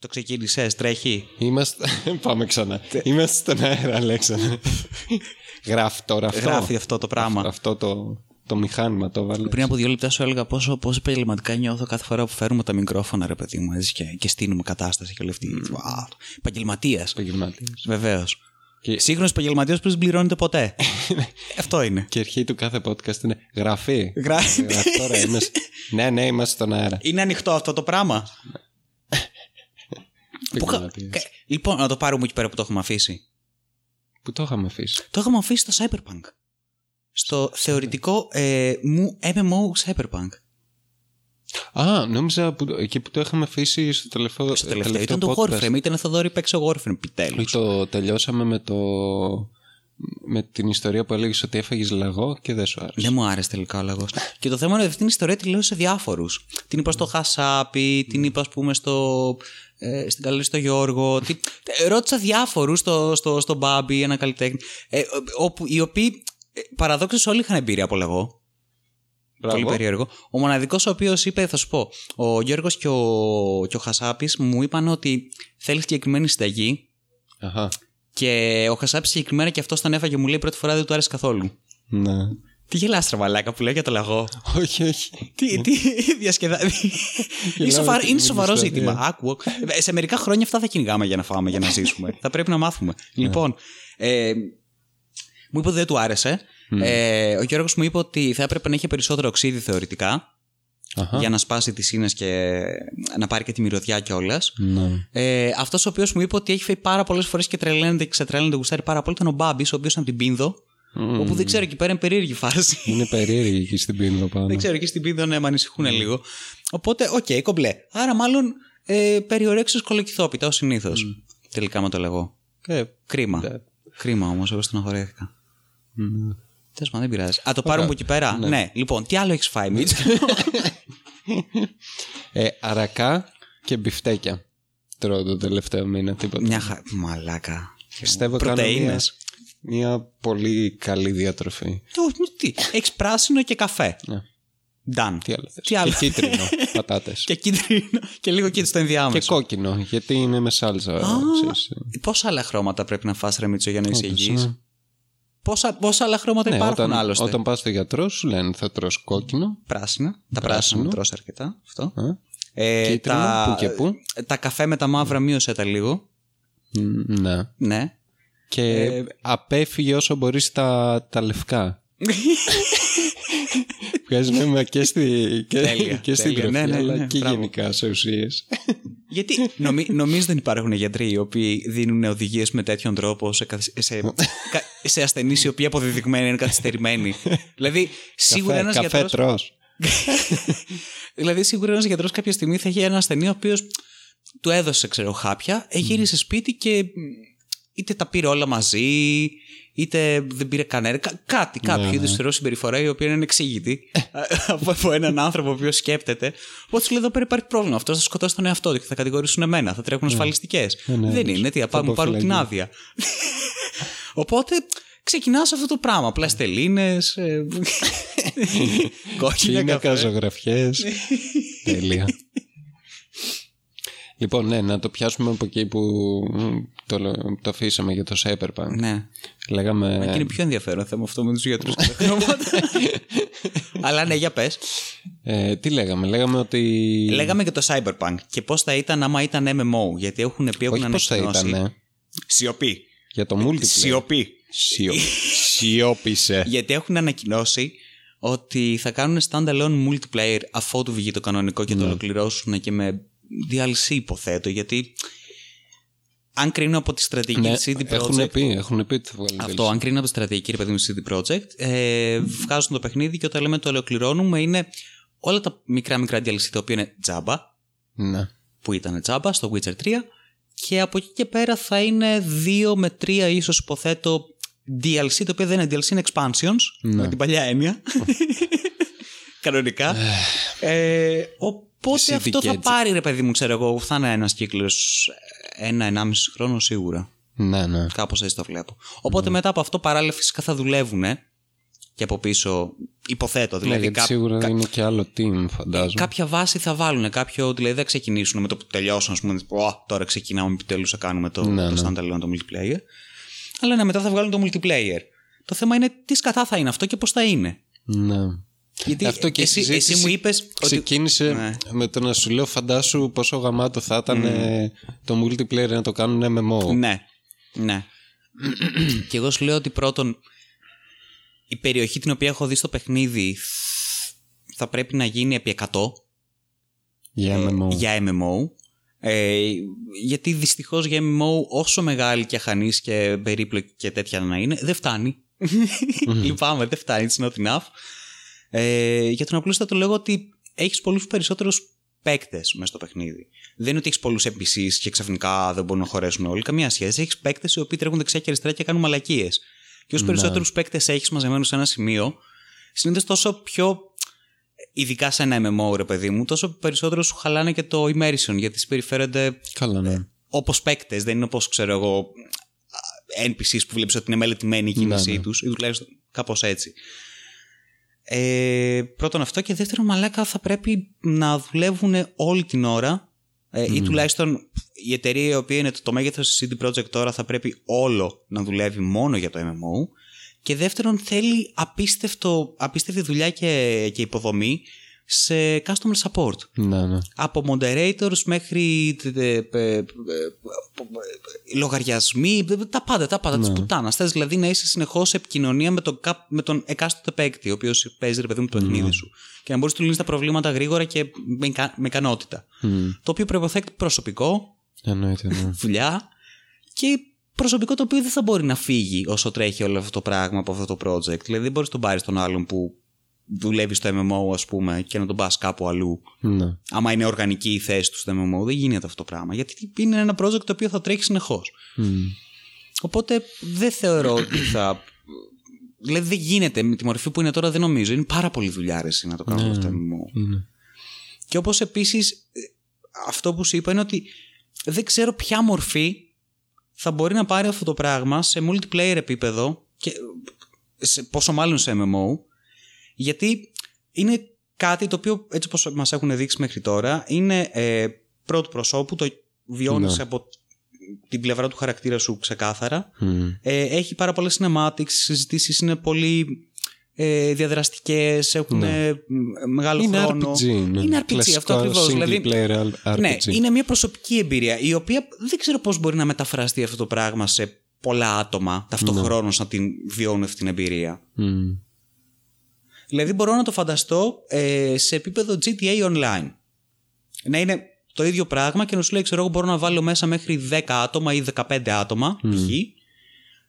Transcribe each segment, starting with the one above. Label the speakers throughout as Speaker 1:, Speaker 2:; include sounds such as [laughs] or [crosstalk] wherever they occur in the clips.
Speaker 1: Το ξεκίνησες, τρέχει;
Speaker 2: Είμαστε. [laughs] Πάμε ξανά. Είμαστε στον αέρα, Αλέξανδρε. Γράφει τώρα αυτό.
Speaker 1: Γράφει αυτό το πράγμα.
Speaker 2: Αυτό το, το μηχάνημα το βάλες.
Speaker 1: Πριν από δύο λεπτά σου έλεγα πόσο, πόσο επαγγελματικά νιώθω κάθε φορά που φέρουμε τα μικρόφωνα, ρε παιδί μου, έτσι, και, και στείλουμε κατάσταση και όλη αυτή. Mm. Επαγγελματίας.
Speaker 2: Επαγγελματίας.
Speaker 1: Βεβαίως.
Speaker 2: Και-
Speaker 1: Σύγχρονος επαγγελματίας που δεν πληρώνεται ποτέ. [laughs] αυτό είναι.
Speaker 2: Και η αρχή του κάθε podcast είναι γραφή.
Speaker 1: Γράφει.
Speaker 2: Γράφει τώρα. Είμαστε... ναι, ναι, είμαστε στον αέρα.
Speaker 1: Είναι ανοιχτό αυτό το πράγμα. Πού κα-
Speaker 2: Επαγγελματίας.
Speaker 1: κα- Λοιπόν, να το πάρουμε εκεί πέρα που το έχουμε αφήσει.
Speaker 2: Πού το είχαμε αφήσει.
Speaker 1: Το είχαμε αφήσει στο Cyberpunk. Στο θεωρητικό ε, μου MMO Cyberpunk.
Speaker 2: Α, νόμιζα που, εκεί που το είχαμε αφήσει στο τελευταίο,
Speaker 1: Στο τελευταίο ήταν το
Speaker 2: podcast.
Speaker 1: Warframe. Ήταν Θοδόρη παίξε Warframe επιτέλους.
Speaker 2: Όχι, το τελειώσαμε με το. με την ιστορία που έλεγες ότι έφαγες λαγό και δεν σου άρεσε.
Speaker 1: Δεν μου άρεσε τελικά ο λαγός. και το θέμα είναι ότι αυτή την ιστορία τη λέω σε διάφορους. Την είπα στο Χασάπι, την είπα, ας πούμε, στο, ε, στην καλή στο Γιώργο. Τι, ε, ρώτησα διάφορους στο, στο, στο Μπάμπι, ένα καλλιτέχνη. Ε, όπου, οι οποίοι ε, παραδόξως όλοι είχαν εμπειρία από λαγό. Πολύ περίεργο. Ο μοναδικός ο οποίος είπε, θα σου πω, ο Γιώργος και ο, και ο Χασάπης μου είπαν ότι θέλει συγκεκριμένη συνταγή.
Speaker 2: Αχα.
Speaker 1: Και ο Χασάπης συγκεκριμένα και αυτός τον έφαγε, μου λέει πρώτη φορά δεν του άρεσε καθόλου.
Speaker 2: Ναι.
Speaker 1: Τι γελάς ρε μαλάκα που λέει για το λαγό; [laughs]
Speaker 2: όχι, όχι.
Speaker 1: τι τι [laughs] διασκεδάζει. [laughs] είναι,
Speaker 2: Γελάω
Speaker 1: σοβαρό,
Speaker 2: με την
Speaker 1: είναι σοβαρός
Speaker 2: ιστορία.
Speaker 1: ζήτημα. Άκου. Ε, Σε μερικά χρόνια αυτά θα κυνηγάμε για να φάμε, για να ζήσουμε. θα πρέπει να μάθουμε. λοιπόν, ε, μου είπε ότι δεν του άρεσε. Ε, ο Γιώργος μου είπε ότι θα έπρεπε να είχε περισσότερο οξύδι θεωρητικά
Speaker 2: Αχα.
Speaker 1: για να σπάσει τις ίνες και να πάρει και τη μυρωδιά κιόλας.
Speaker 2: Ναι.
Speaker 1: Ε, Αυτός ο οποίος μου είπε ότι έχει φάει πάρα πολλές φορές και τρελαίνεται και ξετρέλαινεται, γουστάρει πάρα πολύ ήταν ο Μπάμπης, ο οποίος ήταν από την Πίνδο. Όπου δεν ξέρω, εκεί πέρα είναι περίεργη φάση.
Speaker 2: Είναι περίεργη εκεί στην Πίνδο πάνω.
Speaker 1: Δεν ξέρω, εκεί στην Πίνδο ναι, με ανησυχούν λίγο. Οπότε, οκέι, κομπλέ. Άρα, μάλλον ε, περί ορέξεως κολοκυθόπιτα ως συνήθως. Τελικά με το λέγω.
Speaker 2: Ε,
Speaker 1: Κρίμα.
Speaker 2: Ναι.
Speaker 1: Κρίμα όμως, εγώ στεναχωρέθηκα.
Speaker 2: ναι.
Speaker 1: Τέλος πάντων, δεν πειράζει. Ας το πάρουμε από εκεί πέρα; Ναι. λοιπόν, τι άλλο έχεις φάει, Μίτσο.
Speaker 2: Ε, αρακά και μπιφτέκια. Τρώω το τελευταίο μήνα, τίποτα.
Speaker 1: Μια χα... Μαλάκα.
Speaker 2: Πιστεύω κάνω μια,
Speaker 1: Πρωτεΐνες.
Speaker 2: Μια πολύ καλή διατροφή.
Speaker 1: Το- Τι, έχεις πράσινο και καφέ.
Speaker 2: Ναι.
Speaker 1: Done.
Speaker 2: Τι άλλο θες;
Speaker 1: Τι άλλο;
Speaker 2: Και κίτρινο, [laughs] πατάτες.
Speaker 1: Και κίτρινο. Και λίγο κίτρινο στο
Speaker 2: Και
Speaker 1: ενδιάμεσο.
Speaker 2: κόκκινο, γιατί είναι με σάλτσα. ξέρεις.
Speaker 1: Πόσα άλλα χρώματα πρέπει να φας ρε Μίτσο για να είσαι
Speaker 2: Όντως,
Speaker 1: υγιής;
Speaker 2: ναι.
Speaker 1: Πόσα, πόσα άλλα χρώματα
Speaker 2: Ναι,
Speaker 1: υπάρχουν
Speaker 2: όταν,
Speaker 1: άλλωστε;
Speaker 2: όταν πας στο γιατρό σου λένε θα τρως κόκκινο.
Speaker 1: Πράσινα. Τα πράσινα
Speaker 2: Πράσινο.
Speaker 1: μου τρως αρκετά. Αυτό.
Speaker 2: α,
Speaker 1: Ε,
Speaker 2: Κίτρινο,
Speaker 1: τα,
Speaker 2: που και που.
Speaker 1: τα καφέ με τα μαύρα μείωσε τα λίγο.
Speaker 2: μ, Ναι.
Speaker 1: Ναι.
Speaker 2: Και
Speaker 1: Ε,
Speaker 2: απέφυγε όσο μπορείς τα, τα λευκά. [laughs] Βγάζει νόημα και, στη, και,
Speaker 1: Τέλεια,
Speaker 2: και στην
Speaker 1: τέλεια.
Speaker 2: τροφή,
Speaker 1: Ναι, ναι,
Speaker 2: αλλά
Speaker 1: ναι,
Speaker 2: και
Speaker 1: μπράβο.
Speaker 2: γενικά σε ουσίες.
Speaker 1: Γιατί νομι, νομίζω δεν υπάρχουν γιατροί οι οποίοι δίνουν οδηγίες με τέτοιον τρόπο σε, καθυσ- σε, κα- σε ασθενείς οι οποίοι αποδεδειγμένοι είναι καθυστερημένοι; δηλαδή, σίγουρα
Speaker 2: καφέ,
Speaker 1: ένας
Speaker 2: καφέ
Speaker 1: γιατρό.
Speaker 2: τρως. [laughs]
Speaker 1: Δηλαδή, σίγουρα ένας γιατρός κάποια στιγμή θα έχει ένα ασθενή ο οποίος του έδωσε, ξέρω, χάπια, ε, γύρισε σπίτι και μ, είτε τα πήρε όλα μαζί, είτε δεν πήρε κανένα. κα- κάτι, κάποιο
Speaker 2: Ναι,
Speaker 1: είδους
Speaker 2: ναι.
Speaker 1: θεωρώ συμπεριφορά η οποία είναι εξήγητη από, από έναν άνθρωπο ο οποίος σκέπτεται. Οπότε σου λέει εδώ πέρα υπάρχει πρόβλημα. Αυτό θα σκοτώσει τον εαυτό του και θα κατηγορήσουν εμένα, θα τρέχουν ασφαλιστικές.
Speaker 2: Ναι, ναι,
Speaker 1: δεν
Speaker 2: ναι.
Speaker 1: είναι, τι, θα
Speaker 2: Θα
Speaker 1: πάμε, πάρουν την
Speaker 2: αποφυλακεί.
Speaker 1: άδεια. [laughs] Οπότε ξεκινά αυτό το πράγμα. Πλαστελίνε. [laughs] κόκκινα
Speaker 2: Πίνακα,
Speaker 1: καφέ.
Speaker 2: ζωγραφιές. [laughs] Τέλεια. Λοιπόν, ναι, να το πιάσουμε από εκεί που μ, το, το αφήσαμε για το Cyberpunk.
Speaker 1: Ναι.
Speaker 2: Λέγαμε...
Speaker 1: Και είναι πιο ενδιαφέρον θέμα αυτό με τους γιατρούς και τα [laughs] χρώματα. Αλλά ναι, για πες.
Speaker 2: Ε, τι λέγαμε, λέγαμε ότι...
Speaker 1: Λέγαμε και το Cyberpunk και πώς θα ήταν άμα ήταν MMO. Γιατί έχουν πει, έχουν
Speaker 2: Όχι πώς θα
Speaker 1: ανακοινώσει.
Speaker 2: ήταν, ε.
Speaker 1: Σιωπή.
Speaker 2: Για το multiplayer.
Speaker 1: Σιωπή.
Speaker 2: Σιω... Σιώπησε.
Speaker 1: Γιατί έχουν ανακοινώσει ότι θα κάνουν standalone multiplayer αφότου βγει το κανονικό και το ολοκληρώσουν και με DLC υποθέτω. Γιατί αν κρίνω από τη στρατηγική
Speaker 2: Ναι,
Speaker 1: της CD Projekt.
Speaker 2: έχουν πει, έχουν πει ότι θα βγάλουν
Speaker 1: Αυτό, αν κρίνω από τη στρατηγική, ρε παιδί μου, στη CD Projekt, ε, βγάζουν το παιχνίδι και όταν λέμε το ολοκληρώνουμε είναι όλα τα μικρά μικρά DLC τα οποία είναι τζάμπα,
Speaker 2: Ναι.
Speaker 1: που ήταν τζάμπα στο Witcher 3, και από εκεί και πέρα θα είναι 2 με 3 ίσως υποθέτω DLC, το οποίο δεν είναι DLC, είναι expansions,
Speaker 2: Ναι.
Speaker 1: με την παλιά έννοια. [laughs] Κανονικά. ε, οπότε
Speaker 2: CD
Speaker 1: αυτό θα
Speaker 2: gadget.
Speaker 1: πάρει, ρε παιδί μου, ξέρω εγώ, θα είναι ένας κύκλος ένα-ενάμιση χρόνο σίγουρα.
Speaker 2: Ναι, ναι.
Speaker 1: Κάπως έτσι το βλέπω. Οπότε μετά από αυτό παράλληλα φυσικά θα δουλεύουν και από πίσω. Υποθέτω. Δηλαδή,
Speaker 2: ναι, γιατί
Speaker 1: κά-
Speaker 2: σίγουρα
Speaker 1: κα-
Speaker 2: είναι και άλλο team, φαντάζομαι.
Speaker 1: κάποια βάση θα βάλουν. Κάποιο, δηλαδή δεν ξεκινήσουν με το που τελειώσουν. Α πούμε, «Ω, τώρα ξεκινάμε επιτέλους να κάνουμε το,
Speaker 2: Ναι,
Speaker 1: το
Speaker 2: ναι.
Speaker 1: standalone, το multiplayer. Αλλά ναι, μετά θα βγάλουν το multiplayer. Το θέμα είναι τι σκατά θα είναι αυτό και πώς θα είναι.
Speaker 2: Ναι.
Speaker 1: Γιατί
Speaker 2: Αυτό και η
Speaker 1: εσύ, εσύ
Speaker 2: συζήτηση
Speaker 1: μου είπες. Ότι...
Speaker 2: Ξεκίνησε
Speaker 1: Ναι.
Speaker 2: με το να σου λέω φαντάσου πόσο γαμάτο θα ήταν ε, το multiplayer να το κάνουν MMO.
Speaker 1: Ναι. Ναι. και εγώ σου λέω ότι πρώτον, η περιοχή την οποία έχω δει στο παιχνίδι θα πρέπει να γίνει επί 100
Speaker 2: Για MMO.
Speaker 1: για MMO. Ε, γιατί δυστυχώς για MMO όσο μεγάλη και αχανής και περίπλοκη και τέτοια να είναι δεν φτάνει. [laughs] Λυπάμαι, δεν φτάνει, it's not enough. Ε, για τον απλούστατο λόγο ότι έχεις πολλούς περισσότερους παίκτες μέσα στο παιχνίδι. Δεν είναι ότι έχεις πολλούς NPCs και ξαφνικά δεν μπορούν να χωρέσουν όλοι. Καμία σχέση. Έχεις παίκτες οι οποίοι τρέχουν δεξιά και αριστερά και κάνουν μαλακίες. Και όσο
Speaker 2: Ναι.
Speaker 1: περισσότερους παίκτες έχεις μαζεμένους σε ένα σημείο, συνήθως τόσο πιο ειδικά σε ένα MMO, ρε παιδί μου, τόσο περισσότερο σου χαλάνε και το immersion γιατί συμπεριφέρονται
Speaker 2: Καλά, ναι.
Speaker 1: όπως παίκτες. Δεν είναι όπως ξέρω εγώ NPCs που βλέπεις ότι είναι μελετημένη η κίνησή
Speaker 2: Ναι, ναι.
Speaker 1: τους ή τουλάχιστον κάπως έτσι. Ε, πρώτον αυτό και δεύτερον μαλάκα θα πρέπει να δουλεύουν όλη την ώρα. Ε, ή τουλάχιστον η εταιρεία η οποία είναι το, το μέγεθος της CD Projekt τώρα θα πρέπει όλο να δουλεύει μόνο για το MMO και δεύτερον θέλει απίστευτο, απίστευτη δουλειά και, και υποδομή σε customer support
Speaker 2: Ναι, ναι.
Speaker 1: από moderators μέχρι τε- τε- πε- πε- λογαριασμοί, τα πάντα, τα πάντα, της πουτάνας. Θες δηλαδή να είσαι συνεχώς σε επικοινωνία με τον, καπ- με τον εκάστοτε παίκτη, ο οποίος παίζει ρε παιδί μου το παιχνίδι σου. Και να μπορείς να του λύνεις τα προβλήματα γρήγορα και με, ικα- με ικανότητα.
Speaker 2: Μμ.
Speaker 1: Το οποίο προποθέτει προσωπικό,
Speaker 2: Εννοείται, ναι.
Speaker 1: δουλειά και προσωπικό το οποίο δεν θα μπορεί να φύγει όσο τρέχει όλο αυτό το πράγμα από αυτό το project. Δηλαδή δεν μπορείς να τον πάρεις τον άλλον που δουλεύει στο MMO ας πούμε και να τον πας κάπου αλλού
Speaker 2: ναι.
Speaker 1: άμα είναι οργανική η θέση του στο MMO, δεν γίνεται αυτό το πράγμα. Γιατί είναι ένα project το οποίο θα τρέχει συνεχώς.
Speaker 2: Μμ.
Speaker 1: Οπότε δεν θεωρώ ότι θα. Δηλαδή δεν γίνεται με τη μορφή που είναι τώρα, δεν νομίζω. Είναι πάρα πολύ δουλειά ρε, εσύ, να το κάνουμε αυτό το MMO.
Speaker 2: Είναι.
Speaker 1: Και όπως επίσης αυτό που σου είπα είναι ότι δεν ξέρω ποια μορφή θα μπορεί να πάρει αυτό το πράγμα σε multiplayer επίπεδο και σε, πόσο μάλλον σε MMO γιατί είναι κάτι το οποίο έτσι όπως μας έχουν δείξει μέχρι τώρα είναι ε, πρώτου προσώπου, το βιώνεις
Speaker 2: Ναι.
Speaker 1: από την πλευρά του χαρακτήρα σου ξεκάθαρα
Speaker 2: Μμ.
Speaker 1: ε, έχει πάρα πολλές cinematics, οι συζητήσεις είναι πολύ ε, διαδραστικές, έχουν ε, μ, μεγάλο
Speaker 2: Είναι
Speaker 1: χρόνο.
Speaker 2: RPG. Ναι.
Speaker 1: Είναι RPG,
Speaker 2: Κλασικό
Speaker 1: αυτό ακριβώς.
Speaker 2: single
Speaker 1: Δηλαδή,
Speaker 2: player RPG.
Speaker 1: ναι, είναι μια προσωπική εμπειρία η οποία δεν ξέρω πώς μπορεί να μεταφραστεί αυτό το πράγμα σε πολλά άτομα ταυτοχρόνως να την βιώνουν αυτή την εμπειρία.
Speaker 2: Μμ.
Speaker 1: Δηλαδή μπορώ να το φανταστώ ε, σε επίπεδο GTA Online. Να είναι το ίδιο πράγμα και να σου λέει, ξέρω εγώ, μπορώ να βάλω μέσα μέχρι 10 άτομα ή 15 άτομα, π.χ.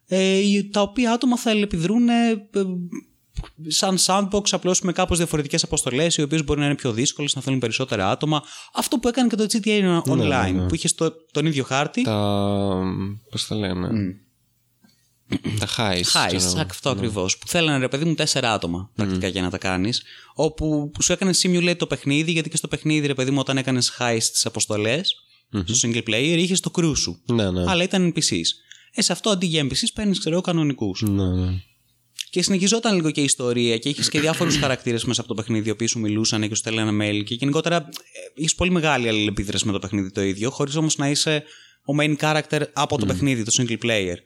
Speaker 1: Ε, τα οποία άτομα θα ελεπιδρούν ε, ε, σαν sandbox, απλώς με κάπως διαφορετικές αποστολές, οι οποίες μπορεί να είναι πιο δύσκολες, να θέλουν περισσότερα άτομα. Αυτό που έκανε και το GTA Online,
Speaker 2: ναι, ναι.
Speaker 1: που είχες στο, τον ίδιο χάρτη.
Speaker 2: Τα. Πώς τα λένε. Τα highs.
Speaker 1: Χάις,
Speaker 2: ξέρω εγώ.
Speaker 1: αυτό ακριβώς. Που θέλανε ρε παιδί μου τέσσερα άτομα πρακτικά για να τα κάνεις. Όπου σου έκανε simulate το παιχνίδι, γιατί και στο παιχνίδι, ρε παιδί μου, όταν έκανες high στις αποστολές, στο single player, είχες το crew σου.
Speaker 2: Ναι, ναι.
Speaker 1: Αλλά ήταν NPCs. Ε, σε αυτό αντί για NPCs παίρνεις, ξέρω εγώ, κανονικούς.
Speaker 2: Ναι, ναι.
Speaker 1: Και συνεχιζόταν λίγο και η ιστορία και είχες και διάφορους [clears throat] χαρακτήρες μέσα από το παιχνίδι, οι οποίοι σου μιλούσαν και σου στέλνανε mail. Και γενικότερα είχες πολύ μεγάλη αλληλεπίδραση με το παιχνίδι το ίδιο, χωρίς όμως να είσαι ο main character από το παιχνίδι, το single player.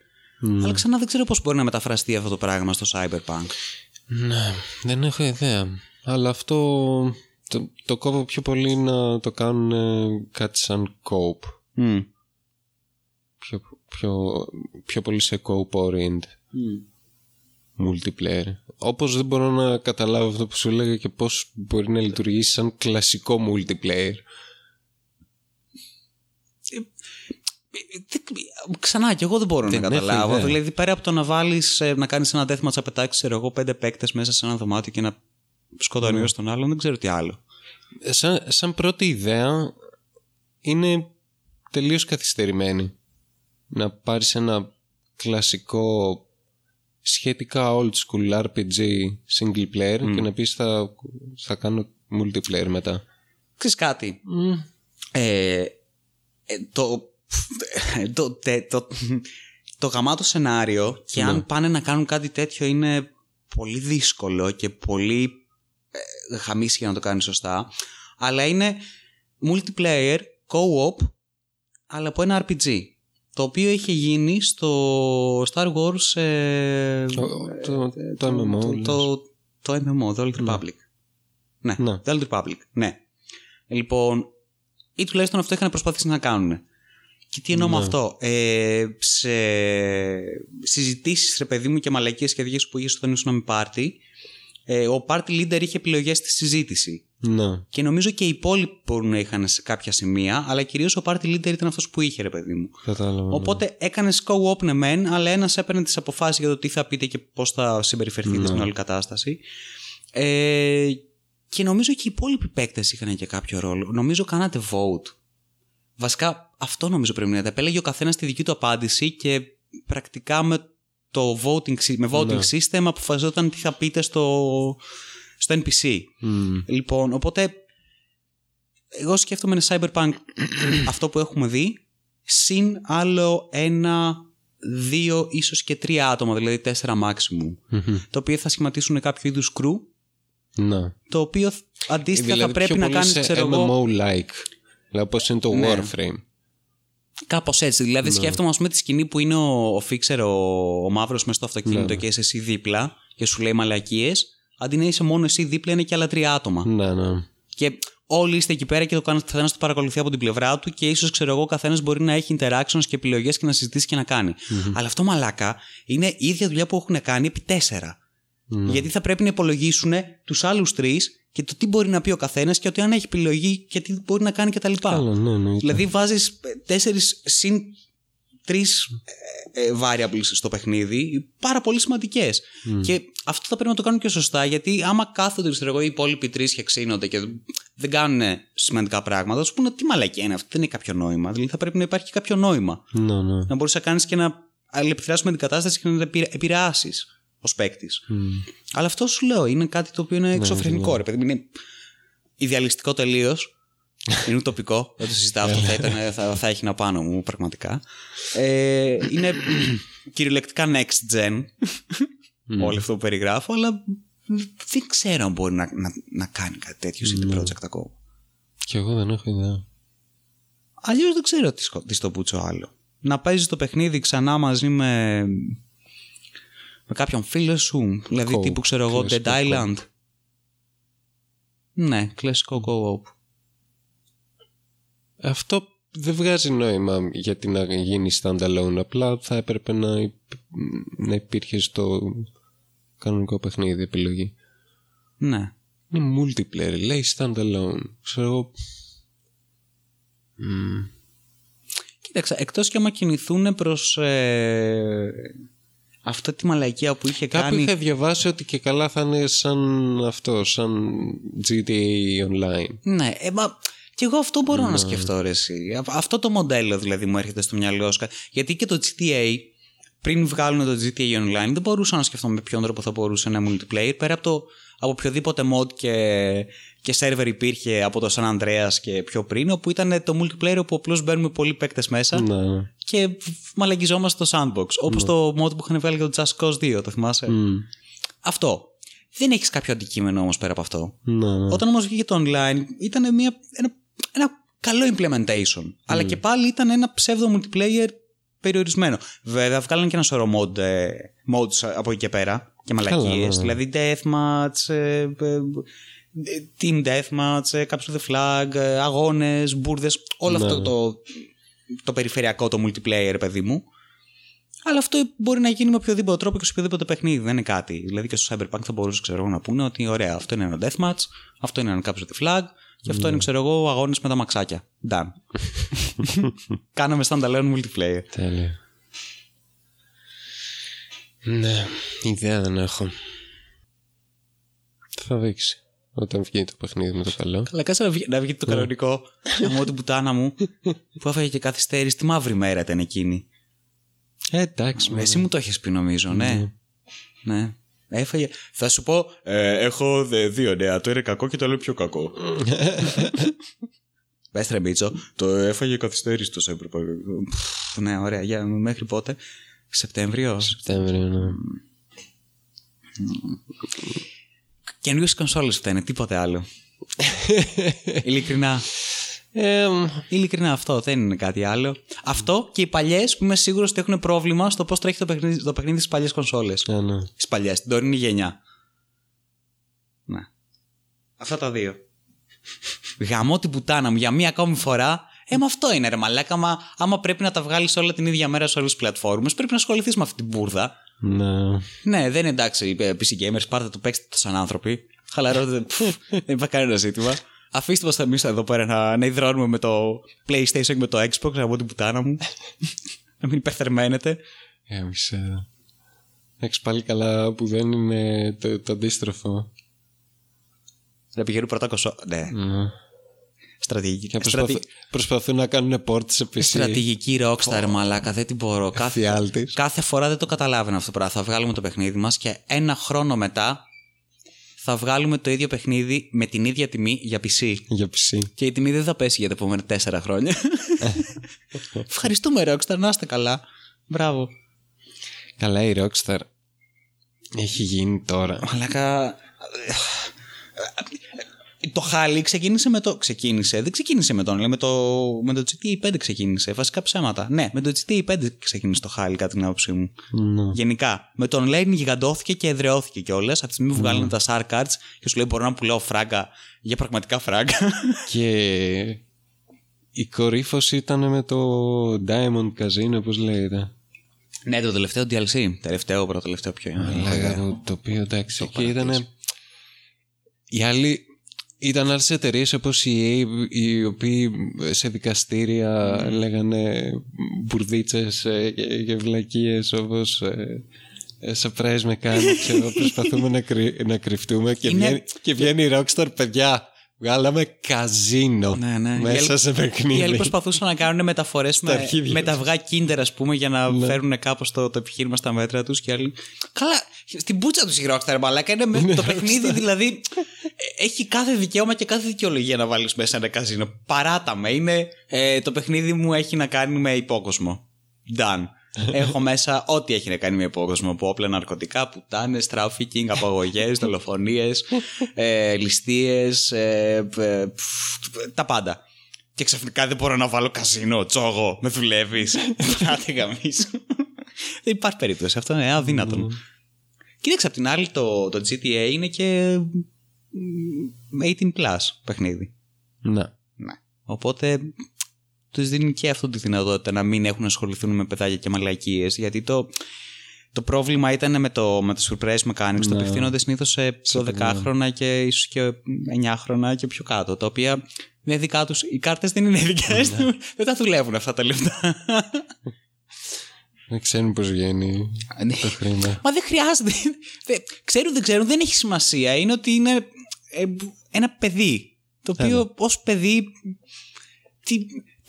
Speaker 1: Αλλά ξανά δεν ξέρω πώς μπορεί να μεταφραστεί αυτό το πράγμα στο Cyberpunk.
Speaker 2: Ναι, δεν έχω ιδέα. Αλλά αυτό το, το κόβω πιο πολύ να το κάνουν ε, κάτι σαν cope.
Speaker 1: Μμ.
Speaker 2: Πιο, πιο, πιο πολύ σε cope oriented multiplayer. Όπως δεν μπορώ να καταλάβω αυτό που σου έλεγα και πώς μπορεί να λειτουργήσει σαν κλασικό multiplayer.
Speaker 1: Δεν- Ξανά και εγώ δεν μπορώ
Speaker 2: Δεν
Speaker 1: να
Speaker 2: έχω
Speaker 1: καταλάβω.
Speaker 2: ιδέα.
Speaker 1: Δηλαδή, πέρα από το να βάλεις να κάνεις ένα deathmatch, να πετάξεις ξέρω εγώ πέντε παίκτες μέσα σε ένα δωμάτιο και να σκοτώνει ο τον άλλον, δεν ξέρω τι άλλο.
Speaker 2: Ε, Σαν, σαν πρώτη ιδέα είναι τελείως καθυστερημένη. Να πάρεις ένα κλασικό σχετικά old school RPG single player και να πεις θα, θα κάνω multiplayer μετά.
Speaker 1: Ξέρεις κάτι; Ε, ε, το, το, τε- το, το γαμάτο σενάριο και αν πάνε να κάνουν κάτι τέτοιο είναι πολύ δύσκολο και πολύ ε, χαμίσει για να το κάνεις σωστά. Αλλά είναι multiplayer, co-op, αλλά από ένα RPG. Το οποίο είχε γίνει στο Star Wars. ε,
Speaker 2: Το, το, το MMO.
Speaker 1: το,
Speaker 2: λες.
Speaker 1: το, το MMO, The Old Republic. Ναι,
Speaker 2: Ναι.
Speaker 1: The Old Republic. Ναι. Λοιπόν, ή τουλάχιστον αυτό είχαν προσπαθήσει να κάνουν. Και τι εννοώ με
Speaker 2: Ναι.
Speaker 1: αυτό; Ε, σε συζητήσεις, ρε παιδί μου, και μαλακίες και αργίε που είχες όταν ήσουν με πάρτι, ε, ο party leader είχε επιλογές στη συζήτηση.
Speaker 2: Ναι.
Speaker 1: Και νομίζω και οι υπόλοιποι μπορούν να είχαν σε κάποια σημεία, αλλά κυρίως ο party leader ήταν αυτός που είχε, ρε παιδί μου.
Speaker 2: Κατάλαβα. ναι.
Speaker 1: Οπότε έκανε co-op ναι μεν, αλλά ένας έπαιρνε τις αποφάσεις για το τι θα πείτε και πώς θα συμπεριφερθείτε
Speaker 2: Ναι.
Speaker 1: στην όλη κατάσταση. Ε, και νομίζω και οι υπόλοιποι παίκτες είχαν και κάποιο ρόλο. Νομίζω κάνατε vote. Βασικά αυτό νομίζω πρέπει να είναι. Επέλεγε ο καθένας τη δική του απάντηση και πρακτικά με το voting, sy- με voting
Speaker 2: Ναι.
Speaker 1: system αποφασιζόταν τι θα πείτε στο, στο NPC.
Speaker 2: Μμ.
Speaker 1: Λοιπόν, οπότε εγώ σκέφτομαι ένα Cyberpunk [clears throat] αυτό που έχουμε δει συν άλλο ένα, δύο, ίσως και τρία άτομα, δηλαδή τέσσερα maximum,
Speaker 2: Μμμ.
Speaker 1: το οποίο θα σχηματίσουν κάποιο είδους crew,
Speaker 2: Ναι.
Speaker 1: το οποίο αντίστοιχα
Speaker 2: Δηλαδή
Speaker 1: θα πρέπει
Speaker 2: πιο
Speaker 1: να
Speaker 2: πολύ
Speaker 1: κάνεις,
Speaker 2: σε
Speaker 1: ξέρω εγώ,
Speaker 2: MMO-like. Δηλαδή όπως είναι το
Speaker 1: Ναι.
Speaker 2: Warframe.
Speaker 1: Κάπως έτσι. Δηλαδή σκέφτομαι ας πούμε τη σκηνή που είναι ο, ο Φίξερ, ο, ο μαύρος μέσα στο αυτοκίνητο
Speaker 2: Ναι.
Speaker 1: και είσαι εσύ δίπλα και σου λέει μαλακίες, αντί να είσαι μόνο εσύ δίπλα είναι και άλλα τρία άτομα.
Speaker 2: Ναι, ναι.
Speaker 1: Και όλοι είστε εκεί πέρα και το καθένας το παρακολουθεί από την πλευρά του και ίσως ξέρω εγώ ο καθένας μπορεί να έχει interactions και επιλογές και να συζητήσει και να κάνει. Αλλά αυτό μαλάκα είναι η ίδια δουλειά που έχουν κάνει επί τέσσερα.
Speaker 2: Ναι.
Speaker 1: Γιατί θα πρέπει να υπολογίσουν τους άλλους τρεις και το τι μπορεί να πει ο καθένας και ότι αν έχει επιλογή και τι μπορεί να κάνει κτλ.
Speaker 2: Καλά, ναι, ναι.
Speaker 1: Δηλαδή βάζεις τέσσερις συν τρεις ε, variables στο παιχνίδι, πάρα πολύ σημαντικές. Και αυτό θα πρέπει να το κάνουν και σωστά, γιατί άμα κάθονται ξέρω εγώ, οι υπόλοιποι τρεις και ξύνονται και δεν κάνουν σημαντικά πράγματα, θα σου πούνε τι μαλακία είναι αυτό, δεν έχει κάποιο νόημα. Δηλαδή θα πρέπει να υπάρχει και κάποιο νόημα.
Speaker 2: Ναι, ναι.
Speaker 1: Να μπορείς να κάνεις και να αλληλεπιδράσεις με την κατάσταση και να την επηρεάσεις ως παίκτης.
Speaker 2: Μμ.
Speaker 1: Αλλά αυτό σου λέω είναι κάτι το οποίο είναι εξωφρενικό, ρε παιδί. μου. Είναι ιδεαλιστικό τελείως. Είναι ουτοπικό. Δεν το συζητάω. Αυτό θα, ήταν, θα, θα έχει να πάνω μου, πραγματικά. Ε, είναι κυριολεκτικά next gen. Όλο αυτό που περιγράφω, αλλά δεν ξέρω αν μπορεί να, να, να κάνει κάτι τέτοιο CD Projekt ακόμα.
Speaker 2: Και εγώ δεν έχω ιδέα.
Speaker 1: Αλλιώς δεν ξέρω τι, σκο- τι στο πούτσο άλλο. Να παίζει το παιχνίδι ξανά μαζί με. Με κάποιον φίλο σου. Δηλαδή
Speaker 2: Co-
Speaker 1: τύπου ξέρω εγώ Dead
Speaker 2: κλασικό
Speaker 1: Island. Ναι, κλασικό co-op.
Speaker 2: Αυτό δεν βγάζει νόημα γιατί να γίνει standalone. Απλά θα έπρεπε να, υπ- να υπήρχε στο κανονικό παιχνίδι επιλογή.
Speaker 1: Ναι.
Speaker 2: Είναι multiplayer, λέει standalone. Ξέρω εγώ. Μμ.
Speaker 1: Κοίταξε, εκτός και άμα κινηθούν προς ε, αυτή τη μαλακία που είχε
Speaker 2: Κάπου
Speaker 1: κάνει...
Speaker 2: είχα διαβάσει ότι και καλά θα είναι σαν αυτό, σαν GTA Online.
Speaker 1: Ναι, ε, μα και εγώ αυτό μπορώ να σκεφτώ ρε εσύ. Α- Αυτό το μοντέλο δηλαδή μου έρχεται στο μυαλό σου. Γιατί και το GTA πριν βγάλουν το GTA Online δεν μπορούσα να σκεφτώ με ποιον τρόπο θα μπορούσε ένα multiplayer πέρα από, το, από οποιοδήποτε mod και, και server υπήρχε από το San Andreas και πιο πριν όπου ήταν το multiplayer όπου απλώς μπαίνουμε πολλοί παίκτες μέσα
Speaker 2: Ναι, ναι.
Speaker 1: και μαλαγιζόμαστε στο sandbox. Όπως το mod που είχαν βγάλει για το Just Cause 2, το θυμάσαι;
Speaker 2: Μμ.
Speaker 1: Αυτό. Δεν έχεις κάποιο αντικείμενο όμως πέρα από αυτό.
Speaker 2: Ναι, ναι.
Speaker 1: Όταν όμως βγήκε το online ήταν μια, ένα, ένα καλό implementation. Αλλά και πάλι ήταν ένα ψεύδο multiplayer περιορισμένο. Βέβαια βγάλανε και ένα σωρό mod, ε, modes από εκεί και πέρα και μαλακίες.
Speaker 2: ναι, ναι.
Speaker 1: Δηλαδή deathmatch, ε, ε, ε, team deathmatch, ε, capture the flag, ε, αγώνες, μπουρδες, όλο
Speaker 2: Ναι,
Speaker 1: αυτό
Speaker 2: ναι.
Speaker 1: το, το περιφερειακό, το multiplayer παιδί μου. Αλλά αυτό μπορεί να γίνει με οποιοδήποτε τρόπο και σε οποιοδήποτε παιχνίδι. Δεν είναι κάτι. Δηλαδή και στο Cyberpunk θα μπορούσε ξέρω, εγώ, να πούνε ότι ωραία, αυτό είναι ένα deathmatch, αυτό είναι ένα capture the flag και αυτό είναι ξέρω εγώ αγώνε με τα μαξάκια. Done. [laughs] Κάναμε standalone multiplayer.
Speaker 2: Τέλεια. Ναι, ιδέα δεν έχω. Θα δείξει. Όταν βγει το παιχνίδι με το καλό.
Speaker 1: Καλά, κάτσε να βγει, να βγει το κανονικό. μου την πουτάνα μου που έφαγε και καθυστέρηση. Τι μαύρη μέρα ήταν εκείνη.
Speaker 2: Ε, εντάξει.
Speaker 1: Εσύ μου το έχεις πει νομίζω, ναι. Ναι. Έφαγε. Θα σου πω, ε, έχω δε- δύο νέα. Το είναι κακό και το άλλο πιο κακό. [laughs] Πες ρε Μίτσο, το έφαγε καθυστέρηση το Cyberpunk. Πφ, Ναι, ωραία. Για, μέχρι πότε; Σεπτέμβριο.
Speaker 2: Σεπτέμβριο, ναι.
Speaker 1: Καινούριε κονσόλες φταίνε, τίποτε άλλο. [laughs] Ειλικρινά.
Speaker 2: Ε,
Speaker 1: Ειλικρινά αυτό, δεν είναι κάτι άλλο. Αυτό και οι παλιές που είμαι σίγουρος ότι έχουν πρόβλημα στο πώς τρέχει το παιχνίδι, το παιχνίδι στις παλιές κονσόλες.
Speaker 2: α, ναι.
Speaker 1: Στις παλιές, την τωρινή γενιά. Ναι. Αυτά τα δύο. Γαμώ την πουτάνα μου για μία ακόμη φορά. Ε, μα αυτό είναι ρε μαλάκα. Μα, άμα πρέπει να τα βγάλεις όλα την ίδια μέρα σε όλες τις πλατφόρμες, πρέπει να ασχοληθείς με αυτή την μπουρδα.
Speaker 2: ναι.
Speaker 1: Ναι, δεν είναι εντάξει. ε, PC gamers, πάρτε το, παίξτε το σαν άνθρωποι. Χαλαρώστε. Πφ, [laughs] δεν υπάρχει κανένα ζήτημα. Αφήστε μας εμείς εδώ πέρα να, να υδρώνουμε με το PlayStation και με το Xbox από την πουτάνα μου. [laughs] να μην υπερθερμαίνετε.
Speaker 2: Έμεισα. Έχεις πάλι καλά που δεν είναι το, το αντίστροφο.
Speaker 1: Να πηγαίνουν πρώτα κοσό. Ναι,
Speaker 2: Ναι.
Speaker 1: στρατηγική.
Speaker 2: Και
Speaker 1: στρατη-
Speaker 2: προσπαθούν, προσπαθούν να κάνουν port σε PC.
Speaker 1: Στρατηγική Rockstar, μαλάκα, δεν την μπορώ. Κάθε,
Speaker 2: Εφιάλτης.
Speaker 1: κάθε φορά δεν το καταλάβαινα αυτό το πράγμα. Θα βγάλουμε το παιχνίδι μας και ένα χρόνο μετά θα βγάλουμε το ίδιο παιχνίδι με την ίδια τιμή για PC.
Speaker 2: Για PC.
Speaker 1: Και η τιμή δεν θα πέσει για τα επόμενα τέσσερα χρόνια. [laughs] Ευχαριστούμε, Rockstar, να είστε καλά. Μπράβο.
Speaker 2: Καλά η Rockstar έχει γίνει τώρα.
Speaker 1: Μαλάκα. Το χάλι ξεκίνησε με το. Ξεκίνησε, δεν ξεκίνησε με τον. Με το, με το GTA 5 ξεκίνησε. Βασικά ψέματα. Ναι, με το GTA 5 ξεκίνησε το χάλι, κατά την άποψή μου.
Speaker 2: Ναι.
Speaker 1: Γενικά. Με το online γιγαντώθηκε και εδραιώθηκε κιόλας. Από τη στιγμή που βγάλανε τα SAR cards και σου λέει μπορώ να πουλάω φράγκα για πραγματικά φράγκα. [laughs]
Speaker 2: Και η κορύφωση ήταν με το Diamond Casino, όπως λέγεται.
Speaker 1: ναι, το τελευταίο DLC. Τελευταίο, πρώτο τελευταίο ποιο είναι.
Speaker 2: Λέγα το, το οποίο εντάξει, εκεί ήταν. Οι άλλοι ήταν άλλες εταιρείες όπως η EA, οι οποίοι σε δικαστήρια λέγανε μπουρδίτσες και, και βλακίες όπως. Surprise με κάνει, ξέρω, [laughs] προσπαθούμε να, κρυ- να κρυφτούμε και,
Speaker 1: Είναι-
Speaker 2: βγαίνει, και βγαίνει η Rockstar, παιδιά. Βγάλαμε καζίνο
Speaker 1: Ναι, ναι. Οι
Speaker 2: μέσα
Speaker 1: άλλοι-
Speaker 2: σε παιχνίδι.
Speaker 1: Οι άλλοι προσπαθούσαν να κάνουν μεταφορές με,
Speaker 2: αρχίδια
Speaker 1: με τα
Speaker 2: τους.
Speaker 1: αυγά Kinder, ας πούμε, για να φέρουν κάπως το, το επιχείρημα στα μέτρα τους. Και άλλοι. Καλά, στην πούτσα τους η Rockstar, μαλάκα. Είναι με, το παιχνίδι, δηλαδή. ε, Έχει κάθε δικαίωμα και κάθε δικαιολογία να βάλεις μέσα ένα καζίνο. Παράτα με. Είναι, ε, το παιχνίδι μου έχει να κάνει με υπόκοσμο. Done. Έχω μέσα ό,τι έχει να κάνει με υπόκοσμο. Από όπλα, ναρκωτικά, πουτάνες, τράφικινγκ, απαγωγές, δολοφονίες, ε, ληστείες, ε, ε, πφ, τα πάντα. Και ξαφνικά δεν μπορώ να βάλω καζίνο, τσόγο, με δουλεύεις. [laughs] Κάτι γαμίσου. δεν υπάρχει περίπτωση. Αυτό είναι αδύνατον. Κοίταξε, απ' την άλλη το, το GTA είναι και μ, 18 plus παιχνίδι.
Speaker 2: Ναι.
Speaker 1: Ναι. Οπότε τους δίνει και αυτό τη δυνατότητα να μην έχουν να ασχοληθούν με παιδάκια και μαλακίες. Γιατί το, το πρόβλημα ήταν με το, με το surprise mechanics. Το
Speaker 2: Ναι.
Speaker 1: απευθύνονται συνήθως σε 12χρονα και ίσως και 9χρονα και πιο κάτω. Τα οποία είναι δικά τους. Οι κάρτες δεν είναι δικές τους. [laughs] Δεν τα δουλεύουν αυτά τα λεφτά. [laughs]
Speaker 2: Δεν ξέρουν πώς βγαίνει
Speaker 1: Ναι.
Speaker 2: το χρήμα.
Speaker 1: Μα δεν χρειάζεται. [laughs] Δεν- Ξέρουν, δεν ξέρουν, δεν έχει σημασία. Είναι ότι είναι ε, ένα παιδί. Το οποίο ως παιδί. Τι,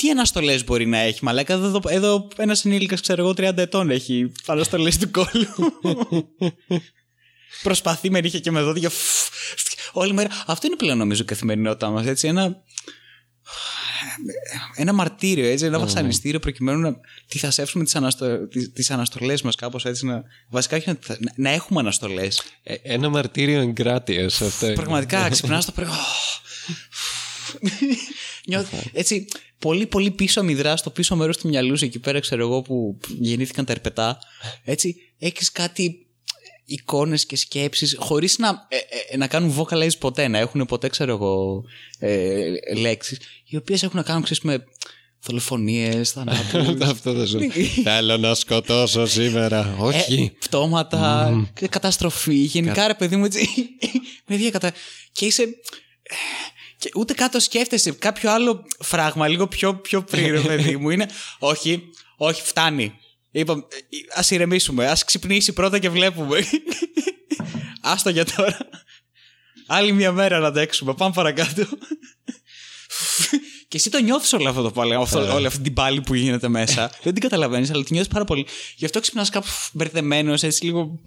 Speaker 1: τι αναστολές μπορεί να έχει, Μαλάκα. Εδώ, εδώ ένας ενήλικας, ξέρω εγώ, 30 ετών έχει αναστολές του κόλλου. [laughs] Προσπαθεί με νύχια και με δόντια. φφ, Όλη μέρα. Αυτό είναι πλέον νομίζω η καθημερινότητά μας. Έτσι, ένα. Ένα μαρτύριο, έτσι, ένα βασανιστήριο προκειμένου να τι θα σέψουμε τις, αναστο... τις, τις αναστολές μας κάπως έτσι να... βασικά όχι να, να, να έχουμε αναστολές
Speaker 2: Ε, ένα μαρτύριο εγκράτειας αυτό. είναι.
Speaker 1: Πραγματικά ξυπνάς το πρωί. [laughs] Νιώθω έτσι πολύ πολύ πίσω μηδρά στο πίσω μέρος του μυαλού σου εκεί πέρα ξέρω εγώ που γεννήθηκαν τα ερπετά έτσι έχεις κάτι εικόνες και σκέψεις χωρίς να, ε, ε, να κάνουν vocalize ποτέ να έχουν ποτέ ξέρω εγώ ε, λέξεις οι οποίες έχουν να κάνουν ξέρεις με δολοφονίες, θανάτους [laughs]
Speaker 2: Αυτό θα σου. Θέλω να σκοτώσω σήμερα.
Speaker 1: ε,
Speaker 2: Όχι.
Speaker 1: πτώματα, καταστροφή. Γενικά, ρε παιδί μου, έτσι. [laughs] με ίδια κατα... Και είσαι. Και ούτε κάτω σκέφτεσαι κάποιο άλλο φράγμα, λίγο πιο, πιο πριν, ρε παιδί μου. Είναι. Όχι, όχι, φτάνει. Είπαμε, ας ηρεμήσουμε. Α ξυπνήσει πρώτα και βλέπουμε. [laughs] Άστο για τώρα. Άλλη μια μέρα να αντέξουμε. Πάμε παρακάτω. [laughs] Και εσύ το νιώθεις όλο αυτό το πάλι, αυτό, όλη αυτή την πάλη που γίνεται μέσα. Δεν την καταλαβαίνεις, αλλά τη νιώθεις πάρα πολύ. Γι' αυτό ξυπνάς κάπου μπερδεμένος, έτσι λίγο.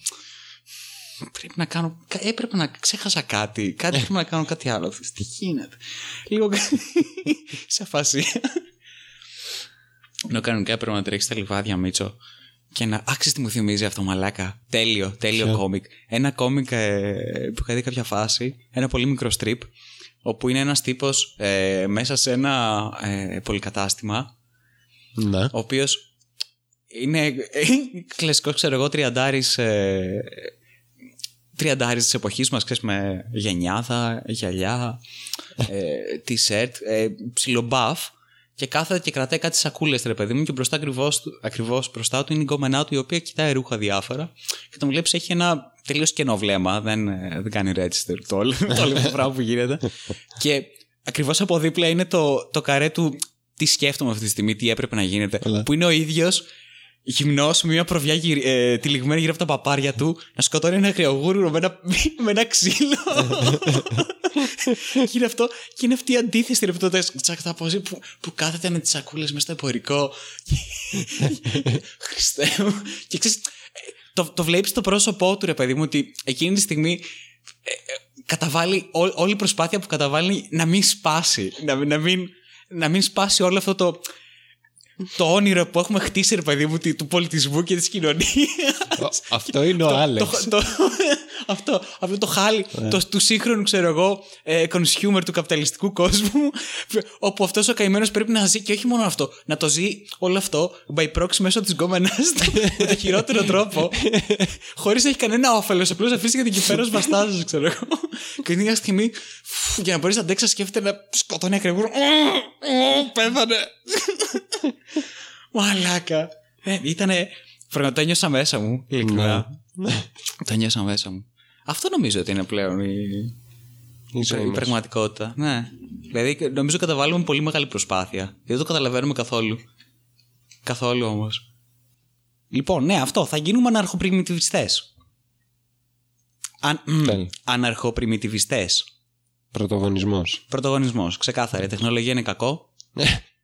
Speaker 1: Πρέπει να κάνω. Έπρεπε να ξέχασα κάτι. Κάτι πρέπει να κάνω κάτι άλλο. Τι γίνεται; Λίγο. [laughs] σε φάση. Ενώ κανονικά έπρεπε να τρέξει τα λιβάδια, Μίτσο. Και να. Άξιζε τι μου θυμίζει αυτό, μαλάκα. Τέλειο, τέλειο
Speaker 2: Ποιο;
Speaker 1: κόμικ. Ένα κόμικ ε, που είχα δει κάποια φάση, ένα πολύ μικρό strip, όπου είναι ένας τύπος ε, μέσα σε ένα ε, πολυκατάστημα,
Speaker 2: Ναι.
Speaker 1: ο οποίος είναι [laughs] κλασικό, ξέρω εγώ, τριαντάρη. Ε, τριαντάρης της εποχής μας, ξέρεις, με γενιάδα, γυαλιά, ε, t-shirt, ε, ψιλομπαφ και κάθεται και κρατάει κάτι σακούλες, ρε παιδί μου, και μπροστά ακριβώς, του- ακριβώς μπροστά του είναι η γκόμενά του, η οποία κοιτάει ρούχα διάφορα και τον βλέπεις έχει ένα τελείως κενό βλέμμα, δεν, ε, δεν κάνει register το όλο [laughs] το, όλο το πράγμα που γίνεται. και ακριβώς από δίπλα είναι το, το καρέ του τι σκέφτομαι αυτή τη στιγμή, τι έπρεπε να γίνεται,
Speaker 2: Καλά.
Speaker 1: που είναι ο ίδιος γυμνός με μια προβιά γυρι, ε, τυλιγμένη γύρω από τα παπάρια του να σκοτώνει ένα κρεογούρουρο με ένα, [laughs] με ένα ξύλο. και είναι αυτό, και είναι αυτή η αντίθεση ρε, που, το τσακταπόζει που, που κάθεται με τις σακούλες μέσα στο εμπορικό. [laughs] Χριστέ μου. Και ξέρεις, ε, το, το βλέπεις το πρόσωπό του, ρε παιδί μου, ότι εκείνη τη στιγμή ε, ε, καταβάλει ό- όλη η προσπάθεια που καταβάλει να μην σπάσει. Να, μην- να, μην, να μην σπάσει όλο αυτό το, το όνειρο που έχουμε χτίσει, ρε παιδί μου, τη- του πολιτισμού και της κοινωνίας.
Speaker 2: Ο- Αυτό είναι ο Άλεξ.
Speaker 1: Το, το, αυτό, αυτό το χάλι το, του σύγχρονου, ξέρω εγώ, ε, consumer του καπιταλιστικού κόσμου, όπου αυτός ο καημένος πρέπει να ζει και όχι μόνο αυτό, να το ζει όλο αυτό by proxy μέσω της γκόμενα του με το χειρότερο τρόπο, χωρίς να έχει κανένα όφελος. Απλώς αφήσει για την κυφέρα βαστάζω, ξέρω εγώ. Και την ίδια στιγμή, φου, για να μπορείς να αντέξεις, να σκέφτεται να σκοτώνει ακριβώς. Πέθανε. Μαλάκα. Ε, ήτανε. Πραγματικά το ένιωσα μέσα μου, ειλικρινά. Το νιώσα μέσα μου. Αυτό νομίζω ότι είναι πλέον η,
Speaker 2: Η
Speaker 1: η,
Speaker 2: ζωή
Speaker 1: η
Speaker 2: μας.
Speaker 1: πραγματικότητα. Ναι. Δηλαδή νομίζω καταβάλουμε πολύ μεγάλη προσπάθεια. Δεν το καταλαβαίνουμε καθόλου. Καθόλου όμως. Λοιπόν, ναι, αυτό. Θα γίνουμε αναρχοπριμιτιβιστές. Αν,
Speaker 2: Τέλει.
Speaker 1: αναρχοπριμιτιβιστές.
Speaker 2: Πρωτογονισμός.
Speaker 1: Πρωτογονισμός. Ξεκάθαρα. Η τεχνολογία είναι κακό.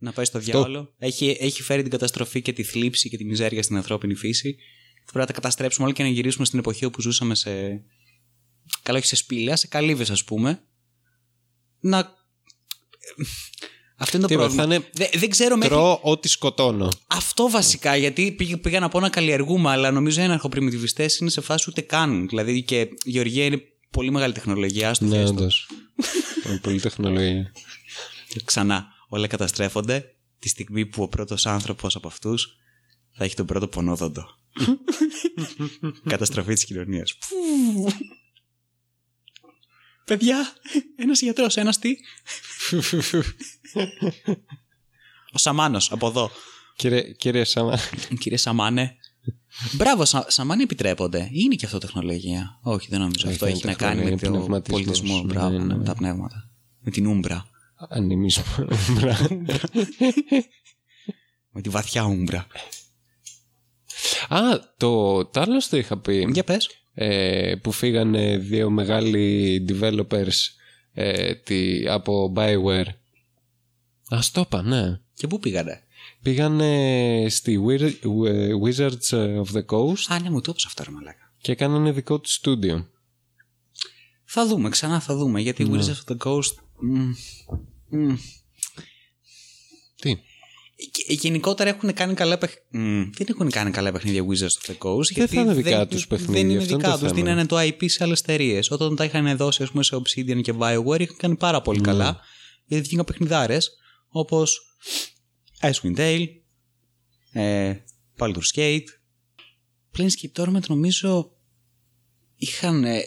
Speaker 1: Να πάει στο διάολο. Έχει, έχει φέρει την καταστροφή και τη θλίψη και τη μιζέρια στην ανθρώπινη φύση. Πρέπει να τα καταστρέψουμε όλα και να γυρίσουμε στην εποχή όπου ζούσαμε σε. Καλά, όχι σε σπήλαια, σε καλύβες, ας πούμε. Να. Αυτό είναι το
Speaker 2: Τίποτα,
Speaker 1: πρόβλημα.
Speaker 2: θα είναι-
Speaker 1: Δε- δεν ξέρω μέχρι.
Speaker 2: Τρώω ό,τι σκοτώνω.
Speaker 1: Αυτό βασικά, γιατί πήγα, πήγα να πω να καλλιεργούμε, αλλά νομίζω οι αναρχοπριμιτιβιστέ είναι σε φάση ούτε καν. Δηλαδή και η Γεωργία είναι πολύ μεγάλη τεχνολογία. Στο
Speaker 2: Ναι,
Speaker 1: θέστο.
Speaker 2: όντως. Είναι [laughs] Πολύ τεχνολογία.
Speaker 1: Ξανά, όλα καταστρέφονται τη στιγμή που ο πρώτος άνθρωπος από αυτούς θα έχει τον πρώτο πονόδοντο. [laughs] Καταστροφή της κοινωνίας. [laughs] Παιδιά, ένας γιατρός, ένας τι; Ο Σαμάνος, από εδώ.
Speaker 2: Κύριε, κύριε Σάμα, [laughs]
Speaker 1: Κύριε Σαμάνε. Μπράβο, Σα, Σαμάνε επιτρέπονται. Ή Είναι και αυτό τεχνολογία. Όχι, δεν νομίζω.
Speaker 2: Όχι,
Speaker 1: αυτό
Speaker 2: δεν
Speaker 1: έχει
Speaker 2: είναι
Speaker 1: να κάνει με
Speaker 2: τεχνολογία, είναι
Speaker 1: τον
Speaker 2: πνευματισμός.
Speaker 1: πολιτισμό.
Speaker 2: Ναι,
Speaker 1: Μπράβο,
Speaker 2: ναι, ναι.
Speaker 1: με τα πνεύματα. Με την ούμπρα.
Speaker 2: Ανημίσμα.
Speaker 1: Με τη βαθιά ούμπρα.
Speaker 2: Α, το, το άλλο το είχα πει.
Speaker 1: Για πες.
Speaker 2: ε, που φύγανε δύο μεγάλοι developers ε, τι, από Bioware. Α, το είπα, ναι.
Speaker 1: Και πού πήγανε;
Speaker 2: Πήγανε στη Wizard- Wizards of the Coast
Speaker 1: Α, ναι, μου το έπαιξε αυτό, ρε μαλάκα.
Speaker 2: και έκαναν δικό τους στούντιο.
Speaker 1: Θα δούμε, ξανά θα δούμε. Γιατί
Speaker 2: Ναι.
Speaker 1: Wizards of the Coast. μ, μ,
Speaker 2: Τι;
Speaker 1: και- γενικότερα έχουν κάνει καλά παιχνίδια. Δεν έχουν κάνει καλά παιχνίδια Wizards of the Coast. γιατί
Speaker 2: θα είναι δικά
Speaker 1: δεν-
Speaker 2: τους παιχνίδια,
Speaker 1: Δεν είναι
Speaker 2: αυτό είναι
Speaker 1: δικά
Speaker 2: το
Speaker 1: τους.
Speaker 2: θέμα.
Speaker 1: Δίνανε το IP σε άλλες εταιρείες. Όταν τα είχαν δώσει, ας πούμε, σε Obsidian και Bioware, είχαν κάνει πάρα πολύ
Speaker 2: Ναι.
Speaker 1: καλά. Γιατί βγήκαν παιχνιδάρες όπως Icewind Dale, ε, Baldur's Gate. Planescape Torment νομίζω είχαν. ε,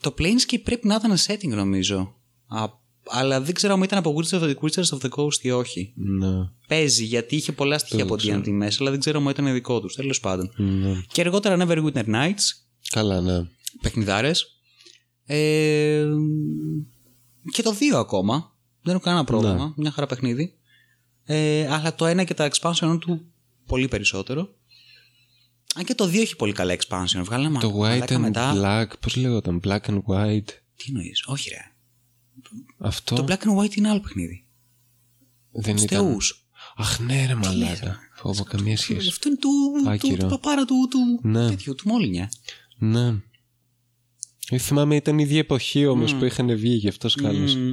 Speaker 1: το Planescape πρέπει να ήταν setting νομίζω. Α, αλλά δεν ξέρω αν ήταν από Wizards of the, Wizards of the Coast ή όχι.
Speaker 2: Ναι.
Speaker 1: Παίζει γιατί είχε πολλά στοιχεία
Speaker 2: Δεν
Speaker 1: από
Speaker 2: ξέρω.
Speaker 1: D&D μέσα, αλλά δεν ξέρω αν ήταν δικό τους. Τέλος πάντων.
Speaker 2: ναι.
Speaker 1: Και αργότερα Neverwinter Nights,
Speaker 2: Καλά, ναι.
Speaker 1: παιχνιδάρες. Ε, και το 2 ακόμα. Δεν έχω κανένα πρόβλημα.
Speaker 2: Ναι.
Speaker 1: Μια χαρά παιχνίδι. Ε, αλλά το ένα και τα expansion του πολύ περισσότερο. Αν και το 2 έχει πολύ καλά expansion. Βγάλαμε
Speaker 2: Το white
Speaker 1: μαλάκα
Speaker 2: and
Speaker 1: μετά.
Speaker 2: black, πώς λέγονταν, black and white.
Speaker 1: Τι εννοείς, Όχι, ρε.
Speaker 2: Αυτό
Speaker 1: Το black and white είναι άλλο παιχνίδι.
Speaker 2: δεν
Speaker 1: Του
Speaker 2: ήταν.
Speaker 1: θεούς.
Speaker 2: Αχ, ναι, ρε μαλάκα. Φόβο, καμία σχέση.
Speaker 1: Αυτό είναι του, του,
Speaker 2: Άκυρο.
Speaker 1: του παπάρα του, του
Speaker 2: Ναι.
Speaker 1: τέτοιου, του Molyneux.
Speaker 2: Ναι. Ε, θυμάμαι ήταν η ίδια εποχή όμως που είχαν βγει, γι' αυτός καλός.
Speaker 1: Μμμ.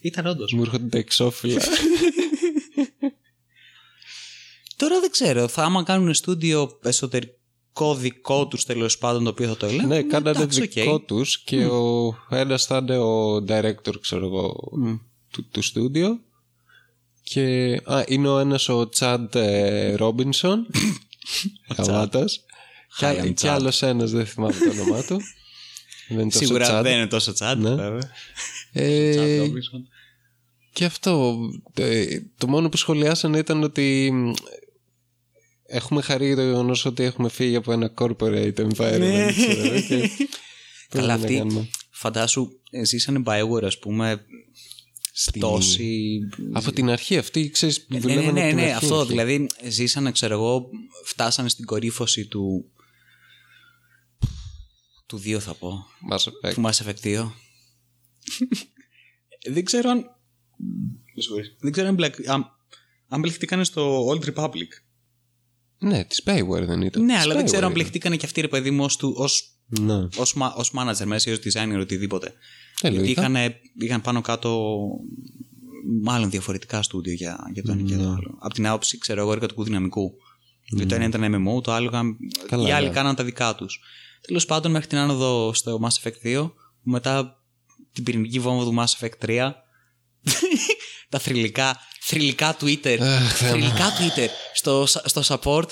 Speaker 1: Ήταν όντως.
Speaker 2: Μου έρχονται τα εξώφυλλα. [laughs]
Speaker 1: Τώρα δεν ξέρω. Θα άμα κάνουν στούντιο εσωτερικό δικό τους τέλος πάντων το οποίο θα το ελέγχουν.
Speaker 2: Ναι, κάνανε
Speaker 1: εντάξει,
Speaker 2: δικό
Speaker 1: οκέι.
Speaker 2: τους και ο ένας θα είναι ο director, ξέρω εγώ, του, του στούντιο. Και α, είναι ο ένας ο Τσάντ ε, Ρόμπινσον. Γαμάτος.
Speaker 1: Hi, I'm
Speaker 2: Και, και
Speaker 1: Chad.
Speaker 2: άλλος ένας, δεν θυμάμαι το όνομά του. δεν είναι τόσο
Speaker 1: Σίγουρα
Speaker 2: Chad.
Speaker 1: δεν είναι τόσο τσάντ.
Speaker 2: Ναι.
Speaker 1: βέβαια.
Speaker 2: Ε,
Speaker 1: Chad Robinson.
Speaker 2: Και αυτό. ε, Το μόνο που σχολιάσανε ήταν ότι μ, έχουμε χαρεί για το γεγονός ότι έχουμε φύγει από ένα corporate environment.
Speaker 1: Ναι.
Speaker 2: ξέρω εγώ, και [laughs] πρέπει
Speaker 1: Καλά,
Speaker 2: να
Speaker 1: αυτή.
Speaker 2: κάνουμε.
Speaker 1: Φαντάσου, ζήσανε Bioware, ας πούμε, πτώση.
Speaker 2: Από την αρχή αυτή, ξέρεις,
Speaker 1: Ναι, ναι,
Speaker 2: δουλεύανε
Speaker 1: ναι,
Speaker 2: από την
Speaker 1: ναι,
Speaker 2: αρχή
Speaker 1: αυτό.
Speaker 2: εκεί.
Speaker 1: Δηλαδή, ζήσανε, ξέρω εγώ, φτάσανε στην κορύφωση του. του 2 θα πω.
Speaker 2: Mass Effect.
Speaker 1: Του Mass Effect 2. δεν ξέρω αν. Δεν ξέρω αν, μπλακ- αν, αν μπλεχτήκανε στο Old Republic.
Speaker 2: Ναι, της Bioware δεν ήταν.
Speaker 1: Ναι,
Speaker 2: Της
Speaker 1: αλλά δεν ξέρω
Speaker 2: Bioware
Speaker 1: αν
Speaker 2: ήταν.
Speaker 1: μπλεχτήκανε και αυτοί ρε παιδί μου ως, του- ως,
Speaker 2: Ναι.
Speaker 1: ως, μα- ως manager μέσα ή ως designer οτιδήποτε.
Speaker 2: Ε,
Speaker 1: Γιατί
Speaker 2: λογικά.
Speaker 1: είχαν, είχαν πάνω κάτω μάλλον διαφορετικά στούντιο για, για το ένα και το
Speaker 2: Ναι.
Speaker 1: άλλο. Από την άποψη, ξέρω εγώ, εργατικού δυναμικού. Γιατί το ένα ήταν MMO, το άλλο είχαν.
Speaker 2: Καλά,
Speaker 1: οι άλλοι
Speaker 2: ναι.
Speaker 1: κάναν τα δικά τους. Τέλος πάντων, μέχρι την άνοδο στο Mass Effect 2, μετά την πυρηνική βόμβα του Mass Effect 3, [laughs] τα θρηλυκά, θρηλυκά Twitter,
Speaker 2: Αχ, Θεέ μου.
Speaker 1: θρηλυκά Twitter στο, στο support.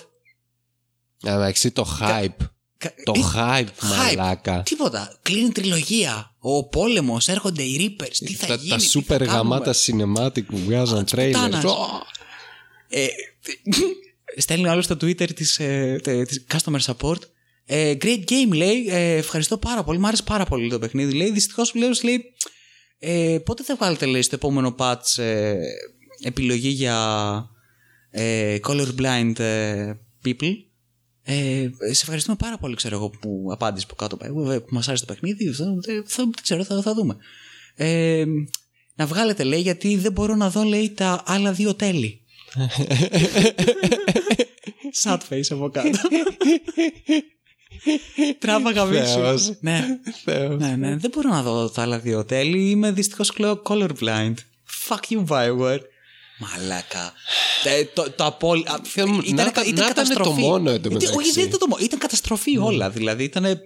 Speaker 2: Εντάξει, το hype.
Speaker 1: Κα-
Speaker 2: Το
Speaker 1: Ε,
Speaker 2: hype,
Speaker 1: hype.
Speaker 2: μαλάκα.
Speaker 1: Τίποτα. Κλείνει τριλογία. Ο πόλεμος, έρχονται οι Reapers. Τι θα
Speaker 2: Τα,
Speaker 1: γίνει,
Speaker 2: τα
Speaker 1: τι
Speaker 2: super
Speaker 1: θα κάνουμε;
Speaker 2: γαμάτα cinematic που βγάζαν trailers.
Speaker 1: πουτάνας.
Speaker 2: Ω,
Speaker 1: Ε, στέλνει άλλος στο Twitter της, ε, τε- της customer support. Ε, great game, λέει. Ε, ευχαριστώ πάρα πολύ. Μ' άρεσε πάρα πολύ το παιχνίδι. Λέει, δυστυχώς λέει, λέει ε, πότε θα βγάλετε, λέει, στο επόμενο patch ε, επιλογή για ε, colorblind ε, people; Ε, σε ευχαριστούμε πάρα πολύ, ξέρω εγώ, που απάντησε από κάτω. Ε, που μας άρεσε το παιχνίδι. Θα, θα, θα- δεν ξέρω, θα, θα δούμε. Ε, να βγάλετε, λέει, γιατί δεν μπορώ να δω, λέει, τα άλλα δύο τέλη. [laughs] Sad face από κάτω. [laughs] Τράβαγα
Speaker 2: Θεός.
Speaker 1: μίσου. Ναι.
Speaker 2: Θεός.
Speaker 1: ναι, ναι, δεν μπορώ να δω τα άλλα δύο τέλη. Είμαι δυστυχώς colorblind. Fuck you, Bioware. Μαλάκα. Ε, το, το απόλυτο.
Speaker 2: Θεέ μου, να ήταν- να ήταν το μόνο εντωμεταξύ.
Speaker 1: Όχι, δεν ήταν το μόνο. Ήταν καταστροφή όλα. Δηλαδή ήταν.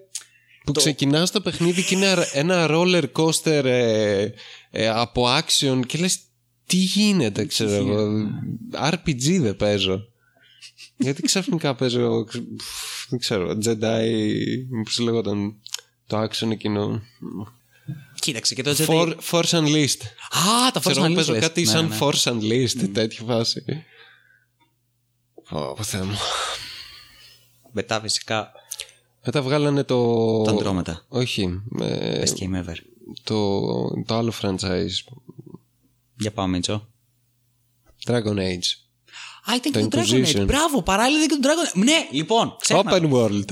Speaker 2: Που ξεκινάς το παιχνίδι και είναι ένα roller coaster ε, ε, από action και λες τι γίνεται ξέρω εγώ RPG δεν παίζω γιατί ξαφνικά παίζω ξ- πφ, δεν ξέρω Jedi πώς λέγονταν το action εκείνο
Speaker 1: Κοίταξε και το Jedi.
Speaker 2: For, Force Unleashed
Speaker 1: Α, τα
Speaker 2: ξέρω
Speaker 1: Force
Speaker 2: εγώ παίζω
Speaker 1: Unleashed.
Speaker 2: κάτι
Speaker 1: Ναι,
Speaker 2: σαν
Speaker 1: ναι.
Speaker 2: Force Unleashed τέτοια φάση Ω, Θεέ μου.
Speaker 1: Μετά φυσικά.
Speaker 2: μετά βγάλανε το
Speaker 1: Το Andromeda.
Speaker 2: όχι ε,
Speaker 1: Best game ever.
Speaker 2: το, το άλλο franchise
Speaker 1: Για πάμε, Μίτσο.
Speaker 2: Dragon Age
Speaker 1: Α, ήταν
Speaker 2: Το
Speaker 1: και το Dragon Age.
Speaker 2: Inquisition.
Speaker 1: Μπράβο, παράλληλα ήταν και το Dragon Age. Ναι, λοιπόν. Ξέχνα.
Speaker 2: Open World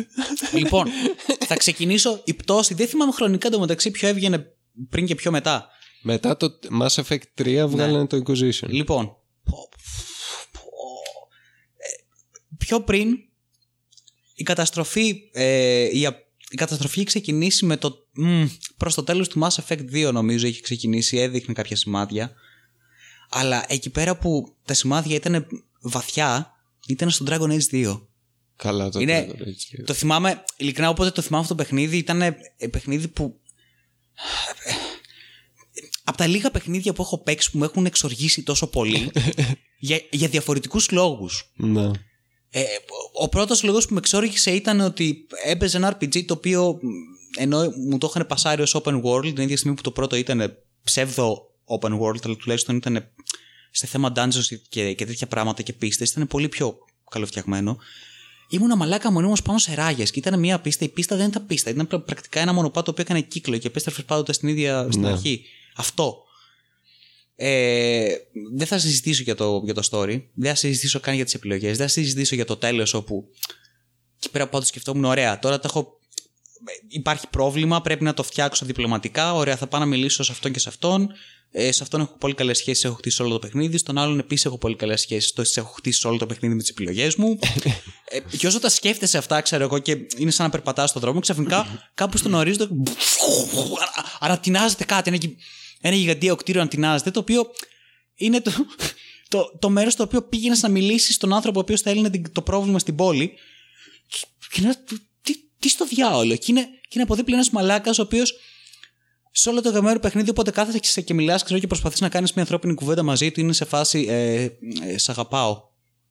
Speaker 1: λοιπόν, [laughs] θα ξεκινήσω η πτώση. Δεν θυμάμαι χρονικά εντωμεταξύ ποιο έβγαινε πριν και πιο μετά.
Speaker 2: Μετά το Mass Effect 3 βγάλανε το Inquisition.
Speaker 1: Λοιπόν, πω, πω. Ε, πιο πριν η καταστροφή, ε, η, α- η καταστροφή είχε ξεκινήσει με το μ, προς το τέλος του Mass Effect 2 νομίζω είχε ξεκινήσει, έδειχνε κάποια σημάδια αλλά εκεί πέρα που τα σημάδια ήταν βαθιά ήταν στο Dragon Age 2
Speaker 2: Καλά το
Speaker 1: Είναι-
Speaker 2: Dragon Age.
Speaker 1: το θυμάμαι, ειλικρινά όποτε το θυμάμαι αυτό το παιχνίδι ήταν ε, παιχνίδι που από τα λίγα παιχνίδια που έχω παίξει που με έχουν εξοργήσει τόσο πολύ [laughs] για, για διαφορετικούς λόγους.
Speaker 2: Ναι.
Speaker 1: Ε, ο πρώτος λόγος που με εξόργησε ήταν ότι έπαιζε ένα RPG το οποίο μ, ενώ μου το είχαν πασάρει ως open world την ίδια στιγμή που το πρώτο ήταν ψεύδο open world αλλά τουλάχιστον ήταν σε θέμα dungeons και, και τέτοια πράγματα και πίστες ήταν πολύ πιο καλοφτιαγμένο Ήμουνα μαλάκα μονίμως πάνω σε ράγες και ήταν μια πίστα. Η πίστα δεν ήταν πίστα. Ήταν πρα- πρακτικά ένα μονοπάτο που έκανε κύκλο και επέστρεφε πάντοτε στην ίδια στην
Speaker 2: Ναι.
Speaker 1: αρχή. Αυτό. Ε, δεν θα συζητήσω για το, για το story. Δεν θα συζητήσω καν για τις επιλογές. Δεν θα συζητήσω για το τέλος όπου. Εκεί πέρα πάντω σκεφτόμουν, ωραία, τώρα το έχω. Υπάρχει πρόβλημα, πρέπει να το φτιάξω διπλωματικά. Ωραία, θα πάω να μιλήσω σε αυτόν και σε αυτόν. Ε, σε αυτόν έχω πολύ καλές σχέσεις, έχω χτίσει όλο το παιχνίδι. Στον άλλον επίσης έχω πολύ καλές σχέσεις. Το έχω χτίσει όλο το παιχνίδι με τις επιλογές μου. ε, και όσο τα σκέφτεσαι αυτά, ξέρω εγώ, και είναι σαν να περπατάς στον δρόμο, ξαφνικά κάπου στον ορίζοντα. ανατινάζεται κάτι. Ένα, γι- ένα γιγαντιαίο κτίριο ανατινάζεται, το οποίο είναι το, το, το μέρος στο οποίο πήγαινες να μιλήσεις στον άνθρωπο ο οποίος θα έλυνε την- το πρόβλημα στην πόλη. Και, και να. Τι, τι στο διάολο. Και είναι, και είναι από δίπλα ένας μαλάκας ο οποίος σε όλο το γαμμένο παιχνίδι, όποτε κάθεσαι και μιλάς, ξέρω και προσπαθείς να κάνεις μια ανθρώπινη κουβέντα μαζί του, είναι σε φάση. Ε, ε, σ' αγαπάω.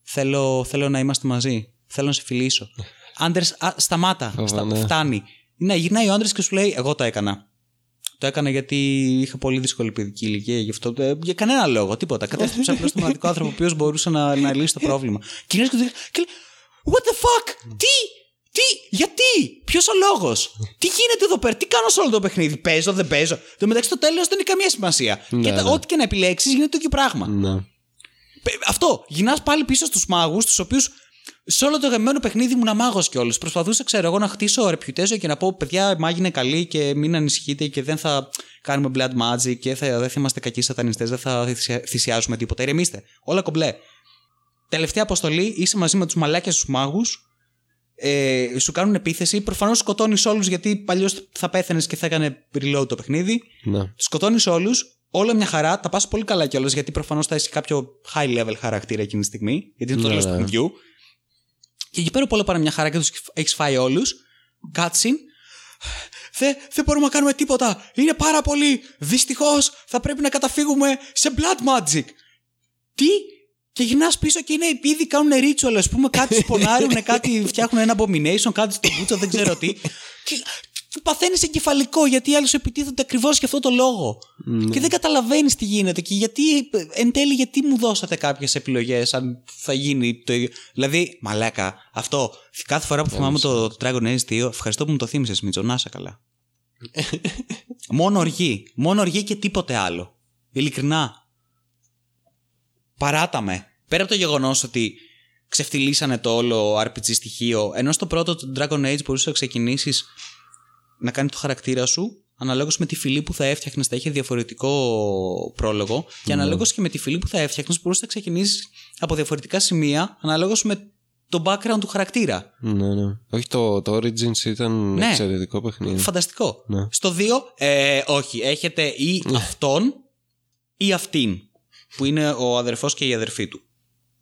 Speaker 1: Θέλω, θέλω να είμαστε μαζί. Θέλω να σε φιλήσω. Άντρε, σταμάτα.
Speaker 2: Αβα,
Speaker 1: Στα,
Speaker 2: ναι.
Speaker 1: Φτάνει. Ναι, γυρνάει ο άντρα και σου λέει: Εγώ το έκανα. Το έκανα γιατί είχα πολύ δύσκολη παιδική ηλικία. Γι αυτό, ε, για κανένα λόγο, τίποτα. Κατέστρεψα απλώς τον [laughs] μοναδικό άνθρωπο ο οποίος μπορούσε να, να λύσει το πρόβλημα. Και γυρνάει και του λέει: και λέει, What the fuck! Τι! Τι! Γιατί! Ποιος ο λόγος! Τι γίνεται εδώ πέρα! Τι κάνω σε όλο το παιχνίδι! Παίζω, δεν παίζω; Το μεταξύ το τέλος δεν έχει καμία σημασία.
Speaker 2: Ναι,
Speaker 1: και τα-
Speaker 2: ναι.
Speaker 1: ό,τι και να επιλέξεις γίνεται το ίδιο πράγμα.
Speaker 2: Ναι.
Speaker 1: Πε- Αυτό. Γυρνάς πάλι πίσω στους μάγους, τους οποίους σε όλο το γαμμένο παιχνίδι ήμουν μάγο κιόλας. Προσπαθούσα, ξέρω εγώ, να χτίσω reputation και να πω: Παιδιά, η μάγοι είναι καλοί και μην ανησυχείτε και δεν θα κάνουμε blood magic και θα, δεν θα είμαστε κακοί σατανιστές, δεν θα θυσια- θυσιάζουμε τίποτα. Ηρεμήστε. Όλα κομπλέ. Τελευταία αποστολή, είσαι μαζί με τους μαλάκια τους μάγους. Ε, σου κάνουν επίθεση. Προφανώς σκοτώνεις όλους γιατί παλιώς θα πέθανε και θα έκανε reload το παιχνίδι.
Speaker 2: Ναι.
Speaker 1: Του σκοτώνεις όλους, όλα μια χαρά, τα πας πολύ καλά κιόλας γιατί προφανώς θα έχει κάποιο high level χαρακτήρα εκείνη τη στιγμή, γιατί είναι το
Speaker 2: Ναι,
Speaker 1: τέλος του
Speaker 2: ναι.
Speaker 1: παιχνιδιού. Και εκεί πέρα όλα πάνε μια χαρά και τους έχεις φάει όλους. Cutscene. Δεν, δεν μπορούμε να κάνουμε τίποτα. Είναι πάρα πολύ. Δυστυχώς θα πρέπει να καταφύγουμε σε blood magic. Τι; Και γυρνάς πίσω και είναι, ήδη κάνουν ritual, ας πούμε, κάτι [laughs] σπονάρουν, κάτι φτιάχνουν ένα abomination, κάτι στο μπούτσο, δεν ξέρω τι. Και παθαίνεις εγκεφαλικό γιατί οι άλλοι σου επιτίθονται ακριβώς για αυτό το λόγο. Και δεν καταλαβαίνεις τι γίνεται και γιατί, εν τέλει, γιατί μου δώσατε κάποιες επιλογές, αν θα γίνει το ίδιο. Δηλαδή, μαλάκα, αυτό. Κάθε φορά που θυμάμαι το, το Dragon Age 2, ευχαριστώ που μου το θύμισες, Μίτσο, να είσαι καλά. [laughs] Μόνο οργή. Μόνο οργή και τίποτε άλλο. Ειλικρινά. Παράτα με. Πέρα από το γεγονός ότι ξεφτυλίσανε το όλο RPG στοιχείο, ενώ στο πρώτο το Dragon Age μπορούσες να ξεκινήσεις να κάνει το χαρακτήρα σου αναλόγως με τη φυλή που θα έφτιαχνες, θα είχε διαφορετικό πρόλογο και αναλόγως και με τη φυλή που θα έφτιαχνες μπορούσες να ξεκινήσεις από διαφορετικά σημεία αναλόγως με το background του χαρακτήρα.
Speaker 2: Ναι, ναι. Όχι, το, το Origins ήταν
Speaker 1: Ναι.
Speaker 2: εξαιρετικό παιχνίδι.
Speaker 1: Φανταστικό.
Speaker 2: Ναι.
Speaker 1: Στο 2, ε, όχι, έχετε ή αυτόν ή αυτήν, που είναι ο αδερφός και η αδερφή του.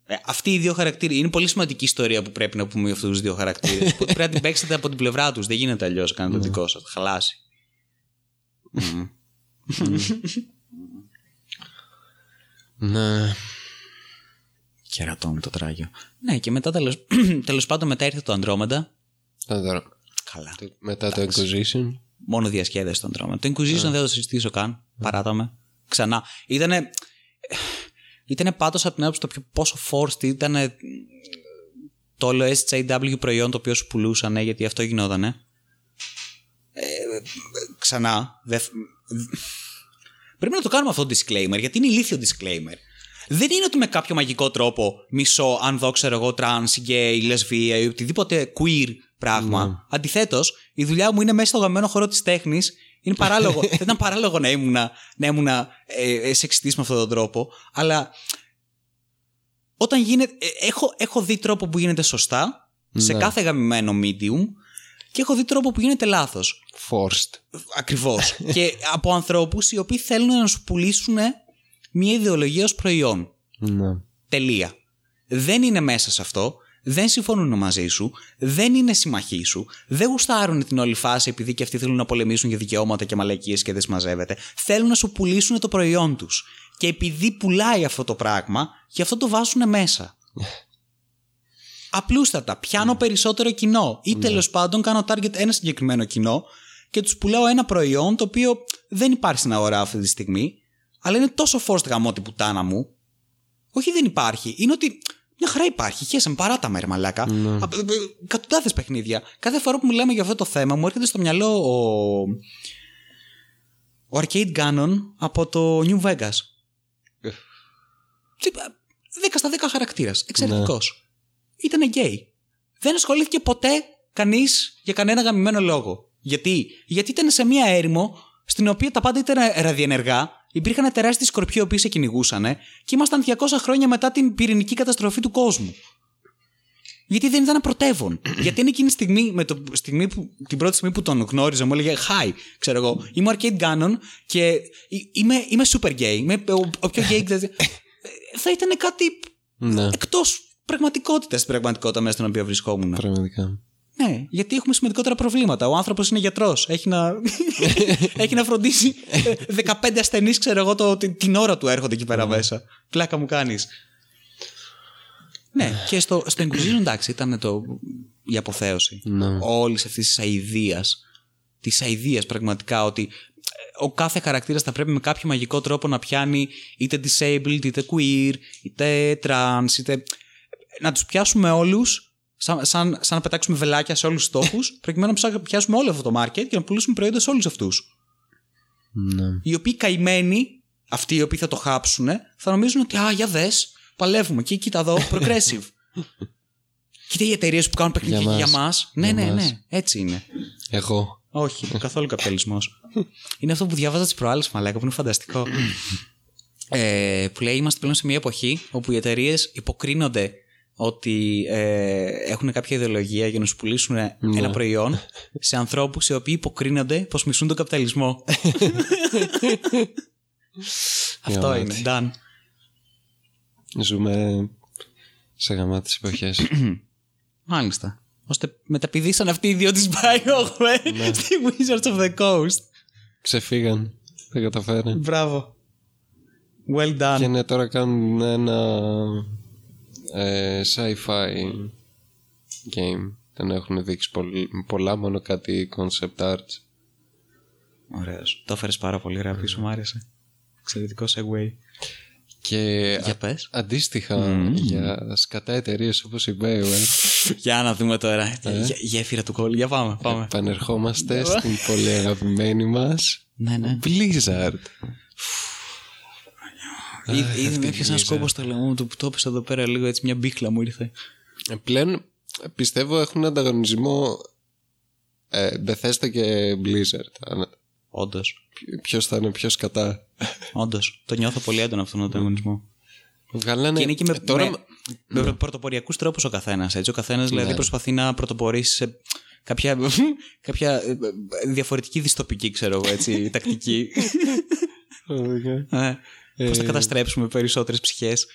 Speaker 1: Ε, αυτοί οι δύο χαρακτήρες. Είναι πολύ σημαντική ιστορία που πρέπει να πούμε για αυτούς τους δύο χαρακτήρες. [laughs] πρέπει να την παίξετε από την πλευρά τους. Δεν γίνεται αλλιώς να κάνετε το δικό σας. Θα χαλάσει. Μμμ.
Speaker 2: Ναι.
Speaker 1: Κερατώνει το τράγιο. Ναι, και μετά τέλος [clears throat] τέλος πάντων μετά ήρθε το Andromeda.
Speaker 2: Θα τώρα.
Speaker 1: Καλά.
Speaker 2: Μετά το Inquisition.
Speaker 1: Μόνο διασκέδαση το Andromeda. Το Inquisition δεν θα το συζητήσω καν. Παράτα με. Ξανά. Ήτανε. Ήτανε πάντως από την άποψη το πιο πόσο forced ήταν το όλο SJW προϊόν το οποίο σου πουλούσαν, γιατί αυτό γινότανε. Ε, ξανά. δε- Πρέπει να το κάνουμε αυτό το disclaimer, γιατί είναι ηλίθιο disclaimer. Δεν είναι ότι με κάποιο μαγικό τρόπο μισώ αν δω, ξέρω εγώ, τρανς, γκέι, λεσβία ή οτιδήποτε queer πράγμα.
Speaker 2: Ναι.
Speaker 1: Αντιθέτως, η δουλειά μου είναι μέσα στο γαμμένο χώρο της τέχνης. Είναι παράλογο. Δεν ήταν παράλογο να ήμουν, να ήμουν ε, ε, σεξιστής με αυτόν τον τρόπο. Αλλά όταν γίνεται. ε, έχω, έχω δει τρόπο που γίνεται σωστά σε
Speaker 2: Ναι.
Speaker 1: κάθε γαμημένο medium και έχω δει τρόπο που γίνεται λάθος.
Speaker 2: Forced.
Speaker 1: Ακριβώς. [laughs] και από ανθρώπους οι οποίοι θέλουν να σου πουλήσουν μια ιδεολογία ως προϊόν.
Speaker 2: Ναι.
Speaker 1: Τελεία. Δεν είναι μέσα σε αυτό. Δεν συμφωνούν μαζί σου. Δεν είναι συμμαχοί σου. Δεν γουστάρουν την όλη φάση επειδή και αυτοί θέλουν να πολεμήσουν για δικαιώματα και μαλακίες και δεν συμμαζεύεται. Θέλουν να σου πουλήσουν το προϊόν τους. Και επειδή πουλάει αυτό το πράγμα, γι' αυτό το βάζουν μέσα. [laughs] Απλούστατα. Πιάνω περισσότερο κοινό. Ή τέλος πάντων κάνω target ένα συγκεκριμένο κοινό και τους πουλάω ένα προϊόν το οποίο δεν υπάρχει στην αγορά αυτή τη στιγμή, αλλά είναι τόσο forced γαμό την πουτάνα μου. Όχι, δεν υπάρχει. Είναι ότι μια χαρά υπάρχει. Χέσαμε παρά τα μέρα, μαλάκα. Εκατοντάδες παιχνίδια. Κάθε φορά που μιλάμε για αυτό το θέμα, μου έρχεται στο μυαλό ο. Ο Arcade Ganon από το New Vegas. Τι- 10 στα 10 χαρακτήρας. Εξαιρετικός. Ήταν γκέι. Δεν ασχολήθηκε ποτέ κανείς για κανένα γαμημένο λόγο. Γιατί; Γιατί ήταν σε μία έρημο στην οποία τα πάντα ήταν ραδιενεργά, υπήρχαν τεράστιοι σκορπιοί οι οποίοι σε κυνηγούσαν και ήμασταν 200 χρόνια μετά την πυρηνική καταστροφή του κόσμου. Γιατί δεν ήταν πρωτεύον. [clears throat] Γιατί είναι εκείνη τη στιγμή, με το, στιγμή που, την πρώτη στιγμή που τον γνώριζα, μου έλεγε Hi, ξέρω εγώ, είμαι ο Arcade Ganon και ε, είμαι, είμαι super gay. Είμαι ο, ο πιο gay. δηλαδή. Ε, [clears throat] θα ήταν κάτι
Speaker 2: Ναι,
Speaker 1: εκτός πραγματικότητας στην πραγματικότητα μέσα στην οποία βρισκόμουν.
Speaker 2: πραγματικά.
Speaker 1: Ναι, γιατί έχουμε σημαντικότερα προβλήματα. Ο άνθρωπος είναι γιατρός. Έχει να, [laughs] έχει να φροντίσει ε, 15 ασθενείς, ξέρω εγώ, το, την, την ώρα του έρχονται εκεί πέρα μέσα. Πλάκα μου κάνεις. Ναι, και στο, στο Inquisition εντάξει, ήταν το, η αποθέωση
Speaker 2: Ναι.
Speaker 1: όλης αυτής της αηδίας. Της αηδίας πραγματικά ότι ε, ο κάθε χαρακτήρας θα πρέπει με κάποιο μαγικό τρόπο να πιάνει είτε disabled, είτε queer, είτε trans, είτε. να τους πιάσουμε όλους σαν, σαν, σαν να πετάξουμε βελάκια σε όλους τους στόχου, [laughs] προκειμένου να πιάσουμε όλο αυτό το market και να πουλήσουμε προϊόντα σε όλους αυτούς.
Speaker 2: Ναι.
Speaker 1: Οι οποίοι καημένοι, αυτοί οι οποίοι θα το χάψουν, θα νομίζουν ότι Α, για δες, παλεύουμε. Και κοίτα εδώ, [laughs] progressive. κοίτα οι εταιρείες που κάνουν παιχνίδια
Speaker 2: Για
Speaker 1: για
Speaker 2: μας.
Speaker 1: μας. Ναι,
Speaker 2: Για
Speaker 1: ναι,
Speaker 2: μας.
Speaker 1: ναι. Έτσι είναι.
Speaker 2: Εγώ.
Speaker 1: Όχι, [laughs] καθόλου καπιταλισμός. είναι αυτό που διάβαζα τις προάλλες, μαλάκα, που είναι φανταστικό. ε, που λέει: Είμαστε πλέον σε μια εποχή όπου οι εταιρείες υποκρίνονται ότι ε, έχουν κάποια ιδεολογία για να σου πουλήσουν ένα προϊόν σε ανθρώπους οι οποίοι υποκρίνονται πως μισούν τον καπιταλισμό. [laughs] αυτό
Speaker 2: Για
Speaker 1: είναι. Done.
Speaker 2: Ζούμε σε γαμάτες εποχές. [clears throat]
Speaker 1: Μάλιστα. Ώστε μεταπηδήσαν αυτοί οι δύο της Bioware
Speaker 2: Ναι. [laughs]
Speaker 1: στη Wizards of the Coast.
Speaker 2: Ξεφύγαν. Δεν καταφέραν.
Speaker 1: Μπράβο. Well done.
Speaker 2: Και ναι, τώρα κάνουν ένα ε, sci-fi game. Δεν έχουν δείξει πολλ- πολλά, μόνο κάτι concept arts.
Speaker 1: Ωραίος. Το έφερες πάρα πολύ ωραία πίσω, μου άρεσε. Εξαιρετικό segue.
Speaker 2: Και
Speaker 1: Για
Speaker 2: α-
Speaker 1: πες.
Speaker 2: αντίστοιχα για σκατά εταιρείες όπως η Bioware [laughs]
Speaker 1: Για να δούμε τώρα. Γε- Γέφυρα του κόλλου. Για πάμε. πάμε.
Speaker 2: επανερχόμαστε στην πολύ αγαπημένη μας
Speaker 1: ναι, ναι.
Speaker 2: Blizzard.
Speaker 1: Ήδη- Ήδη με έπιασε ένας
Speaker 2: Blizzard.
Speaker 1: σκόπο στο λαιμό μου του που το έπεσε εδώ πέρα λίγο έτσι μια μπίχλα μου ήρθε.
Speaker 2: Ε, Πλέον πιστεύω έχουν ανταγωνισμό ε, Bethesda και Blizzard. Αν-
Speaker 1: Όντως.
Speaker 2: Ποιος θα είναι πιο σκατά.
Speaker 1: Όντως. Το νιώθω πολύ έντονα αυτόν τον ανταγωνισμό.
Speaker 2: Βγάλανε...
Speaker 1: Και είναι και με,
Speaker 2: ε, τώρα...
Speaker 1: με, με πρωτοποριακούς τρόπους ο καθένας. Ο καθένας δηλαδή προσπαθεί να πρωτοπορήσει σε κάποια, [laughs] κάποια ε, ε, διαφορετική διστοπική, ξέρω εγώ, έτσι, [laughs] τακτική. Ε, Πώς θα καταστρέψουμε περισσότερες ψυχές.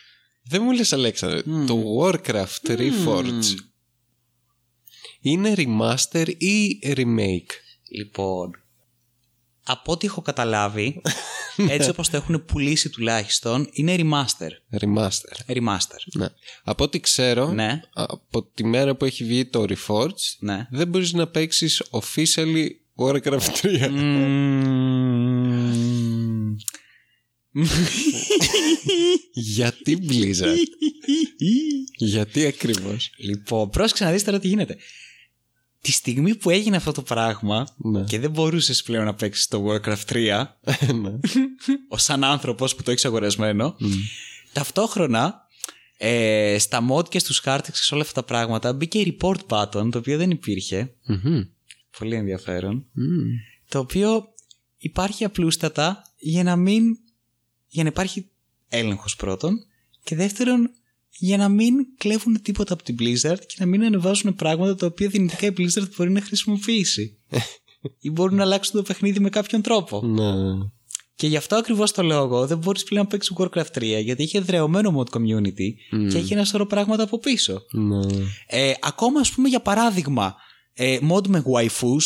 Speaker 2: Δεν μου λες Αλέξανδρε, το Warcraft Reforged είναι remaster ή remake;
Speaker 1: Λοιπόν, από ό,τι έχω καταλάβει, [laughs] έτσι όπως το έχουν πουλήσει τουλάχιστον, είναι remaster.
Speaker 2: Remaster.
Speaker 1: Remaster.
Speaker 2: Ναι. Από ό,τι ξέρω,
Speaker 1: Ναι.
Speaker 2: από τη μέρα που έχει βγει το Reforged,
Speaker 1: Ναι.
Speaker 2: δεν μπορείς να παίξεις officially Warcraft [laughs] 3.
Speaker 1: Μμμ.
Speaker 2: Γιατί Blizzard. Γιατί ακριβώς;
Speaker 1: λοιπόν, πρόσεξε να δεις τώρα τι γίνεται. Τη στιγμή που έγινε αυτό το πράγμα
Speaker 2: Ναι.
Speaker 1: και δεν μπορούσες πλέον να παίξεις το Warcraft 3
Speaker 2: Ναι. [laughs]
Speaker 1: ως σαν άνθρωπος που το έχεις αγορασμένο ταυτόχρονα ε, στα mod και στους χάρτες και σε όλα αυτά τα πράγματα μπήκε report button το οποίο δεν υπήρχε
Speaker 2: Μμμ.
Speaker 1: πολύ ενδιαφέρον
Speaker 2: Μμμ.
Speaker 1: το οποίο υπάρχει απλούστατα για να μην για να υπάρχει έλεγχος πρώτον και δεύτερον για να μην κλέβουν τίποτα από την Blizzard και να μην ανεβάζουν πράγματα τα οποία δυνητικά η Blizzard μπορεί να χρησιμοποιήσει [laughs] ή μπορούν να αλλάξουν το παιχνίδι με κάποιον τρόπο.
Speaker 2: Ναι.
Speaker 1: Και γι' αυτό ακριβώς το λόγο δεν μπορείς πλέον να παίξεις Warcraft 3 γιατί είχε δρεωμένο mod community και έχει ένα σωρό πράγματα από πίσω.
Speaker 2: Ναι.
Speaker 1: Ε, ακόμα ας πούμε για παράδειγμα ε, mod με waifus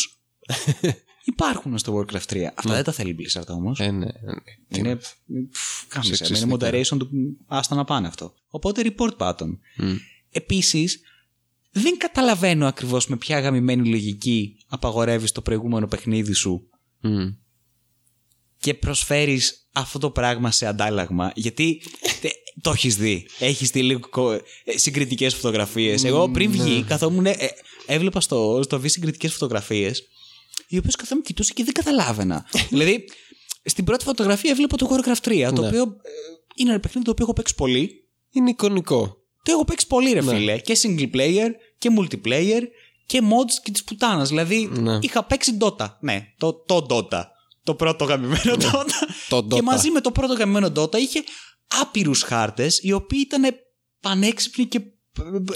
Speaker 1: [laughs] υπάρχουν στο Warcraft 3. Αυτά δεν τα θέλει η Blizzard όμως.
Speaker 2: Ε, ναι, ναι.
Speaker 1: Είναι. πφ, κάμισε,
Speaker 2: Σεξιστικά.
Speaker 1: Είναι moderation του. Άστα να πάνε αυτό. Οπότε report button. Επίσης, δεν καταλαβαίνω ακριβώς με ποια γαμημένη λογική απαγορεύεις το προηγούμενο παιχνίδι σου
Speaker 2: Μμ.
Speaker 1: και προσφέρεις αυτό το πράγμα σε αντάλλαγμα. Γιατί τε- το έχεις δει. Έχεις δει λίγο συγκριτικές φωτογραφίες. Εγώ πριν βγει, καθόμουν. ε, έβλεπα στο, στο βι συγκριτικές φωτογραφίες, οι οποίε καθόμουν κοιτούσα και δεν καταλάβαινα. [laughs] δηλαδή, στην πρώτη φωτογραφία έβλεπα το Warcraft 3, το οποίο ε, είναι ένα παιχνίδι το οποίο έχω παίξει πολύ.
Speaker 2: Είναι εικονικό.
Speaker 1: Το έχω παίξει πολύ, ρε φίλε. Και single player και multiplayer και mods και της πουτάνας. Δηλαδή,
Speaker 2: Ναι.
Speaker 1: είχα παίξει Dota. Ναι, το, το Dota. Το πρώτο γαμημένο Dota.
Speaker 2: Το
Speaker 1: Και
Speaker 2: Dota.
Speaker 1: μαζί με το πρώτο γαμημένο Dota είχε άπειρους χάρτες οι οποίοι ήταν πανέξυπνοι και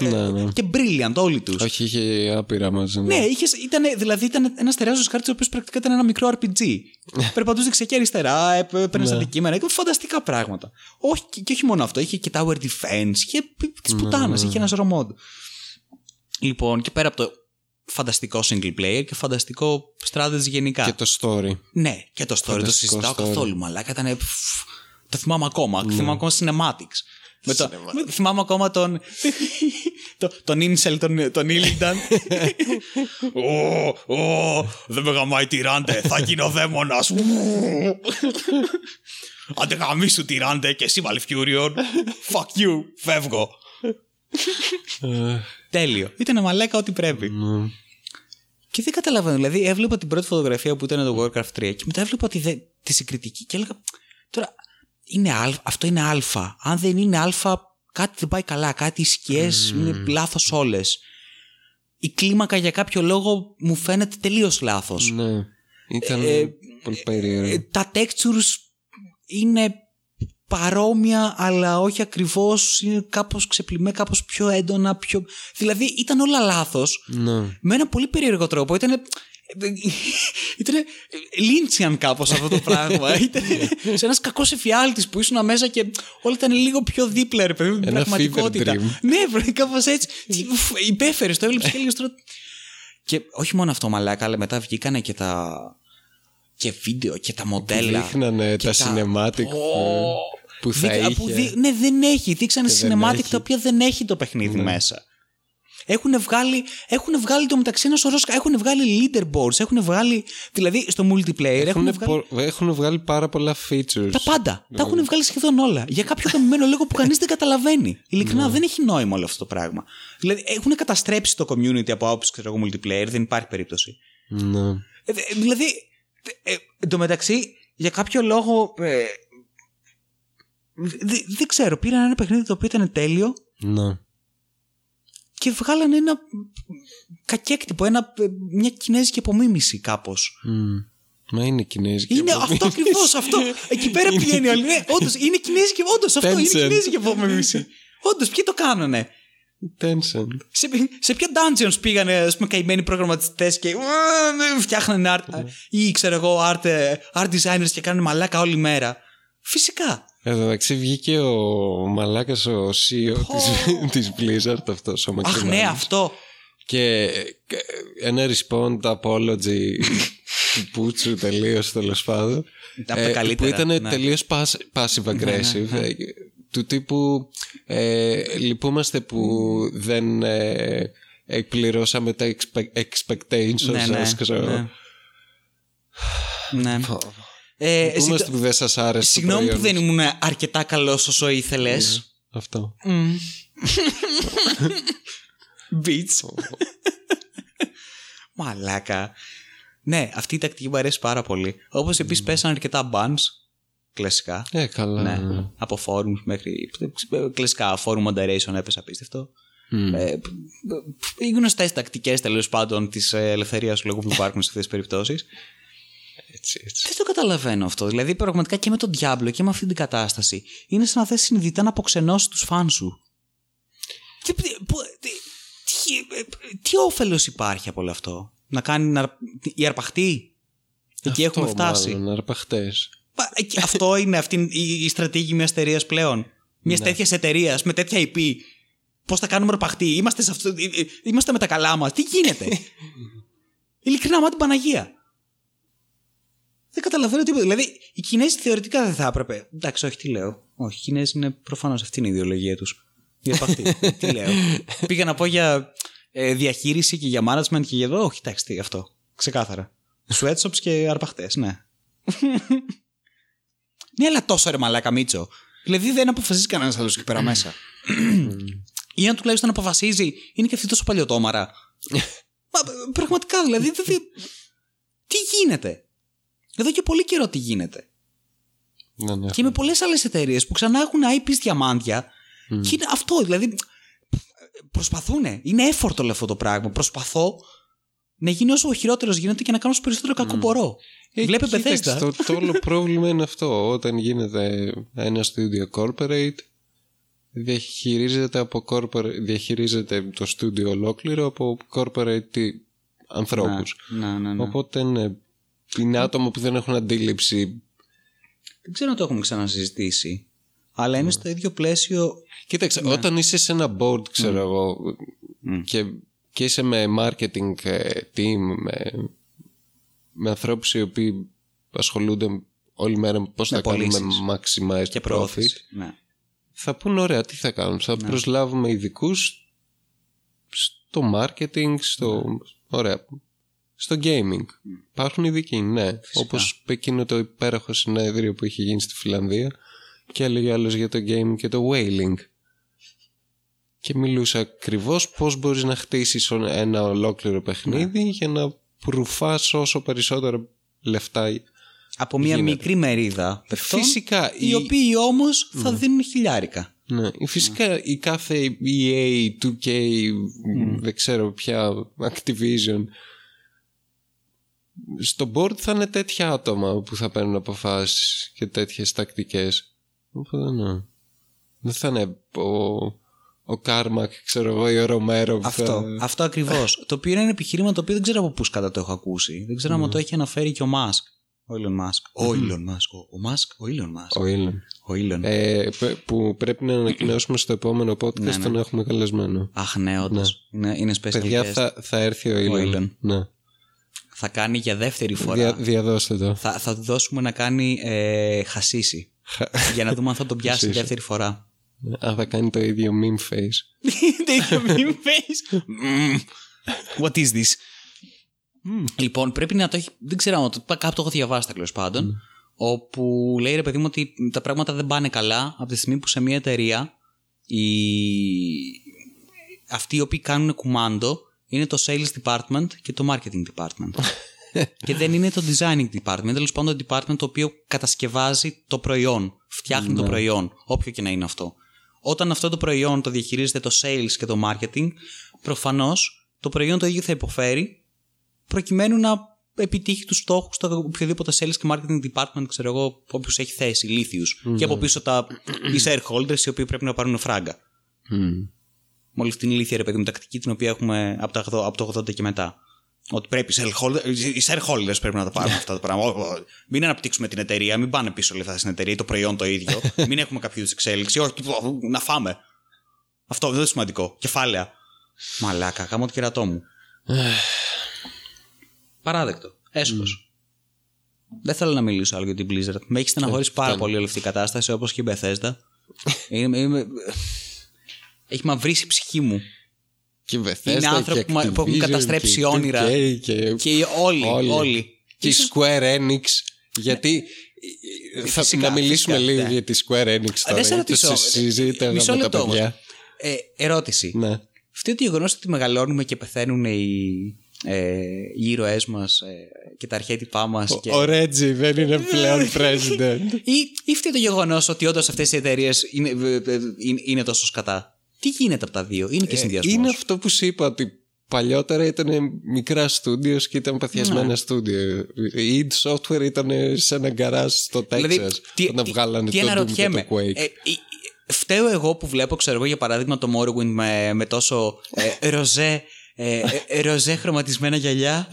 Speaker 2: Ναι, ναι.
Speaker 1: και brilliant όλοι τους.
Speaker 2: Όχι, είχε άπειρα μαζί.
Speaker 1: Ναι, είχες, ήτανε, δηλαδή ήταν ένας τεράστιο χάρτης ο οποίος πρακτικά ήταν ένα μικρό RPG. [laughs] Περπατούσε δεξιά και αριστερά, έπαιρνε
Speaker 2: Ναι.
Speaker 1: αντικείμενα, είχε φανταστικά πράγματα. Όχι, και, και όχι μόνο αυτό, είχε και Tower Defense, είχε τη
Speaker 2: Ναι,
Speaker 1: πουτάνα, είχε ένας σωρό mod. Λοιπόν, και πέρα από το φανταστικό single player και φανταστικό strategy γενικά.
Speaker 2: Και το story.
Speaker 1: Ναι, και το story το
Speaker 2: Φανταστικό
Speaker 1: συζητάω
Speaker 2: story.
Speaker 1: καθόλου, μαλάκα. Ήταν. Το θυμάμαι ακόμα. Θυμάμαι ακόμα cinematics. Με το, με- θυμάμαι ακόμα τον. το, τον Incel, τον, τον Illidan. Ω, ω, δεν με γαμάει τυράντε, θα γίνω δαίμονας. Άντε γαμίσου τυράντε και εσύ Malfurion. Fuck you, φεύγω.
Speaker 2: Ε,
Speaker 1: Τέλειο. Ήταν μαλάκα ό,τι πρέπει.
Speaker 2: ναι.
Speaker 1: Και δεν καταλαβαίνω. Δηλαδή, έβλεπα την πρώτη φωτογραφία που ήταν το Warcraft 3 και μετά έβλεπα τη, δε- τη συγκριτική και έλεγα. Τώρα, είναι α, αυτό είναι Α. Αν δεν είναι Α, κάτι δεν πάει καλά. Κάτι οι σκιές είναι λάθος όλες. Η κλίμακα για κάποιο λόγο μου φαίνεται τελείως λάθος.
Speaker 2: Ναι. Ήταν
Speaker 1: Ε,
Speaker 2: πολύ περίεργο.
Speaker 1: τα textures είναι παρόμοια αλλά όχι ακριβώς είναι κάπως ξεπλημμένα, κάπως πιο έντονα πιο... δηλαδή ήταν όλα λάθος
Speaker 2: ναι.
Speaker 1: με ένα πολύ περίεργο τρόπο. Ήταν. Ήταν λίντσιαν κάπως αυτό το πράγμα. [laughs] Ήταν σε ένας κακός εφιάλτης που ήσουν μέσα και όλα ήταν λίγο πιο δίπλα, ρε παιδί μου, την
Speaker 2: Ένα
Speaker 1: πραγματικότητα.
Speaker 2: fever dream.
Speaker 1: Ναι, βρε, κάπως έτσι. Τι, ουφ, Υπέφερες, το έβλεψες και λίγο τώρα. Και όχι μόνο αυτό, μαλάκα, αλλά μετά βγήκανε και τα. και βίντεο και τα μοντέλα.
Speaker 2: Δείχνανε
Speaker 1: και
Speaker 2: τα cinematic
Speaker 1: Ω,
Speaker 2: που θα
Speaker 1: δείκα-
Speaker 2: είχε.
Speaker 1: που δει- Ναι, δεν έχει. Δείξανε
Speaker 2: Και δεν
Speaker 1: cinematic
Speaker 2: έχει. Ναι.
Speaker 1: τα οποία δεν έχει το παιχνίδι μέσα. Έχουν βγάλει, έχουν βγάλει το μεταξύ ένα σωρό. Έχουν βγάλει leaderboards. Έχουν βγάλει. Δηλαδή στο multiplayer έχουν,
Speaker 2: Έχουν,
Speaker 1: βγάλει.
Speaker 2: πο- έχουν βγάλει πάρα πολλά features.
Speaker 1: Τα πάντα. Τα έχουν βγάλει σχεδόν όλα. Για κάποιο δομημένο λόγο που κανείς δεν καταλαβαίνει. Ειλικρινά δεν έχει νόημα όλο αυτό το πράγμα. Δηλαδή έχουν καταστρέψει το community από άποψη ξέρω εγώ multiplayer. Δεν υπάρχει περίπτωση.
Speaker 2: Ναι.
Speaker 1: Ε, δε- δηλαδή, ε, ε, εν τω μεταξύ, για κάποιο λόγο. Ε, δε- δεν ξέρω, πήραν ένα παιχνίδι το οποίο ήταν τέλειο
Speaker 2: Ναι.
Speaker 1: Και βγάλανε ένα κακέκτυπο, ένα, ε, μια κινέζικη απομίμηση κάπως.
Speaker 2: Μμ. Μα είναι κινέζικη.
Speaker 1: Είναι
Speaker 2: απομίμηση.
Speaker 1: αυτό ακριβώς αυτό. Εκεί πέρα πηγαίνει όλοι. Ναι, όντως είναι κινέζικη, όντως αυτό είναι
Speaker 2: Tencent.
Speaker 1: κινέζικη απομίμηση. Όντως, ποιοι το κάνανε.
Speaker 2: Tencent.
Speaker 1: Σε, σε ποια dungeons πήγανε ας πούμε, καημένοι προγραμματιστές και ε, φτιάχνανε art, ή ξέρω εγώ art, ε, art designers και κάνανε μαλάκα όλη μέρα. Φυσικά.
Speaker 2: Εδώ μεταξύ βγήκε ο μαλάκας ο CEO της, [laughs] της Blizzard αυτός ο
Speaker 1: Αχ,
Speaker 2: Μακρυμάνης.
Speaker 1: ναι, αυτό.
Speaker 2: Και και ένα respond apology του Πούτσου τελείως τέλος πάντων.
Speaker 1: Από τα καλύτερα,
Speaker 2: Που ήταν
Speaker 1: ναι.
Speaker 2: τελείως passive aggressive. ε, Του τύπου ε, λυπούμαστε που δεν ε, εκπληρώσαμε τα expe- expectations
Speaker 1: Ναι, ναι,
Speaker 2: σας. ξέρω.
Speaker 1: ναι. Ναι. Ε,
Speaker 2: Λυπούμαστε
Speaker 1: ζητώ-
Speaker 2: που δεν σας άρεσε το
Speaker 1: Συγγνώμη που
Speaker 2: προϊόν
Speaker 1: δεν ήμουν αρκετά καλός όσο ήθελες.
Speaker 2: Αυτό.
Speaker 1: Beats. [laughs] Μαλάκα. Ναι, αυτή η τακτική μου αρέσει πάρα πολύ. Όπως επίσης πέσαν αρκετά bans. Κλασικά.
Speaker 2: Ε, καλά.
Speaker 1: Ναι. Από forums μέχρι. Κλασικά forum moderation έπεσε απίστευτο.
Speaker 2: Μμ.
Speaker 1: Ε, οι γνωστές τακτικές τέλος πάντων της ελευθερίας του λόγου που υπάρχουν σε αυτές τις περιπτώσεις.
Speaker 2: Έτσι, έτσι.
Speaker 1: Δεν το καταλαβαίνω αυτό. Δηλαδή, πραγματικά και με τον Diablo και με αυτή την κατάσταση. Είναι σαν να θες συνειδητά να αποξενώσεις τους φαν σου. Τι, τι, που- τι, τι, ε, τι όφελος υπάρχει από όλο αυτό; Να κάνει να, η αρπαχτή; Εκεί
Speaker 2: Αυτό
Speaker 1: έχουμε φτάσει.
Speaker 2: Μάλλον, αρπαχτές.
Speaker 1: Μα, εκεί- αυτό είναι αυτή η, η στρατηγική μιας εταιρείας πλέον. Μιας τέτοιας εταιρείας με τέτοια IP. Πώς θα κάνουμε αρπαχτή; Είμαστε, σε αυτό, ε, ε, είμαστε με τα καλά μας. Τι γίνεται; [laughs] Ειλικρινά, μα την Παναγία. Δεν καταλαβαίνω τίποτα. Δηλαδή, οι Κινέζοι θεωρητικά δεν θα έπρεπε. Εντάξει, όχι, τι λέω. Όχι, οι Κινέζοι είναι προφανώς αυτή είναι η ιδεολογία τους. Για αρπαχτή. [laughs] τι λέω. Πήγα να πω για ε, διαχείριση και για management και για εδώ. Όχι, εντάξει, τι αυτό. Ξεκάθαρα. Sweatshops και αρπαχτές, ναι. [laughs] Ναι, αλλά τόσο ρε μαλάκα Μίτσο. Δηλαδή δεν αποφασίζει κανένας άλλος εκεί πέρα μέσα. Ή αν τουλάχιστον αποφασίζει, είναι και αυτή τόσο παλιωτόμαρα. [laughs] Μα, πραγματικά δηλαδή. δεν- δεν- τι γίνεται; Εδώ και πολύ καιρό τι γίνεται.
Speaker 2: Ναι, ναι.
Speaker 1: Και με πολλές άλλες εταιρείες που ξανά έχουν IPs διαμάντια. Και είναι αυτό, δηλαδή. Προσπαθούν. Είναι effort όλο αυτό το πράγμα. Προσπαθώ να γίνει όσο χειρότερος γίνεται και να κάνω όσο περισσότερο κακό μπορώ.
Speaker 2: Ε,
Speaker 1: Βλέπε
Speaker 2: κοίταξε,
Speaker 1: Bethesda.
Speaker 2: Το, το όλο [laughs] πρόβλημα είναι αυτό. Όταν γίνεται ένα studio corporate, διαχειρίζεται, από corporate, διαχειρίζεται το στούντιο ολόκληρο από corporate ανθρώπους.
Speaker 1: Ναι, ναι, ναι.
Speaker 2: Οπότε ναι, είναι άτομα που δεν έχουν αντίληψη.
Speaker 1: Δεν ξέρω αν το έχουμε ξανασυζητήσει. Αλλά είναι στο ίδιο πλαίσιο.
Speaker 2: Κοίταξε, όταν είσαι σε ένα board, ξέρω εγώ, και, και είσαι με marketing ε, team, με, με ανθρώπους οι οποίοι ασχολούνται όλη μέρα με πώς θα κάνουμε
Speaker 1: πωλήσεις.
Speaker 2: maximize
Speaker 1: Και
Speaker 2: profit,
Speaker 1: πρόθεση. Ναι.
Speaker 2: θα πούν ωραία τι θα κάνουν. Θα προσλάβουμε ειδικούς στο marketing, στο... Ωραία. Στο gaming. Υπάρχουν ειδικοί, ναι. Όπως εκείνο το υπέροχο συνέδριο που είχε γίνει στη Φιλανδία και έλεγε άλλος για το gaming και το whaling. Και μιλούσε ακριβώς πώς μπορείς να χτίσεις ένα ολόκληρο παιχνίδι για να προυφάς όσο περισσότερα λεφτά
Speaker 1: Από μια μικρή μερίδα παιχτών.
Speaker 2: Φυσικά,
Speaker 1: Οι
Speaker 2: η-
Speaker 1: οποίοι όμως θα δίνουν χιλιάρικα.
Speaker 2: Ναι, φυσικά η κάθε EA, 2K, δεν ξέρω ποια, Activision, στο board θα είναι τέτοια άτομα που θα παίρνουν αποφάσεις και τέτοιες τακτικές. Οπότε ναι. Δεν θα είναι ο, ο Κάρμακ, ξέρω εγώ, ή ο Ρομέρο που
Speaker 1: Αυτό,
Speaker 2: θα...
Speaker 1: αυτό ακριβώς. το οποίο είναι ένα επιχείρημα το οποίο δεν ξέρω από πού σκατά το έχω ακούσει. Δεν ξέρω αν το έχει αναφέρει και ο Μάσκ. Ο Elon Musk. Ο Elon Musk. Ο, ο Musk, ο Elon Musk.
Speaker 2: Ο Ήλον.
Speaker 1: Ο Elon.
Speaker 2: Ε, πε- που πρέπει να ανακοινώσουμε στο επόμενο podcast
Speaker 1: Ναι, ναι.
Speaker 2: τον έχουμε καλεσμένο.
Speaker 1: Αχ, ναι, όντως. Είναι, είναι special
Speaker 2: Παιδιά,
Speaker 1: guest.
Speaker 2: θα, θα έρθει ο
Speaker 1: Elon.
Speaker 2: Ήλον. Ναι.
Speaker 1: Θα κάνει για δεύτερη φορά.
Speaker 2: Δια, διαδώστε το.
Speaker 1: Θα, θα του δώσουμε να κάνει ε, χασίσι. για να δούμε αν θα τον πιάσει
Speaker 2: Χασίσι.
Speaker 1: δεύτερη φορά.
Speaker 2: Αν θα κάνει το ίδιο meme face. [laughs]
Speaker 1: Τέτοιο meme face. Mm. What is this? Λοιπόν, πρέπει να το έχει. Δεν ξέρω αν το. Κάπου το έχω διαβάσει τέλος πάντων. Όπου λέει ρε παιδί μου ότι τα πράγματα δεν πάνε καλά από τη στιγμή που σε μια εταιρεία οι... αυτοί οι οποίοι κάνουν κουμάντο είναι το sales department και το marketing department. και δεν είναι το designing department. Είναι τέλος πάντων το department το οποίο κατασκευάζει το προϊόν. Φτιάχνει το προϊόν, όποιο και να είναι αυτό. Όταν αυτό το προϊόν το διαχειρίζεται το sales και το marketing, προφανώς το προϊόν το ίδιο θα υποφέρει προκειμένου να επιτύχει τους στόχους στο οποιοδήποτε sales και marketing department, ξέρω εγώ, όποιος έχει θέσει, ηλίθιους. Και από πίσω τα οι shareholders οι οποίοι πρέπει να πάρουν φράγκα. Με όλη αυτή την ηλίθια ρε παιδί μου τακτική την οποία έχουμε από, τα, 80 από το 80 και μετά. Ότι πρέπει οι shareholders, οι shareholders πρέπει να τα πάρουν αυτά τα πράγματα. Μην αναπτύξουμε την εταιρεία, μην πάνε πίσω λεφτά στην εταιρεία, το προϊόν το ίδιο. [laughs] μην έχουμε κάποιο είδους εξέλιξη. Όχι, να φάμε. Αυτό δεν είναι σημαντικό. Κεφάλαια. Μαλάκα, γάμο το κερατό μου. [sighs] Παράδεκτο. Έσχος. Δεν θέλω να μιλήσω άλλο για την Blizzard. Με έχεις στεναχωρήσει πάρα πολύ όλη αυτή η κατάσταση, όπως και η Bethesda. [laughs] είμαι, είμαι... Έχει μαυρίσει η ψυχή μου.
Speaker 2: Και Bethesda
Speaker 1: Είναι άνθρωποι
Speaker 2: και
Speaker 1: που, μα- που έχουν
Speaker 2: Activision
Speaker 1: καταστρέψει
Speaker 2: και
Speaker 1: όνειρα.
Speaker 2: 2K και,
Speaker 1: Και όλοι, όλοι. όλοι.
Speaker 2: Και η Square Enix. Γιατί θα
Speaker 1: Φυσικά,
Speaker 2: να μιλήσουμε
Speaker 1: φυσικά,
Speaker 2: λίγο
Speaker 1: ναι.
Speaker 2: για τη Square Enix τώρα.
Speaker 1: δεν σε
Speaker 2: γιατί
Speaker 1: ρωτήσω.
Speaker 2: συζήταγα
Speaker 1: Μισό
Speaker 2: με τα
Speaker 1: λεπτό όμως.
Speaker 2: παιδιά.
Speaker 1: Ε, ερώτηση.
Speaker 2: Ναι.
Speaker 1: Φταίει το γεγονός ότι μεγαλώνουμε και πεθαίνουν οι, ε, οι ήρωές μας ε, και τα αρχέτυπά μας. Και...
Speaker 2: Ο Ρέτζι δεν είναι πλέον president.
Speaker 1: Ή, ή φταίει το γεγονός ότι όντως αυτές οι εταιρείες είναι, ε, ε, είναι, είναι τόσο σκατά; Τι γίνεται από τα δύο, είναι και συνδυασμός.
Speaker 2: Ε, είναι αυτό που σου είπα ότι παλιότερα ήταν μικρά στούντιος και ήταν παθιασμένα στούντιο. Η id Software ήταν σε ένα γκαράζ στο Texas
Speaker 1: Δηλαδή, τι,
Speaker 2: όταν
Speaker 1: τι-
Speaker 2: βγάλανε
Speaker 1: τι
Speaker 2: το Doom και
Speaker 1: αναρωτιέμαι.
Speaker 2: το Quake.
Speaker 1: Ε, ε, φταίω εγώ που βλέπω, ξέρω εγώ, για παράδειγμα, το Morrowind με, με τόσο ε, ροζέ, ε, ε, ροζέ χρωματισμένα γυαλιά.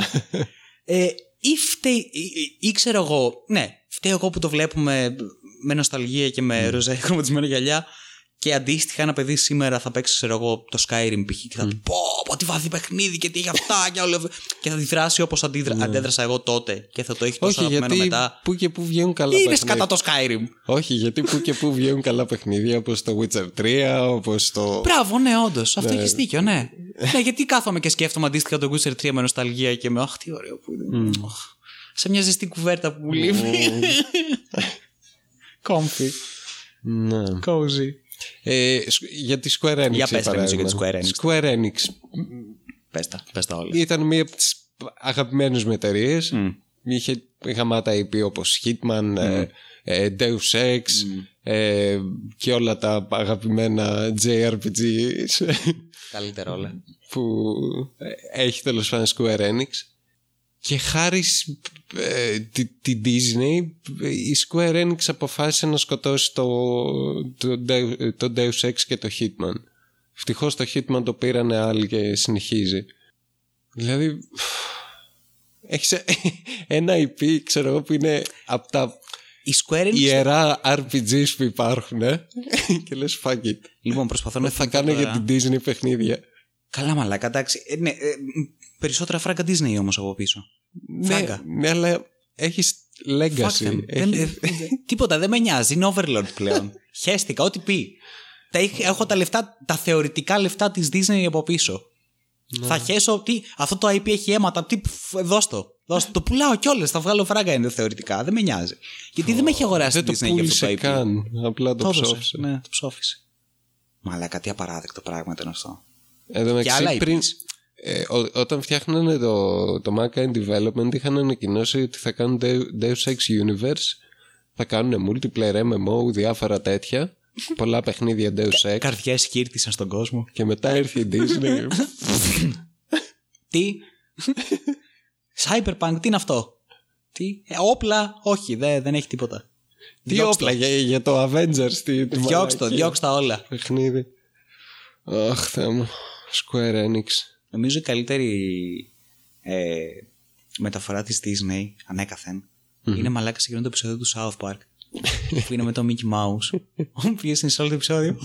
Speaker 1: Ε, ή φταίει, ή, ή- ή ξέρω εγώ, ναι, φταίω εγώ που το βλέπουμε με νοσταλγία και με ροζέ χρωματισμένα γυαλιά και αντίστοιχα ένα παιδί σήμερα θα παίξει, ξέρω εγώ, το Skyrim π.χ. και θα του πω, πω τι βάθη παιχνίδι και τι έχει αυτά και όλο... και θα αντιδράσει όπως αντίδρα, αντέδρασα εγώ τότε και θα το έχει τόσο
Speaker 2: Όχι,
Speaker 1: αγαπημένο
Speaker 2: γιατί
Speaker 1: μετά.
Speaker 2: που και που βγαίνουν καλά
Speaker 1: Είναι
Speaker 2: παιχνίδια.
Speaker 1: κατά το Skyrim.
Speaker 2: Όχι, γιατί που και που βγαίνουν καλά παιχνίδια όπως το Witcher 3, όπως το...
Speaker 1: Μπράβο, ναι, όντως. Αυτό έχεις δίκιο, ναι. ναι, γιατί κάθομαι και σκέφτομαι αντίστοιχα το Witcher 3 με νοσταλγία και με. Αχ, τι ωραίο που είναι. Αχ, Σε μια ζεστή κουβέρτα που μου λείπει. [laughs] Comfy,
Speaker 2: Ναι.
Speaker 1: cozy.
Speaker 2: Ε, σ- για τη Square Enix,
Speaker 1: Για πες,
Speaker 2: για
Speaker 1: Ρέμιζο, για τη
Speaker 2: παράδειγμα.
Speaker 1: Square Enix.
Speaker 2: Square Enix
Speaker 1: Πες τα, πες τα όλα.
Speaker 2: ήταν μία από τις αγαπημένες μου εταιρείες. Είχε γαμάτα IP όπως Hitman, ε, ε, Deus Ex ε, και όλα τα αγαπημένα JRPGs
Speaker 1: Καλύτερα όλα.
Speaker 2: που ε, έχει τέλος πάντων Square Enix. Και χάρη σ- ε, τη, τη Disney, η Square Enix αποφάσισε να σκοτώσει το, το, Deus- το Deus Ex και το Hitman. Ευτυχώς το Hitman το πήρανε άλλοι και συνεχίζει. Δηλαδή, έχεις ένα IP, ξέρω εγώ, που είναι από τα
Speaker 1: Η Square Enix.
Speaker 2: ιερά RPGs που υπάρχουν, ε; [laughs] και λες fuck it.
Speaker 1: Λοιπόν, προσπαθώ να
Speaker 2: Θα
Speaker 1: θυμηθώ
Speaker 2: κάνω
Speaker 1: τώρα.
Speaker 2: για την Disney παιχνίδια.
Speaker 1: Καλά, μαλάκα, εντάξει. Ε, ναι, ε, μ, περισσότερα φράγκα Disney όμως από πίσω.
Speaker 2: Ναι,
Speaker 1: Φράγκα.
Speaker 2: ναι, αλλά έχεις
Speaker 1: Fuck
Speaker 2: legacy.
Speaker 1: them.
Speaker 2: Έχει-
Speaker 1: Δεν- ε, τίποτα, δεν με νοιάζει. Είναι Overlord πλέον. [laughs] Χαίστηκα, ό,τι πει. Τα έχ- έχω τα λεφτά, τα θεωρητικά λεφτά της Disney από πίσω.
Speaker 2: Ναι.
Speaker 1: Θα χέσω. Τι, αυτό το IP έχει αίματα. Τι, πφ, δώσ' το. Δώσ' το. Το πουλάω κιόλας. Θα βγάλω φράγκα είναι θεωρητικά. Δεν με νοιάζει. Γιατί δεν με έχει αγοράσει
Speaker 2: Δεν
Speaker 1: η
Speaker 2: το
Speaker 1: Disney για αυτό
Speaker 2: πούλησε
Speaker 1: το IP.
Speaker 2: καν. Απλά το
Speaker 1: Το έδωσε.
Speaker 2: ψόφισε.
Speaker 1: Ναι, το ψόφισε. Μαλάκα, τι απαράδεκτο πράγμα ήταν αυτό.
Speaker 2: Εδώ
Speaker 1: Και άλλα
Speaker 2: μεταξύ πριν,
Speaker 1: IPs.
Speaker 2: ε, ό- όταν φτιάχνανε το, το Mankind Development είχαν ανακοινώσει ότι θα κάνουν Deu- Deus Ex Universe θα κάνουν multiplayer MMO διάφορα τέτοια [laughs] πολλά παιχνίδια Deus Ex
Speaker 1: Καρδιές σκύρτησαν στον κόσμο.
Speaker 2: και μετά ήρθε η Disney [laughs]
Speaker 1: Τι; Cyberpunk, τι είναι αυτό; Τι; Ε, όπλα, όχι, δεν, δεν έχει τίποτα.
Speaker 2: τι
Speaker 1: Διώξτε
Speaker 2: όπλα για, για το Avengers τι, τι
Speaker 1: Διώξ' το,
Speaker 2: μαλακία.
Speaker 1: διώξ' τα όλα.
Speaker 2: παιχνίδι αχ Θεέ μου Square Enix.
Speaker 1: Νομίζω η καλύτερη ε, μεταφορά της Disney ανέκαθεν είναι μαλάκα σε εκείνο το επεισόδιο του South Park που είναι με το Mickey Mouse ο οποίος είναι σε όλο το επεισόδιο.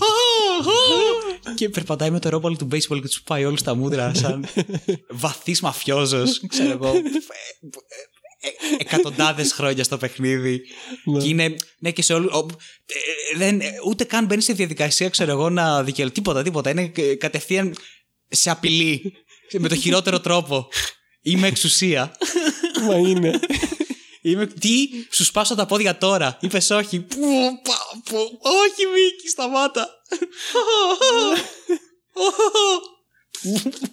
Speaker 1: Και περπατάει με το ρόπαλο του baseball και τους πάει όλους τα μούτρα σαν βαθύς μαφιόζος ξέρω εγώ. Ε, ε, εκατοντάδες χρόνια στο παιχνίδι. Και είναι ναι και σε όλου ο- ε, δεν, ε, ούτε καν μπαίνει σε διαδικασία ξέρω εγώ να δικαιολογεί τίποτα τίποτα. Είναι ε, κατευθείαν σε απειλή με το χειρότερο τρόπο είμαι εξουσία
Speaker 2: μα είναι
Speaker 1: Είμαι... Τι, σου σπάσω τα πόδια τώρα. Είπες όχι. Πού, πα, πού. Όχι, Μίκη, σταμάτα.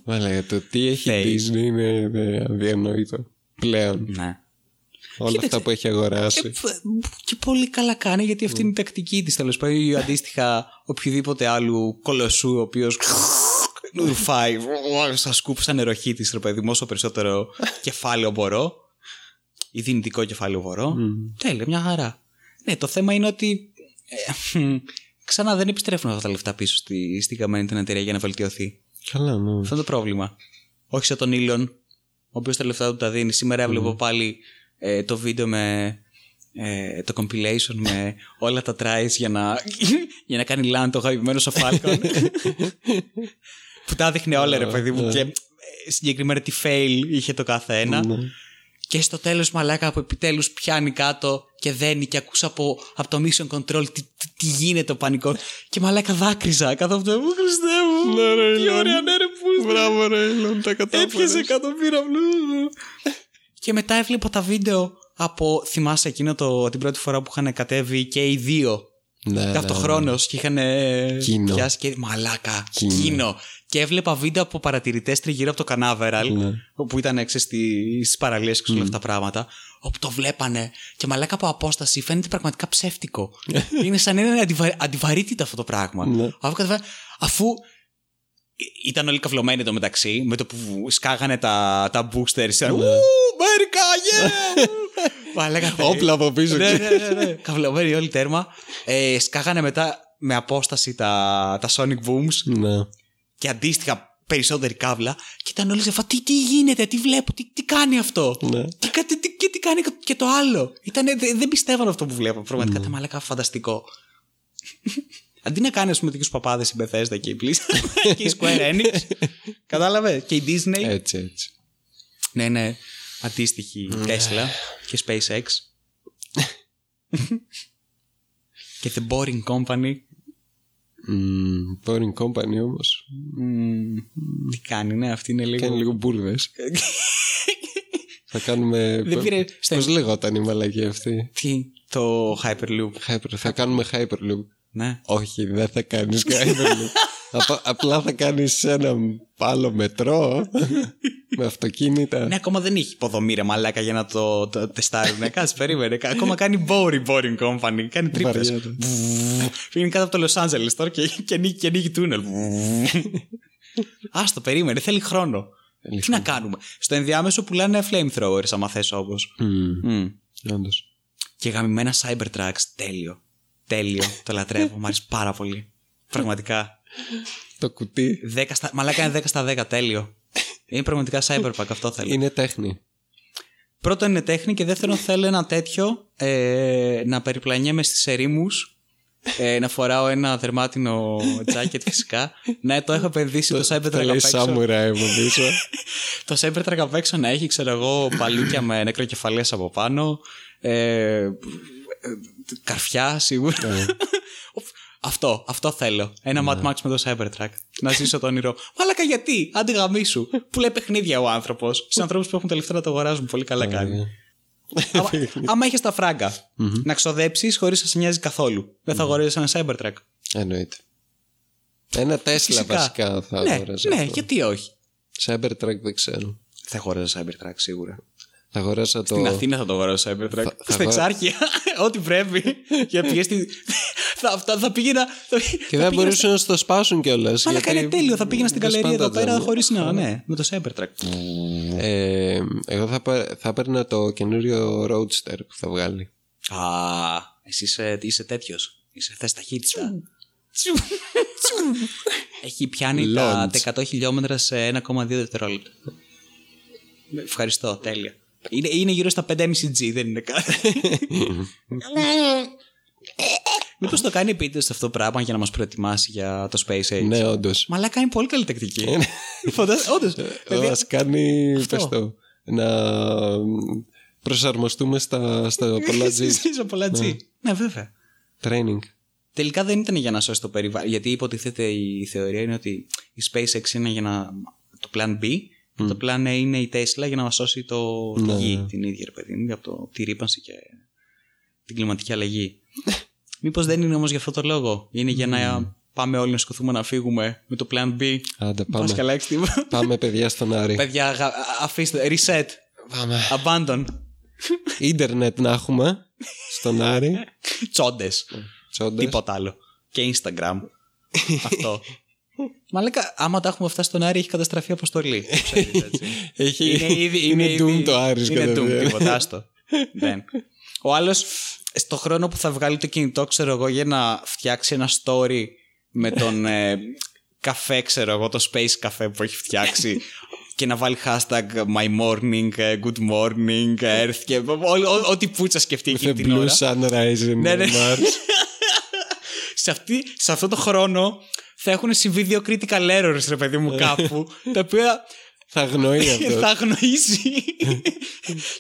Speaker 2: Μαλάκα το τι έχει
Speaker 1: Θεοί.
Speaker 2: η Disney είναι είναι αδιανόητο πλέον
Speaker 1: ναι.
Speaker 2: όλα
Speaker 1: Κοίταξε.
Speaker 2: αυτά που έχει αγοράσει
Speaker 1: Και πολύ καλά κάνει γιατί αυτή είναι η τακτική της τέλος πάντων. Ή αντίστοιχα οποιοδήποτε άλλου κολοσσού ο οποίος ρουφάει στα σκούπ σαν νεροχή της, ρε παιδί μου, όσο περισσότερο κεφάλαιο μπορώ. Ή δυνητικό κεφάλαιο μπορώ. Τέλεια, μια χαρά. Ναι, το θέμα είναι ότι. ε, ξανά δεν επιστρέφουν αυτά τα λεφτά πίσω στη, στην καμένη την εταιρεία για να βελτιωθεί.
Speaker 2: καλά ναι
Speaker 1: Αυτό είναι το πρόβλημα. Όχι σαν τον Ήλιον, ο οποίος τα λεφτά του τα δίνει. Σήμερα έβλεπα πάλι ε, το βίντεο με ε, το compilation με όλα τα tries για να, [laughs] για να κάνει land το αγαπημένο ο Falcon. [laughs] που τα έδειχνε όλα, ρε παιδί μου. και ε, συγκεκριμένα τι fail είχε το κάθε ένα.
Speaker 2: Ναι.
Speaker 1: Και στο τέλος μαλάκα που επιτέλους πιάνει κάτω και δένει και ακούσα από, από το mission control τι, τι, τι γίνεται ο πανικός. Και μαλάκα δάκρυζα κάτω από το μου Χριστέ μου.
Speaker 2: Ναι, ρε,
Speaker 1: τι
Speaker 2: Ηλόν.
Speaker 1: ωραία ναι ρε που
Speaker 2: Μπράβο ρε Elon, τα
Speaker 1: Έπιασε
Speaker 2: κατάφερες.
Speaker 1: εκατομμύρια βλού. και μετά έβλεπα τα βίντεο από. Θυμάσαι εκείνο το, την πρώτη φορά που είχαν κατέβει και οι δύο
Speaker 2: Ναι, ναι,
Speaker 1: ταυτοχρόνω και είχαν ε,
Speaker 2: Κίνο.
Speaker 1: πιάσει και. Μαλάκα,
Speaker 2: Κίνο.
Speaker 1: κίνο. Και έβλεπα βίντεο από παρατηρητές τριγύρω από το Κανάβεραλ,
Speaker 2: Ναι.
Speaker 1: όπου ήταν έξω στις παραλίες και σε όλα αυτά τα πράγματα, όπου το βλέπανε και μαλάκα από απόσταση φαίνεται πραγματικά ψεύτικο. [laughs] είναι σαν να είναι αντιβα... αντιβαρύτητα αυτό το πράγμα.
Speaker 2: Ναι.
Speaker 1: Αφού, κατα- αφού Ή- ήταν όλοι καυλωμένοι εδώ μεταξύ, με το που σκάγανε τα, τα boosters. Ήταν, Ου, Αμέρικα, yeah! [laughs] Μαλάκα, θε-
Speaker 2: Όπλα από πίσω.
Speaker 1: ναι, ναι, ναι, ναι. Καυλωμένοι όλοι τέρμα. Ε, σκάγανε μετά με απόσταση τα, τα Sonic Booms
Speaker 2: Ναι.
Speaker 1: Και αντίστοιχα περισσότερη κάβλα. Και ήταν όλοι σε φα, τι, τι γίνεται, τι βλέπω, τι, τι κάνει αυτό;
Speaker 2: Ναι.
Speaker 1: Τι, κα- τι, τι, και τι κάνει και το άλλο; Ήτανε, δε- δεν πιστεύαν αυτό που βλέπω. Πραγματικά ήταν μαλάκα φανταστικό. [laughs] Αντί να κάνει, ας πούμε, τέτοιους παπάδες η Bethesda και η Blizzard [laughs] και η Square Enix. Κατάλαβε. Και η Disney.
Speaker 2: Έτσι, έτσι.
Speaker 1: Ναι, ναι. Αντίστοιχη Tesla και SpaceX. [laughs] και The Boring Company.
Speaker 2: Μμμ, Boring company όμως.
Speaker 1: Μμμ, τι κάνει, ναι, αυτή είναι λίγο.
Speaker 2: Κάνει λίγο μπουρδες. [laughs] Θα κάνουμε.
Speaker 1: Δεν πήρε-
Speaker 2: Πώ λεγόταν η μαλακή αυτή.
Speaker 1: Τι, το Hyperloop.
Speaker 2: Hyper- Θα κάνουμε Hyperloop.
Speaker 1: Ναι.
Speaker 2: Όχι, δεν θα κάνεις [laughs] Hyperloop. Απα- απλά θα κάνεις ένα άλλο μετρό με αυτοκίνητα.
Speaker 1: Ναι, ακόμα δεν έχει υποδομή ρε μαλάκα για να το, το τεστάρει. Ναι, κάτσε, περίμενε. Ακόμα κάνει boring, boring company. Κάνει τρύπες.
Speaker 2: Βαριέται.
Speaker 1: Πήγαινε κάτω από το Los Angeles τώρα και, και, ανοίγει, και ανοίγει τούνελ. Άστο, περίμενε. Θέλει χρόνο. Τι να κάνουμε; Στο ενδιάμεσο πουλάνε flamethrowers, άμα θες όπως. Μμ.
Speaker 2: Όντως.
Speaker 1: Και γαμημένα Cybertrucks. Τέλειο. Τέλειο. το λατρεύω. Μ' αρέσει πάρα πολύ. Πραγματικά.
Speaker 2: Το κουτί
Speaker 1: 10 στα... Μαλάκα είναι 10 στα 10. Τέλειο. Είναι πραγματικά Cyberpunk. Αυτό θέλω.
Speaker 2: είναι τέχνη.
Speaker 1: Πρώτον είναι τέχνη και δεύτερον θέλω ένα τέτοιο ε, να περιπλανιέμαι στις ερήμους ε, να φοράω ένα δερμάτινο jacket φυσικά. Ναι, το έχω επενδύσει το Cybertruck
Speaker 2: Θα
Speaker 1: απ'
Speaker 2: λέει
Speaker 1: έξω.
Speaker 2: σάμουρα από πίσω.
Speaker 1: Το Cybertruck απ' έξω να έχει, ξέρω εγώ, παλούκια με νεκροκεφαλές από πάνω. Ε, ε, καρφιά σίγουρα. [laughs]
Speaker 2: Ναι.
Speaker 1: αυτό, αυτό θέλω. Ένα Mad Max με το Cybertruck. Να ζήσω το όνειρο. Μαλάκα γιατί, άντε γαμίσου. Που λέει παιχνίδια ο άνθρωπος. Στους ανθρώπους που έχουν τα λεφτά να το αγοράζουν, πολύ καλά κάνει. άμα, [laughs] άμα έχεις τα φράγκα να ξοδέψεις χωρίς να σε νοιάζει καθόλου, δεν θα αγοράζεις ένα Cybertruck.
Speaker 2: Εννοείται. Ένα Τέσλα
Speaker 1: Φυσικά.
Speaker 2: βασικά θα
Speaker 1: ναι,
Speaker 2: αγόραζα.
Speaker 1: ναι,
Speaker 2: αυτό.
Speaker 1: γιατί όχι.
Speaker 2: Cybertruck δεν ξέρω.
Speaker 1: Θα αγοράζα Cybertruck σίγουρα.
Speaker 2: Θα αγοράζα το.
Speaker 1: Στην Αθήνα θα το αγοράσω Cybertruck.
Speaker 2: θα
Speaker 1: Στα
Speaker 2: αγο-
Speaker 1: εξάρχεια. [laughs] Ό,τι πρέπει. Για να πηγαίνεις στη. θα, θα, θα πήγαινα. Θα,
Speaker 2: Και δεν μπορούσαν να στο σπάσουν κιόλας.
Speaker 1: Αλλά είναι τέλειο. Θα πήγαινα στην καλερία εδώ πέρα χωρίς να. Ναι, με το Cybertruck.
Speaker 2: Ε, εγώ θα, πα- θα παίρνα το καινούριο Roadster που θα βγάλει.
Speaker 1: Α, εσύ είσαι, είσαι τέτοιος. Είσαι θες ταχύτητα. Έχει πιάνει τα,
Speaker 2: Launch.
Speaker 1: τα 100 χιλιόμετρα σε 1,2 δευτερόλεπτα. Ευχαριστώ, τέλεια. Είναι, είναι γύρω στα 5,5 G, δεν είναι κάτι. Μήπως το κάνει επίτηδες αυτό το πράγμα για να μας προετοιμάσει για το Space Age;
Speaker 2: Ναι, όντως.
Speaker 1: Μαλάκα κάνει πολύ καλή τακτική. Φαντάζεσαι, όντως. Δηλαδή,
Speaker 2: Μα κάνει.
Speaker 1: Αυτό.
Speaker 2: Πες το. Να προσαρμοστούμε στα, στα [laughs] πολλά G.
Speaker 1: Ζήσω πολλά G. Ναι, βέβαια.
Speaker 2: Training.
Speaker 1: Τελικά δεν ήταν για να σώσει το περιβάλλον. Γιατί υποτίθεται η θεωρία είναι ότι η SpaceX είναι για να. το plan B και το plan A είναι η Tesla για να μα σώσει το, τη
Speaker 2: Ναι,
Speaker 1: γη
Speaker 2: ναι.
Speaker 1: την ίδια, ρε παιδί μου, από το, τη ρήπανση και την κλιματική αλλαγή. [laughs] Μήπως δεν είναι όμως για αυτό το λόγο; Είναι για να πάμε όλοι να σκοθούμε να φύγουμε με το plan B.
Speaker 2: Άντε,
Speaker 1: Πας
Speaker 2: πάμε.
Speaker 1: καλά, έχεις τίποτα. [laughs]
Speaker 2: Πάμε, παιδιά, στον Άρη.
Speaker 1: Παιδιά, αγα- αφήστε. Reset.
Speaker 2: Πάμε.
Speaker 1: Abandon.
Speaker 2: Ίντερνετ να έχουμε στον Άρη. [laughs]
Speaker 1: Τσόντες.
Speaker 2: Τσόντες.
Speaker 1: Τίποτα άλλο. Και Instagram. Αυτό. Μαλάκα, άμα τα έχουμε αυτά στον Άρη, έχει καταστραφεί η αποστολή. Ξέρεις, έτσι. [laughs]
Speaker 2: Έχει...
Speaker 1: είναι ήδη.
Speaker 2: είναι
Speaker 1: ήδη-
Speaker 2: doom το Άρης
Speaker 1: Είναι doom,
Speaker 2: κατευθείαν.
Speaker 1: τίποτα. Άστο. Δεν. [laughs] Ο άλλος, στο χρόνο που θα βγάλει το κινητό, ξέρω εγώ, για να φτιάξει ένα story με τον ε, καφέ, ξέρω εγώ, το space καφέ που έχει φτιάξει. [laughs] Και να βάλει hashtag my morning, ε, good morning, earth και ό- ό- ό,τι πουτσα σκεφτεί
Speaker 2: The
Speaker 1: εκείνη την
Speaker 2: blue
Speaker 1: ώρα.
Speaker 2: sunrise in
Speaker 1: Ναι, ναι.
Speaker 2: Mars.
Speaker 1: σε, αυτή, σε αυτό το χρόνο θα έχουν συμβεί δύο critical errors, ρε παιδί μου, κάπου, τα οποία
Speaker 2: Θα αγνοεί [laughs] αυτός.
Speaker 1: θα αγνοήσει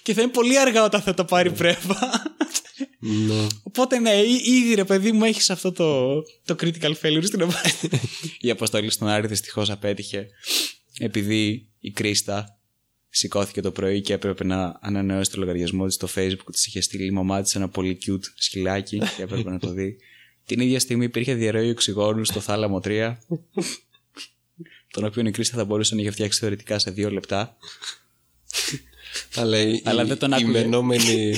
Speaker 1: και θα είναι πολύ αργά όταν θα το πάρει πρέπα.
Speaker 2: Ναι.
Speaker 1: Οπότε ναι, εί- ήδη ρε παιδί μου έχεις αυτό το, το critical failure στην ομάδα. [laughs] Η αποστολή στον Άρη δυστυχώς απέτυχε επειδή η Κρίστα σηκώθηκε το πρωί και έπρεπε να ανανεώσει το λογαριασμό της στο facebook της είχε στείλει η μαμά της ένα πολύ cute σκυλάκι και έπρεπε να το δει. Την ίδια στιγμή υπήρχε διαρροή οξυγόνου στο θάλαμο 3 τον οποίο η Κρίστα θα μπορούσε να είχε φτιάξει θεωρητικά σε δύο λεπτά
Speaker 2: Αλλά, η,
Speaker 1: Αλλά
Speaker 2: η-
Speaker 1: δεν τον
Speaker 2: η
Speaker 1: άκουγε.
Speaker 2: μενόμενη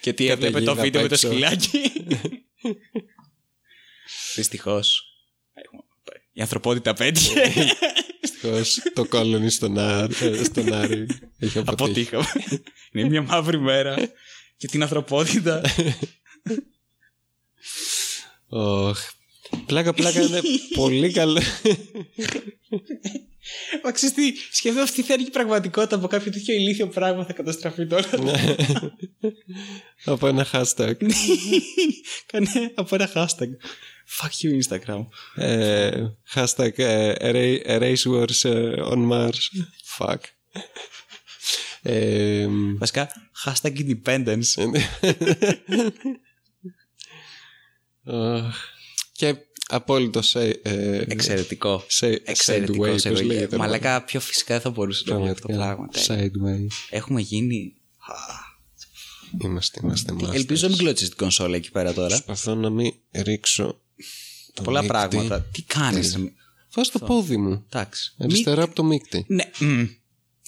Speaker 1: και τι έβλεπε το
Speaker 2: Καταιγίδα
Speaker 1: βίντεο με το
Speaker 2: απ' έξω.
Speaker 1: σκυλάκι. [laughs] Δυστυχώς. Η ανθρωπότητα πέτυχε.
Speaker 2: Δυστυχώς, το κόλλονι στον, Άρη, ε, στον Άρη έχει αποτύχει.
Speaker 1: Αποτύχαμε. Είναι μια μαύρη μέρα για την ανθρωπότητα. [laughs]
Speaker 2: Ωχ. Πλάκα πλάκα είναι [laughs] πολύ καλό.
Speaker 1: Μα ξέρεις τι, σχεδόν αυτή θα είναι η πραγματικότητα από κάποιο τέτοιο ηλίθιο πράγμα θα καταστραφεί τώρα.
Speaker 2: Από ένα hashtag.
Speaker 1: Κάνε από ένα hashtag. Fuck you Instagram.
Speaker 2: Ε, hashtag ε, erase- erase wars ε, on Mars. Fuck. Ε,
Speaker 1: Βασικά, hashtag independence.
Speaker 2: Αχ. και απόλυτο σε, ε,
Speaker 1: Εξαιρετικό.
Speaker 2: σε,
Speaker 1: Εξαιρετικό.
Speaker 2: sideway, πώς
Speaker 1: σε-
Speaker 2: λέγεται.
Speaker 1: Μαλάκα, πιο φυσικά δεν θα μπορούσε να το πει αυτό το πράγμα.
Speaker 2: Πραγματικά. Sideway.
Speaker 1: Έχουμε γίνει.
Speaker 2: Είμαστε, είμαστε masters.
Speaker 1: Ελπίζω να μην κλωτσίσει την κονσόλα εκεί πέρα τώρα.
Speaker 2: Προσπαθώ να μην ρίξω το
Speaker 1: Πολλά
Speaker 2: μίκτη.
Speaker 1: πράγματα. Τι κάνεις.
Speaker 2: Βάζω το πόδι μου.
Speaker 1: Εντάξει.
Speaker 2: Αριστερά από το μίκτη.
Speaker 1: Ναι. μμ.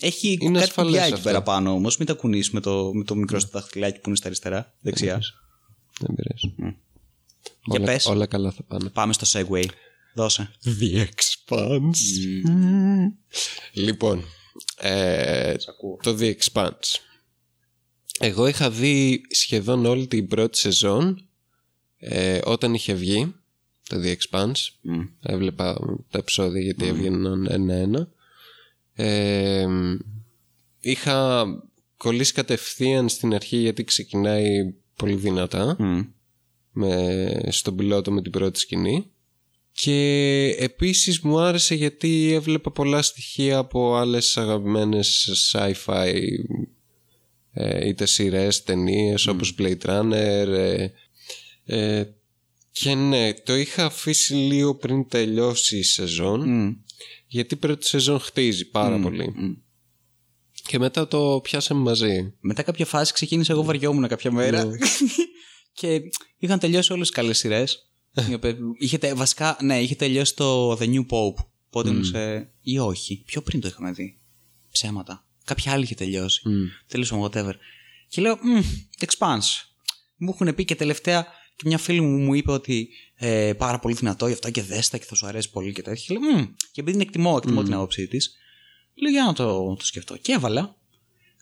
Speaker 1: Έχει
Speaker 2: Είναι
Speaker 1: κάτι
Speaker 2: ασφαλές
Speaker 1: κουμπιά εκεί
Speaker 2: αυτό.
Speaker 1: πέρα πάνω όμως. Μην τα κουνήσει με το, με το μικρό στο δαχτυλάκι που είναι στα αριστερά. Δεξιά.
Speaker 2: Δεν πειράζει.
Speaker 1: Για
Speaker 2: όλα,
Speaker 1: πες.
Speaker 2: όλα καλά θα πάνε.
Speaker 1: Πάμε στο Segway. Δώσε.
Speaker 2: The Expanse. Λοιπόν, Ε,
Speaker 1: Σ' ακούω.
Speaker 2: το The Expanse. Εγώ είχα δει σχεδόν όλη την πρώτη σεζόν ε, όταν είχε βγει το The Expanse. Έβλεπα τα επεισόδια γιατί έβγαιναν ένα-ένα. Ε, είχα κολλήσει κατευθείαν στην αρχή γιατί ξεκινάει πολύ δυνατά με, στον πιλότο με την πρώτη σκηνή. Και επίσης μου άρεσε γιατί έβλεπα πολλά στοιχεία από άλλες αγαπημένες sci-fi ε, είτε σειρές, ταινίες όπως Blade Runner ε, ε, και ναι, το είχα αφήσει λίγο πριν τελειώσει η σεζόν γιατί η πρώτη σεζόν χτίζει πάρα πολύ. Και μετά το πιάσαμε μαζί.
Speaker 1: Μετά κάποια φάση ξεκίνησα εγώ βαριόμουν κάποια μέρα [laughs] και είχαν τελειώσει όλες τις καλές σειρές. οι οποίες- είχε, τε- βασικά, ναι, είχε τελειώσει το The New Pope. Πότε mm. σε... ή όχι. Πιο πριν το είχαμε δει. Ψέματα. Κάποια άλλη είχε τελειώσει. Τελείωσαμε whatever. Και λέω, «Μμ, Expanse. Μου έχουν πει και τελευταία και μια φίλη μου μου είπε ότι ε, πάρα πολύ δυνατό γι' αυτό και δέστα και θα σου αρέσει πολύ και τέτοια. Και λέω, «Μμ». και επειδή την εκτιμώ, εκτιμώ την άποψή της, λέω για να το, το σκεφτώ. Και έβαλα.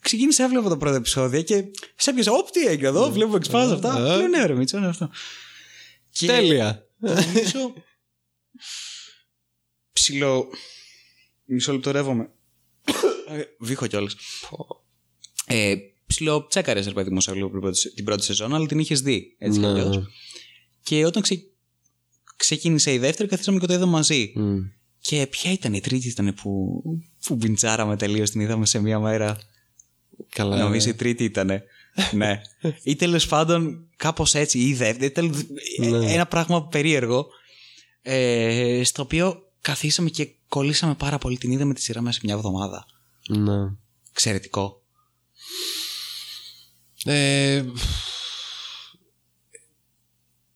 Speaker 1: Ξεκίνησα, έβλεπα το πρώτο επεισόδιο και σε έπιασε. Όπ, τι έγινε εδώ, βλέπω Expanse αυτά. Λέω, ναι, ρε Μίτσο, είναι αυτό. Και
Speaker 2: Τέλεια
Speaker 1: Νομίζω. Ψιλο. Μισό λεπτό ρεύομαι. Ε, Βήχω κιόλας. Ε, ψιλο τσέκαρες, ρε παιδί μου, σε λίγο πριν πρώτη- την πρώτη σεζόν, αλλά την είχες δει. Έτσι κι
Speaker 2: Ναι.
Speaker 1: αλλιώς. Και όταν ξε... ξεκίνησε η δεύτερη, καθίσαμε και το είδαμε μαζί.
Speaker 2: Μμ.
Speaker 1: Και ποια ήταν η τρίτη ήταν που, που μπιντσάραμε τελείως, την είδαμε σε μία μέρα.
Speaker 2: Καλά
Speaker 1: Νομίζω η τρίτη ήταν. ναι. Ή τέλος πάντων κάπως έτσι, ή η δεύτερη. τέλος-
Speaker 2: Ναι.
Speaker 1: Ένα πράγμα περίεργο. Ε, στο οποίο καθίσαμε και κολλήσαμε πάρα πολύ. Την είδαμε τη σειρά μέσα σε μια εβδομάδα.
Speaker 2: ναι.
Speaker 1: Εξαιρετικό.
Speaker 2: Ε,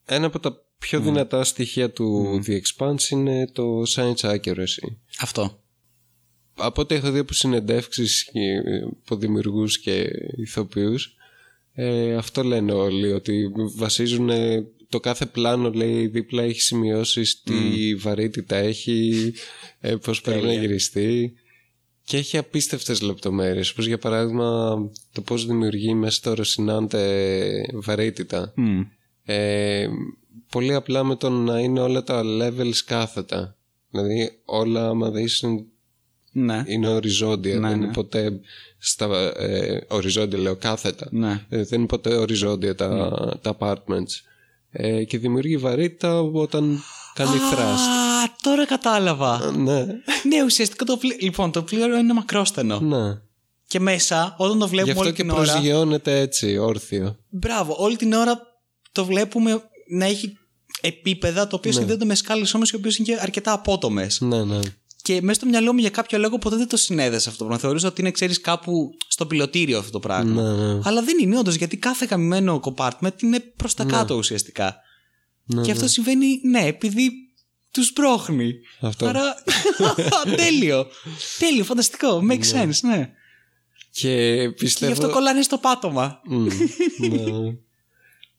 Speaker 2: ένα από τα πιο δυνατά στοιχεία του The Expanse είναι το science accuracy.
Speaker 1: Αυτό.
Speaker 2: Από ό,τι έχω δει από συνεντεύξεις και από δημιουργούς και ηθοποιούς ε, αυτό λένε όλοι ότι βασίζουν ε, το κάθε πλάνο λέει δίπλα έχει σημειώσεις τι βαρύτητα έχει ε, πώς πρέπει να γυριστεί και έχει απίστευτες λεπτομέρειες όπως για παράδειγμα το πώς δημιουργεί μέσα στο Ρωσινάντε βαρύτητα.
Speaker 1: Μμ.
Speaker 2: ε, πολύ απλά με το να είναι όλα τα levels κάθετα. Δηλαδή όλα άμα δεις είναι
Speaker 1: Ναι.
Speaker 2: είναι οριζόντια.
Speaker 1: Ναι,
Speaker 2: δεν είναι
Speaker 1: ναι.
Speaker 2: ποτέ στα, ε, οριζόντια, λέω κάθετα.
Speaker 1: Ναι.
Speaker 2: Ε, δεν είναι ποτέ οριζόντια τα, τα apartments. Ε, και δημιουργεί βαρύτητα όταν κάνει thrust.
Speaker 1: Α, τώρα κατάλαβα.
Speaker 2: Ναι,
Speaker 1: ναι, ουσιαστικά το πλοίο. Λοιπόν, το πλοίο είναι μακρόστενο.
Speaker 2: ναι.
Speaker 1: Και μέσα, όταν το
Speaker 2: Γι'
Speaker 1: βλέπουμε
Speaker 2: αυτό
Speaker 1: όλη
Speaker 2: και
Speaker 1: την ώρα.
Speaker 2: προσγειώνεται έτσι, όρθιο.
Speaker 1: Μπράβο, όλη την ώρα το βλέπουμε να έχει επίπεδα το οποίο συνδέονται με σκάλες όμως οι οποίες είναι και αρκετά απότομες.
Speaker 2: Ναι, ναι.
Speaker 1: Και μέσα στο μυαλό μου για κάποιο λόγο ποτέ δεν το συνέδεσα αυτό το πράγμα. Θεωρούσα ότι είναι, ξέρεις, κάπου στο πιλωτήριο αυτό το πράγμα.
Speaker 2: Ναι, ναι.
Speaker 1: Αλλά δεν είναι όντως γιατί κάθε καμημένο compartment είναι προς τα κάτω ουσιαστικά.
Speaker 2: Ναι,
Speaker 1: και αυτό συμβαίνει, ναι, επειδή τους σπρώχνει.
Speaker 2: Αυτό.
Speaker 1: Άρα. [laughs] τέλειο. τέλειο, φανταστικό. Makes sense, ναι.
Speaker 2: Και
Speaker 1: Και γι'
Speaker 2: πιστεύω...
Speaker 1: αυτό κολλάνε στο πάτωμα.
Speaker 2: Μμ, ναι.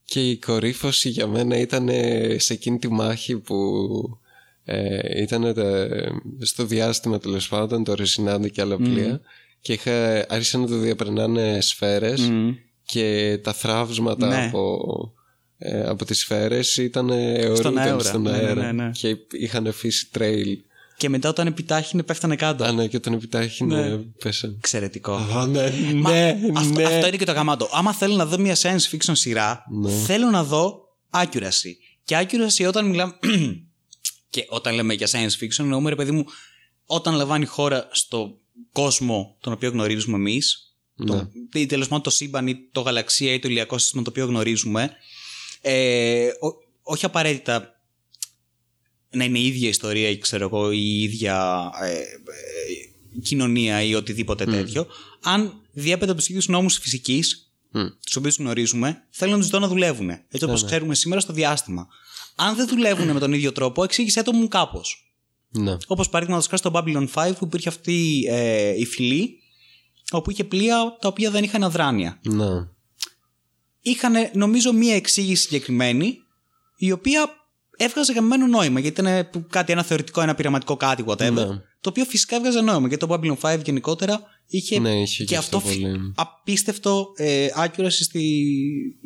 Speaker 2: Και η κορύφωση για μένα ήταν σε εκείνη τη μάχη που ε, ήταν στο διάστημα τέλος πάντων το Ρεσινάντι και άλλα πλοία και είχα, άρχισαν να το διαπερνάνε σφαίρες
Speaker 1: Μμ.
Speaker 2: και τα θράψματα
Speaker 1: Ναι.
Speaker 2: από, ε, από τις σφαίρες ήταν αιωρούνταν
Speaker 1: αέρα.
Speaker 2: στον
Speaker 1: Ναι, ναι,
Speaker 2: αέρα
Speaker 1: ναι, ναι.
Speaker 2: και είχαν αφήσει τρέιλ.
Speaker 1: Και μετά όταν επιτάχυνε πέφτανε κάτω.
Speaker 2: Α, ναι, και όταν επιτάχυνε πέσαν.
Speaker 1: Εξαιρετικό.
Speaker 2: Α, ναι,
Speaker 1: Μα,
Speaker 2: ναι,
Speaker 1: αυτό,
Speaker 2: ναι.
Speaker 1: αυτό είναι και το γαμάτο. Άμα θέλω να δω μια science fiction σειρά,
Speaker 2: Ναι.
Speaker 1: θέλω να δω accuracy. Και accuracy όταν μιλάμε. Και όταν λέμε για science fiction, εννοούμε ρε παιδί μου, όταν λαμβάνει η χώρα στο κόσμο τον οποίο γνωρίζουμε εμείς,
Speaker 2: Ναι.
Speaker 1: ή τέλος πάντων το σύμπαν ή το γαλαξία ή το ηλιακό σύστημα το οποίο γνωρίζουμε, ε, ό- όχι απαραίτητα να είναι η ίδια ιστορία ή ξέρω εγώ, η ίδια ε, ε, κοινωνία ή οτιδήποτε τέτοιο. Αν διέπεται από τους ίδιους νόμους της φυσικής,
Speaker 2: Μμ.
Speaker 1: τους οποίους γνωρίζουμε, θέλω να τους δω να δουλεύουν. Έτσι όπως ξέρουμε σήμερα στο διάστημα. Αν δεν δουλεύουν με τον ίδιο τρόπο, εξήγησέ το μου κάπως.
Speaker 2: Ναι.
Speaker 1: Όπως παραδείγματο χάρη στο Babylon 5 που υπήρχε αυτή ε, η φυλή, όπου είχε πλοία τα οποία δεν είχαν αδράνεια.
Speaker 2: Ναι.
Speaker 1: Είχαν νομίζω μία εξήγηση συγκεκριμένη, η οποία έβγαζε γαμμένο νόημα γιατί ήταν κάτι, ένα θεωρητικό, ένα πειραματικό κάτι, whatever.
Speaker 2: Ναι.
Speaker 1: Το οποίο φυσικά έβγαζε νόημα γιατί το Babylon 5 γενικότερα είχε,
Speaker 2: Ναι, είχε
Speaker 1: και
Speaker 2: και
Speaker 1: αυτό
Speaker 2: αυτό
Speaker 1: φυ-
Speaker 2: πολύ.
Speaker 1: απίστευτο ε, accuracy στη,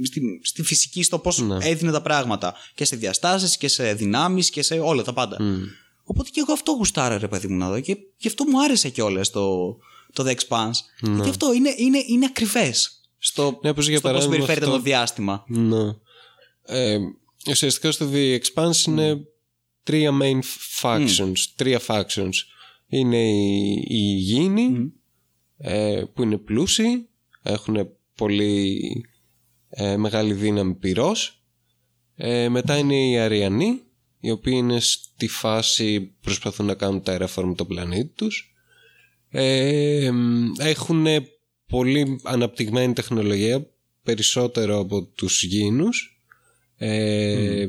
Speaker 1: στη, στη φυσική, στο πώς
Speaker 2: Ναι.
Speaker 1: έδινε τα πράγματα. Και σε διαστάσεις και σε δυνάμεις και σε όλα τα πάντα.
Speaker 2: Μμ.
Speaker 1: Οπότε και εγώ αυτό γουστάρα, ρε παιδί μου, να δω. Και γι' αυτό μου άρεσε κιόλας το, το The Expanse. Γιατί αυτό είναι, είναι, είναι ακριβές στο,
Speaker 2: Ναι, όπως για
Speaker 1: στο πώς
Speaker 2: παράδειγμα
Speaker 1: περιφέρεται
Speaker 2: αυτό-
Speaker 1: το διάστημα.
Speaker 2: Ναι. Ε, ουσιαστικά στο The Expanse είναι τρία main factions. Τρία factions. Είναι οι, οι Υγιεινοί, ε, που είναι πλούσιοι, έχουν πολύ ε, μεγάλη δύναμη πυρός. Ε, μετά είναι οι Αριανοί, οι οποίοι είναι στη φάση προσπαθούν να κάνουν terraform τον πλανήτη τους. Ε, έχουν πολύ αναπτυγμένη τεχνολογία, περισσότερο από τους γήινους. Ε,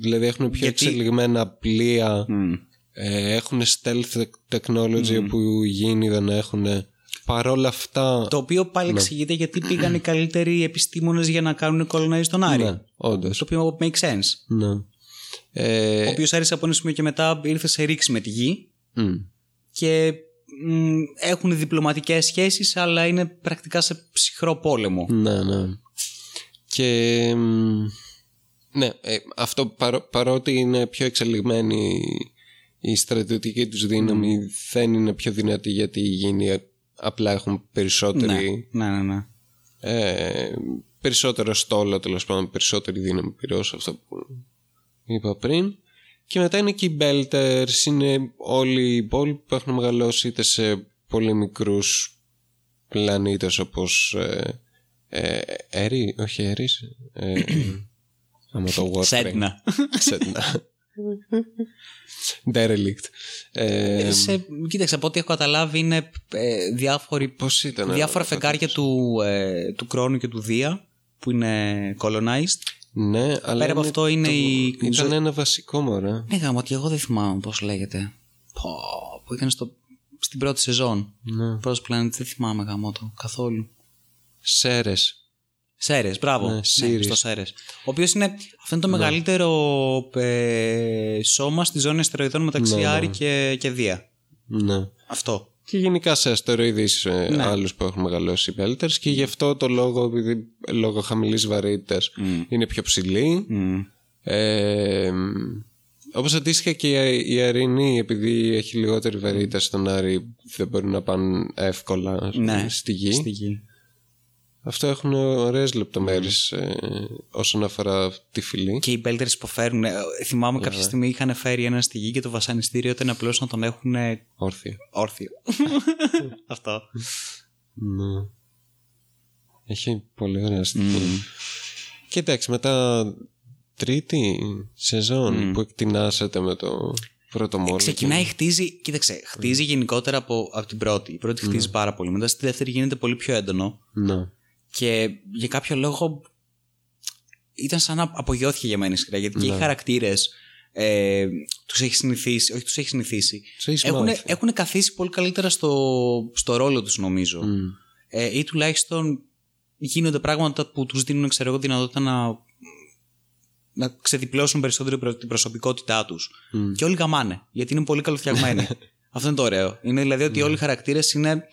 Speaker 2: Δηλαδή έχουν πιο
Speaker 1: Γιατί-
Speaker 2: εξελιγμένα πλοία,
Speaker 1: Μμ.
Speaker 2: ε, έχουν stealth technology που οι γήινοι δεν έχουν. Παρόλα αυτά...
Speaker 1: Το οποίο πάλι εξηγείται γιατί πήγαν οι καλύτεροι επιστήμονες για να κάνουν colonize τον Άρη.
Speaker 2: Ναι, όντως.
Speaker 1: Το οποίο make sense.
Speaker 2: Ναι. Ε,
Speaker 1: Ο οποίος άρχισε από ένα σημείο και μετά ήρθε σε ρήξη με τη γη
Speaker 2: μ.
Speaker 1: και μ, έχουν διπλωματικές σχέσεις αλλά είναι πρακτικά σε ψυχρό πόλεμο.
Speaker 2: Ναι, ναι. Και μ, ναι, ε, αυτό παρό- παρότι είναι πιο εξελιγμένη η στρατιωτική τους δύναμη δεν είναι πιο δυνατή γιατί οι γήινοι απλά έχουν περισσότερη,
Speaker 1: Ναι, ναι, ναι.
Speaker 2: ε, περισσότερο στόλο τέλος πάντων, περισσότερη δύναμη πυρός αυτό που είπα πριν. Και μετά είναι και οι Belters, είναι όλοι οι υπόλοιποι που έχουν μεγαλώσει είτε σε πολύ μικρούς πλανήτες όπως ε, ε, Έρη, όχι Έρης, ε, [coughs] άμα το Warframe.
Speaker 1: Σέτνα.
Speaker 2: Σέτνα. [laughs] Derelict. Ε,
Speaker 1: σε, κοίταξε, από ό,τι έχω καταλάβει είναι ε, διάφοροι,
Speaker 2: πώς ήταν
Speaker 1: διάφορα
Speaker 2: αυτό;
Speaker 1: φεγγάρια του, ε, του Κρόνου και του Δία που είναι colonized.
Speaker 2: Ναι, αλλά
Speaker 1: Πέρα από αυτό είναι η-
Speaker 2: Ήταν ένα βασικό μωρέ.
Speaker 1: Ναι, γάμο, ότι εγώ δεν θυμάμαι πώς λέγεται. Πω, που ήταν στο, στην πρώτη σεζόν.
Speaker 2: Ναι.
Speaker 1: Πρώτος πλανήτη, δεν θυμάμαι γάμο το καθόλου.
Speaker 2: Σέρες.
Speaker 1: Σέρες, μπράβο.
Speaker 2: Ναι,
Speaker 1: Ναι,
Speaker 2: Σύρις.
Speaker 1: στο Σέρες. Ο οποίος είναι. Αυτό είναι το μεγαλύτερο ε, σώμα στη ζώνη αστεροειδών μεταξύ
Speaker 2: Ναι, ναι.
Speaker 1: Άρη και, και Δία.
Speaker 2: Ναι.
Speaker 1: Αυτό.
Speaker 2: Και γενικά σε αστεροειδείς ε,
Speaker 1: Ναι.
Speaker 2: άλλους που έχουν μεγαλώσει οι Belters και γι' αυτό το λόγο, επειδή λόγω χαμηλής βαρύτητας είναι πιο ψηλή.
Speaker 1: Μμ.
Speaker 2: Ε, όπως αντίστοιχα και η, η Αρινή επειδή έχει λιγότερη βαρύτητα στον Άρη δεν μπορεί να πάνε εύκολα
Speaker 1: Ναι,
Speaker 2: στη γη.
Speaker 1: Στη γη.
Speaker 2: Αυτό έχουν ωραίες λεπτομέρειες ε, όσον αφορά τη φυλή.
Speaker 1: Και οι Μπέλτερ υποφέρουν. Ε, Θυμάμαι κάποια στιγμή είχαν φέρει ένα στη γη και το βασανιστήριο ήταν απλώς να τον έχουν ε,
Speaker 2: Όρθια.
Speaker 1: όρθιο. [laughs] Αυτό.
Speaker 2: Ναι. Έχει πολύ ωραία στοιχεία. Και εντάξει, μετά τρίτη σεζόν που εκτινάσατε με το πρώτο μόλι.
Speaker 1: Ξεκινάει, χτίζει. Κοίταξε, χτίζει γενικότερα από, από την πρώτη. Η πρώτη χτίζει πάρα πολύ. Μετά στη δεύτερη γίνεται πολύ πιο έντονο.
Speaker 2: Ναι.
Speaker 1: Και για κάποιο λόγο ήταν σαν να απογειώθηκε για μένα η σειρά. Γιατί και οι χαρακτήρες ε, τους έχει συνηθίσει, όχι τους έχει συνηθίσει.
Speaker 2: Τους έχεις
Speaker 1: Έχουν,
Speaker 2: μάθει.
Speaker 1: έχουν καθίσει πολύ καλύτερα στο, στο ρόλο τους, νομίζω.
Speaker 2: Μμ.
Speaker 1: Ε, ή τουλάχιστον γίνονται πράγματα που τους δίνουν, ξέρω εγώ, δυνατότητα να, να ξεδιπλώσουν περισσότερο προ- την προσωπικότητά τους.
Speaker 2: Μμ.
Speaker 1: Και όλοι γαμάνε, γιατί είναι πολύ καλοφτιαγμένοι. [laughs] Αυτό είναι το ωραίο. Είναι δηλαδή ότι όλοι οι χαρακτήρες είναι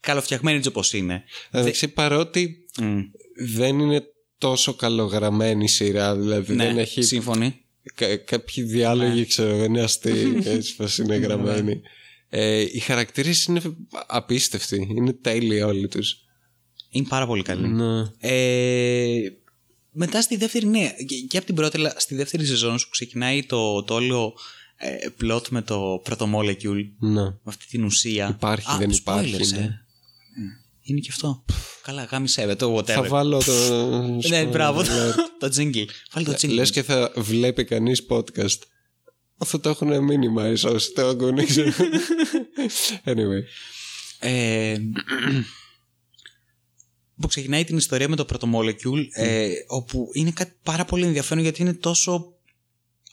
Speaker 1: καλοφτιαγμένοι έτσι όπως είναι.
Speaker 2: Εντάξει, παρότι
Speaker 1: Μμ.
Speaker 2: δεν είναι τόσο καλογραμμένη η σειρά, δηλαδή δεν
Speaker 1: Ναι,
Speaker 2: έχει
Speaker 1: σύμφωνοι.
Speaker 2: κα- κάποιοι διάλογοι, ξέρω εγώ, είναι αστείοι, έτσι πως είναι γραμμένοι. Ε, οι χαρακτήρες είναι απίστευτοι, είναι τέλειοι όλοι τους.
Speaker 1: Είναι πάρα πολύ καλοί.
Speaker 2: Ναι.
Speaker 1: Ε, μετά στη δεύτερη, ναι, και, και από την πρώτη, αλλά στη δεύτερη σεζόν σου ξεκινάει το, το όλο ε, plot με το πρώτο molecule,
Speaker 2: Ναι.
Speaker 1: με αυτή την ουσία.
Speaker 2: Υπάρχει,
Speaker 1: Α,
Speaker 2: δεν
Speaker 1: spoilers,
Speaker 2: υπάρχει,
Speaker 1: ε.
Speaker 2: ναι.
Speaker 1: Ε, Είναι και αυτό. Καλά, γάμισε με το whatever.
Speaker 2: Θα βάλω το... [laughs]
Speaker 1: Ναι, μπράβο, το,
Speaker 2: alert.
Speaker 1: το jingle. Βάλει το jingle.
Speaker 2: Λες και θα βλέπει κανείς podcast. Θα το έχουν μήνυμα όσοι το ακούνε. [laughs] anyway.
Speaker 1: Ε, που ξεκινάει την ιστορία με το πρώτο molecule, ε, όπου είναι κάτι πάρα πολύ ενδιαφέρον γιατί είναι τόσο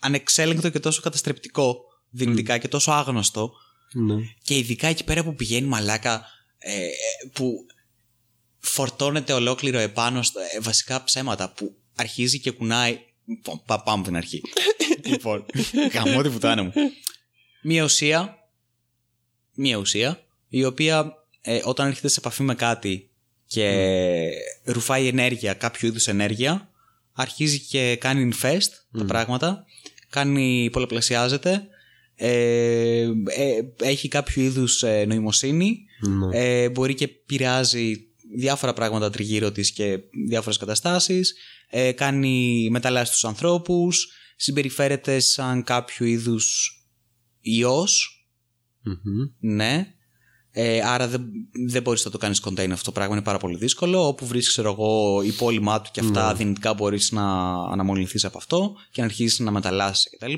Speaker 1: ανεξέλεγκτο και τόσο καταστρεπτικό δυνητικά και τόσο άγνωστο.
Speaker 2: Ναι.
Speaker 1: Και ειδικά εκεί πέρα που πηγαίνει μαλάκα ε, ε, που φορτώνεται ολόκληρο επάνω στα ε, βασικά ψέματα που αρχίζει και κουνάει. Πα- Πάμε από την αρχή. [laughs] λοιπόν, γαμώ τη βουτάνα μου. Μία ουσία, μία ουσία, η οποία ε, όταν έρχεται σε επαφή με κάτι και ρουφάει ενέργεια, κάποιο είδους ενέργεια, αρχίζει και κάνει infest τα πράγματα, κάνει, πολλαπλασιάζεται, ε, ε, έχει κάποιο είδους ε, νοημοσύνη,
Speaker 2: Ναι.
Speaker 1: ε, μπορεί και επηρεάζει διάφορα πράγματα τριγύρω της και διάφορες καταστάσεις, ε, κάνει μεταλλάσσεις τους ανθρώπους, συμπεριφέρεται σαν κάποιο είδους ιός,
Speaker 2: Μμμ.
Speaker 1: ναι. Ε, άρα δεν, δεν μπορείς να το κάνεις contain αυτό το πράγμα, είναι πάρα πολύ δύσκολο. Όπου βρίσκεις, ξέρω εγώ, υπόλοιμά του και αυτά, δυνητικά μπορείς να αναμολυνθείς από αυτό και να αρχίσεις να μεταλλάσσεις κτλ.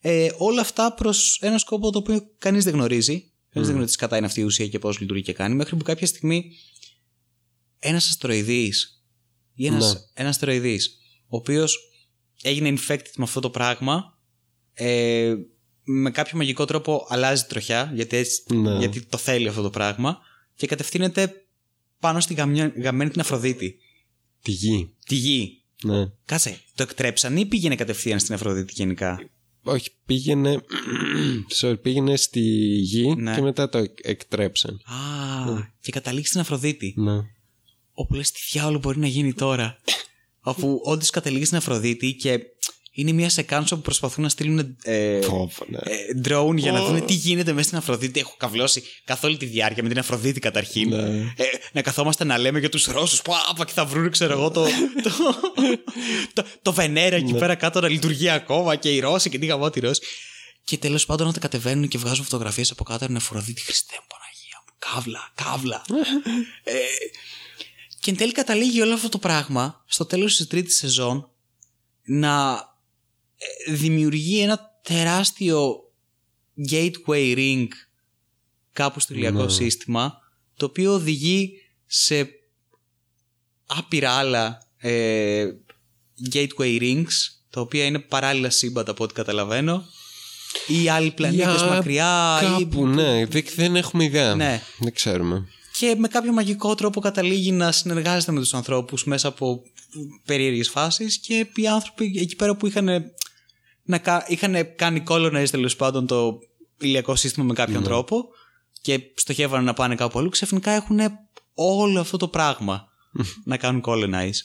Speaker 1: Ε, όλα αυτά προς ένα σκόπο το οποίο κανείς δεν γνωρίζει. Κανείς δεν γνωρίζει τι κατά είναι αυτή η ουσία και πώς λειτουργεί και κάνει. Μέχρι που κάποια στιγμή ένας αστροειδής ή ένας,
Speaker 2: Ναι.
Speaker 1: ένας αστροειδής ο οποίος έγινε infected με αυτό το πράγμα ε, με κάποιο μαγικό τρόπο αλλάζει τροχιά γιατί, έτσι,
Speaker 2: Ναι.
Speaker 1: γιατί το θέλει αυτό το πράγμα και κατευθύνεται πάνω στη γαμιά- γαμμένη την Αφροδίτη.
Speaker 2: Τη γη.
Speaker 1: Τη γη.
Speaker 2: Ναι.
Speaker 1: Κάτσε, το εκτρέψαν ή πήγαινε κατευθείαν στην Αφροδίτη γενικά;
Speaker 2: Όχι, πήγαινε, [clears throat] sorry, πήγαινε στη γη
Speaker 1: Ναι.
Speaker 2: και μετά το εκ- εκτρέψαν.
Speaker 1: Α, και καταλήξει στην Αφροδίτη.
Speaker 2: Ναι.
Speaker 1: Όπου λες τι διάολο μπορεί να γίνει τώρα. Αφού όντως καταλήγει στην Αφροδίτη και είναι μια σεκάνσο που προσπαθούν να στείλουν ε,
Speaker 2: Φόβο, ναι.
Speaker 1: ε, drone για να δουν τι γίνεται μέσα στην Αφροδίτη. Έχω καβλώσει καθ' όλη τη διάρκεια με την Αφροδίτη καταρχήν.
Speaker 2: Ναι.
Speaker 1: Ε, να καθόμαστε να λέμε για τους Ρώσους. Πάπα και θα βρουν, ξέρω εγώ, το, το, το, το Βενέρα εκεί πέρα κάτω να λειτουργεί ακόμα και οι Ρώσοι και τι γαμώ τη Ρώση. Και τέλος πάντων όταν κατεβαίνουν και βγάζουν φωτογραφίες από κάτω είναι Αφροδίτη Χριστέ μου Παναγία μου. Καύλα, καύλα. [laughs] ε, και εν τέλει καταλήγει όλο αυτό το πράγμα στο τέλος της τρίτης σεζόν να ε, δημιουργεί ένα τεράστιο gateway ring κάπου στο ηλιακό σύστημα το οποίο οδηγεί σε άπειρα άλλα ε, gateway rings τα οποία είναι παράλληλα σύμπαντα από ό,τι καταλαβαίνω ή άλλοι πλανήτες
Speaker 2: Για
Speaker 1: μακριά ή
Speaker 2: Κάπου, ναι. Δεν, δεν έχουμε ιδέα.
Speaker 1: Ναι.
Speaker 2: Δεν ξέρουμε.
Speaker 1: Και με κάποιο μαγικό τρόπο καταλήγει να συνεργάζεται με τους ανθρώπους μέσα από περίεργες φάσεις και οι άνθρωποι εκεί πέρα που είχαν, να, κα- είχαν κάνει colonize τέλος πάντων το ηλιακό σύστημα με κάποιον τρόπο και στοχεύανε να πάνε κάπου αλλού ξαφνικά έχουν όλο αυτό το πράγμα [laughs] να κάνουν colonize.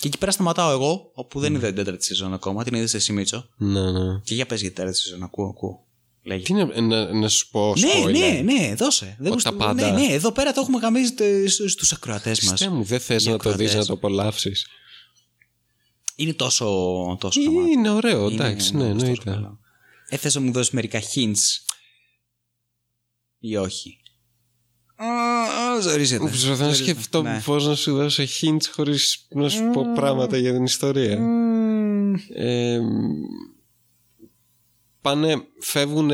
Speaker 1: Και εκεί πέρα σταματάω εγώ όπου δεν είδα την τέταρτη σεζόν ακόμα την είδες εσύ Μίτσο;
Speaker 2: Ναι, ναι.
Speaker 1: και για πες για την τέταρτη σεζόν ακούω, ακούω Λέγε.
Speaker 2: Τι να, να, να σου πω
Speaker 1: Ναι,
Speaker 2: spoiler;
Speaker 1: ναι, ναι, δώσε. Δεν
Speaker 2: Ο,
Speaker 1: γουστα-
Speaker 2: τα πάντα.
Speaker 1: Ναι, ναι, εδώ πέρα το έχουμε γαμίσει τε- στους- στους ακροατές μας.
Speaker 2: Χριστέ μου, δεν θες
Speaker 1: Για
Speaker 2: να το δεις
Speaker 1: ακροατές.
Speaker 2: να το απολαύσεις.
Speaker 1: Είναι τόσο, τόσο γαμάτο.
Speaker 2: Είναι ωραίο,
Speaker 1: Είναι,
Speaker 2: εντάξει,
Speaker 1: είναι
Speaker 2: ναι,
Speaker 1: τόσο
Speaker 2: εννοείται.
Speaker 1: καλό. Ε, θες να μου δώσεις μερικά hints ή όχι; Α, Ζορίζεται.
Speaker 2: Προσπαθώ να σκεφτώ
Speaker 1: Ναι.
Speaker 2: πώς να σου δώσω hints χωρίς να σου πω πράγματα για την ιστορία. Ε, πάνε, φεύγουν,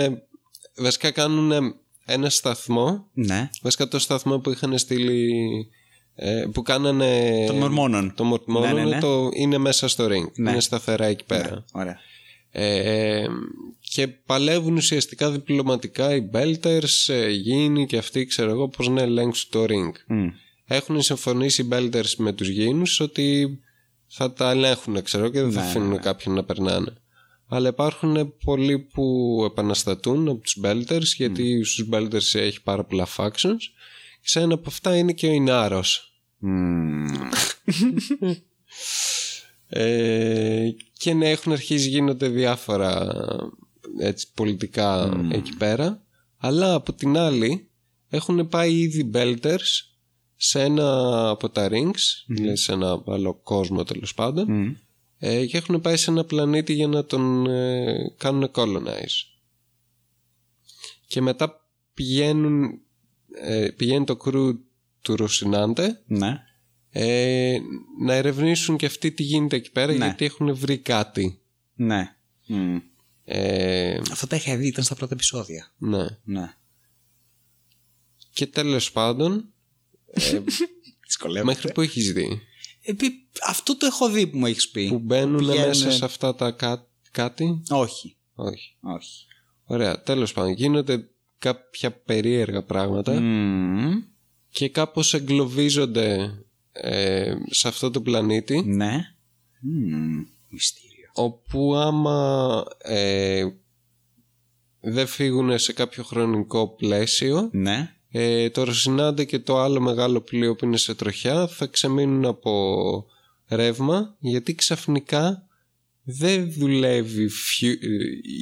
Speaker 2: βασικά κάνουν ένα σταθμό,
Speaker 1: Ναι,
Speaker 2: βασικά το σταθμό που είχαν στείλει, ε, που κάνανε...
Speaker 1: των Μορμόνων.
Speaker 2: Το Μορμόνων
Speaker 1: Ναι, ναι, ναι.
Speaker 2: Το, είναι μέσα στο ring,
Speaker 1: Ναι.
Speaker 2: είναι σταθερά εκεί πέρα.
Speaker 1: Ναι, Ωραία.
Speaker 2: Ε, και παλεύουν ουσιαστικά διπλωματικά οι Belters, ε, Γίνοι και αυτοί ξέρω εγώ πώς να ελέγξουν το ring.
Speaker 1: Μμ.
Speaker 2: Έχουν συμφωνήσει οι Belters με τους Γίνους ότι θα τα ελέγχουν ξέρω και δεν θα
Speaker 1: Ναι,
Speaker 2: αφήνουν
Speaker 1: ναι, ναι.
Speaker 2: κάποιον να περνάνε. Αλλά υπάρχουν πολλοί που επαναστατούν από τους Belters γιατί στους Belters έχει πάρα πολλά factions και ένα από αυτά είναι και ο Ινάρος.
Speaker 1: Μμ. [laughs]
Speaker 2: Ε, και ναι, έχουν αρχίσει γίνονται διάφορα έτσι, πολιτικά εκεί πέρα. Αλλά από την άλλη έχουν πάει ήδη Belters σε ένα από τα rings, δηλαδή σε ένα άλλο κόσμο τέλος πάντων,
Speaker 1: Μμ.
Speaker 2: Ε, και έχουν πάει σε ένα πλανήτη για να τον ε, κάνουν colonize. Και μετά πηγαίνουν, ε, πηγαίνει το crew του Ρωσινάντε
Speaker 1: Ναι.
Speaker 2: ε, να ερευνήσουν και αυτοί τι γίνεται εκεί πέρα
Speaker 1: Ναι.
Speaker 2: γιατί έχουν βρει κάτι.
Speaker 1: Ναι. Μμ.
Speaker 2: Ε,
Speaker 1: Αυτό τα είχα δει, ήταν στα πρώτα επεισόδια.
Speaker 2: ναι.
Speaker 1: Ναι.
Speaker 2: Και τέλος πάντων, ε, [laughs]
Speaker 1: Δυσκολεύεται.
Speaker 2: μέχρι που έχεις δει,
Speaker 1: Επί... Αυτό το έχω δει που μου έχεις πει.
Speaker 2: που μπαίνουν
Speaker 1: Πηγαίνουν-
Speaker 2: μέσα σε αυτά τα κά- κάτι;
Speaker 1: Όχι.
Speaker 2: Όχι.
Speaker 1: Όχι.
Speaker 2: Ωραία, τέλος πάντων, γίνονται κάποια περίεργα πράγματα
Speaker 1: Μμ.
Speaker 2: και κάπως εγκλωβίζονται ε, σε αυτό το πλανήτη
Speaker 1: Ναι. Μμ. Μυστήριο.
Speaker 2: όπου άμα ε, δεν φύγουν σε κάποιο χρονικό πλαίσιο
Speaker 1: Ναι.
Speaker 2: Ε, το Ρωσινάντε και το άλλο μεγάλο πλοίο που είναι σε τροχιά θα ξεμείνουν από ρεύμα γιατί ξαφνικά δεν δουλεύει φιου-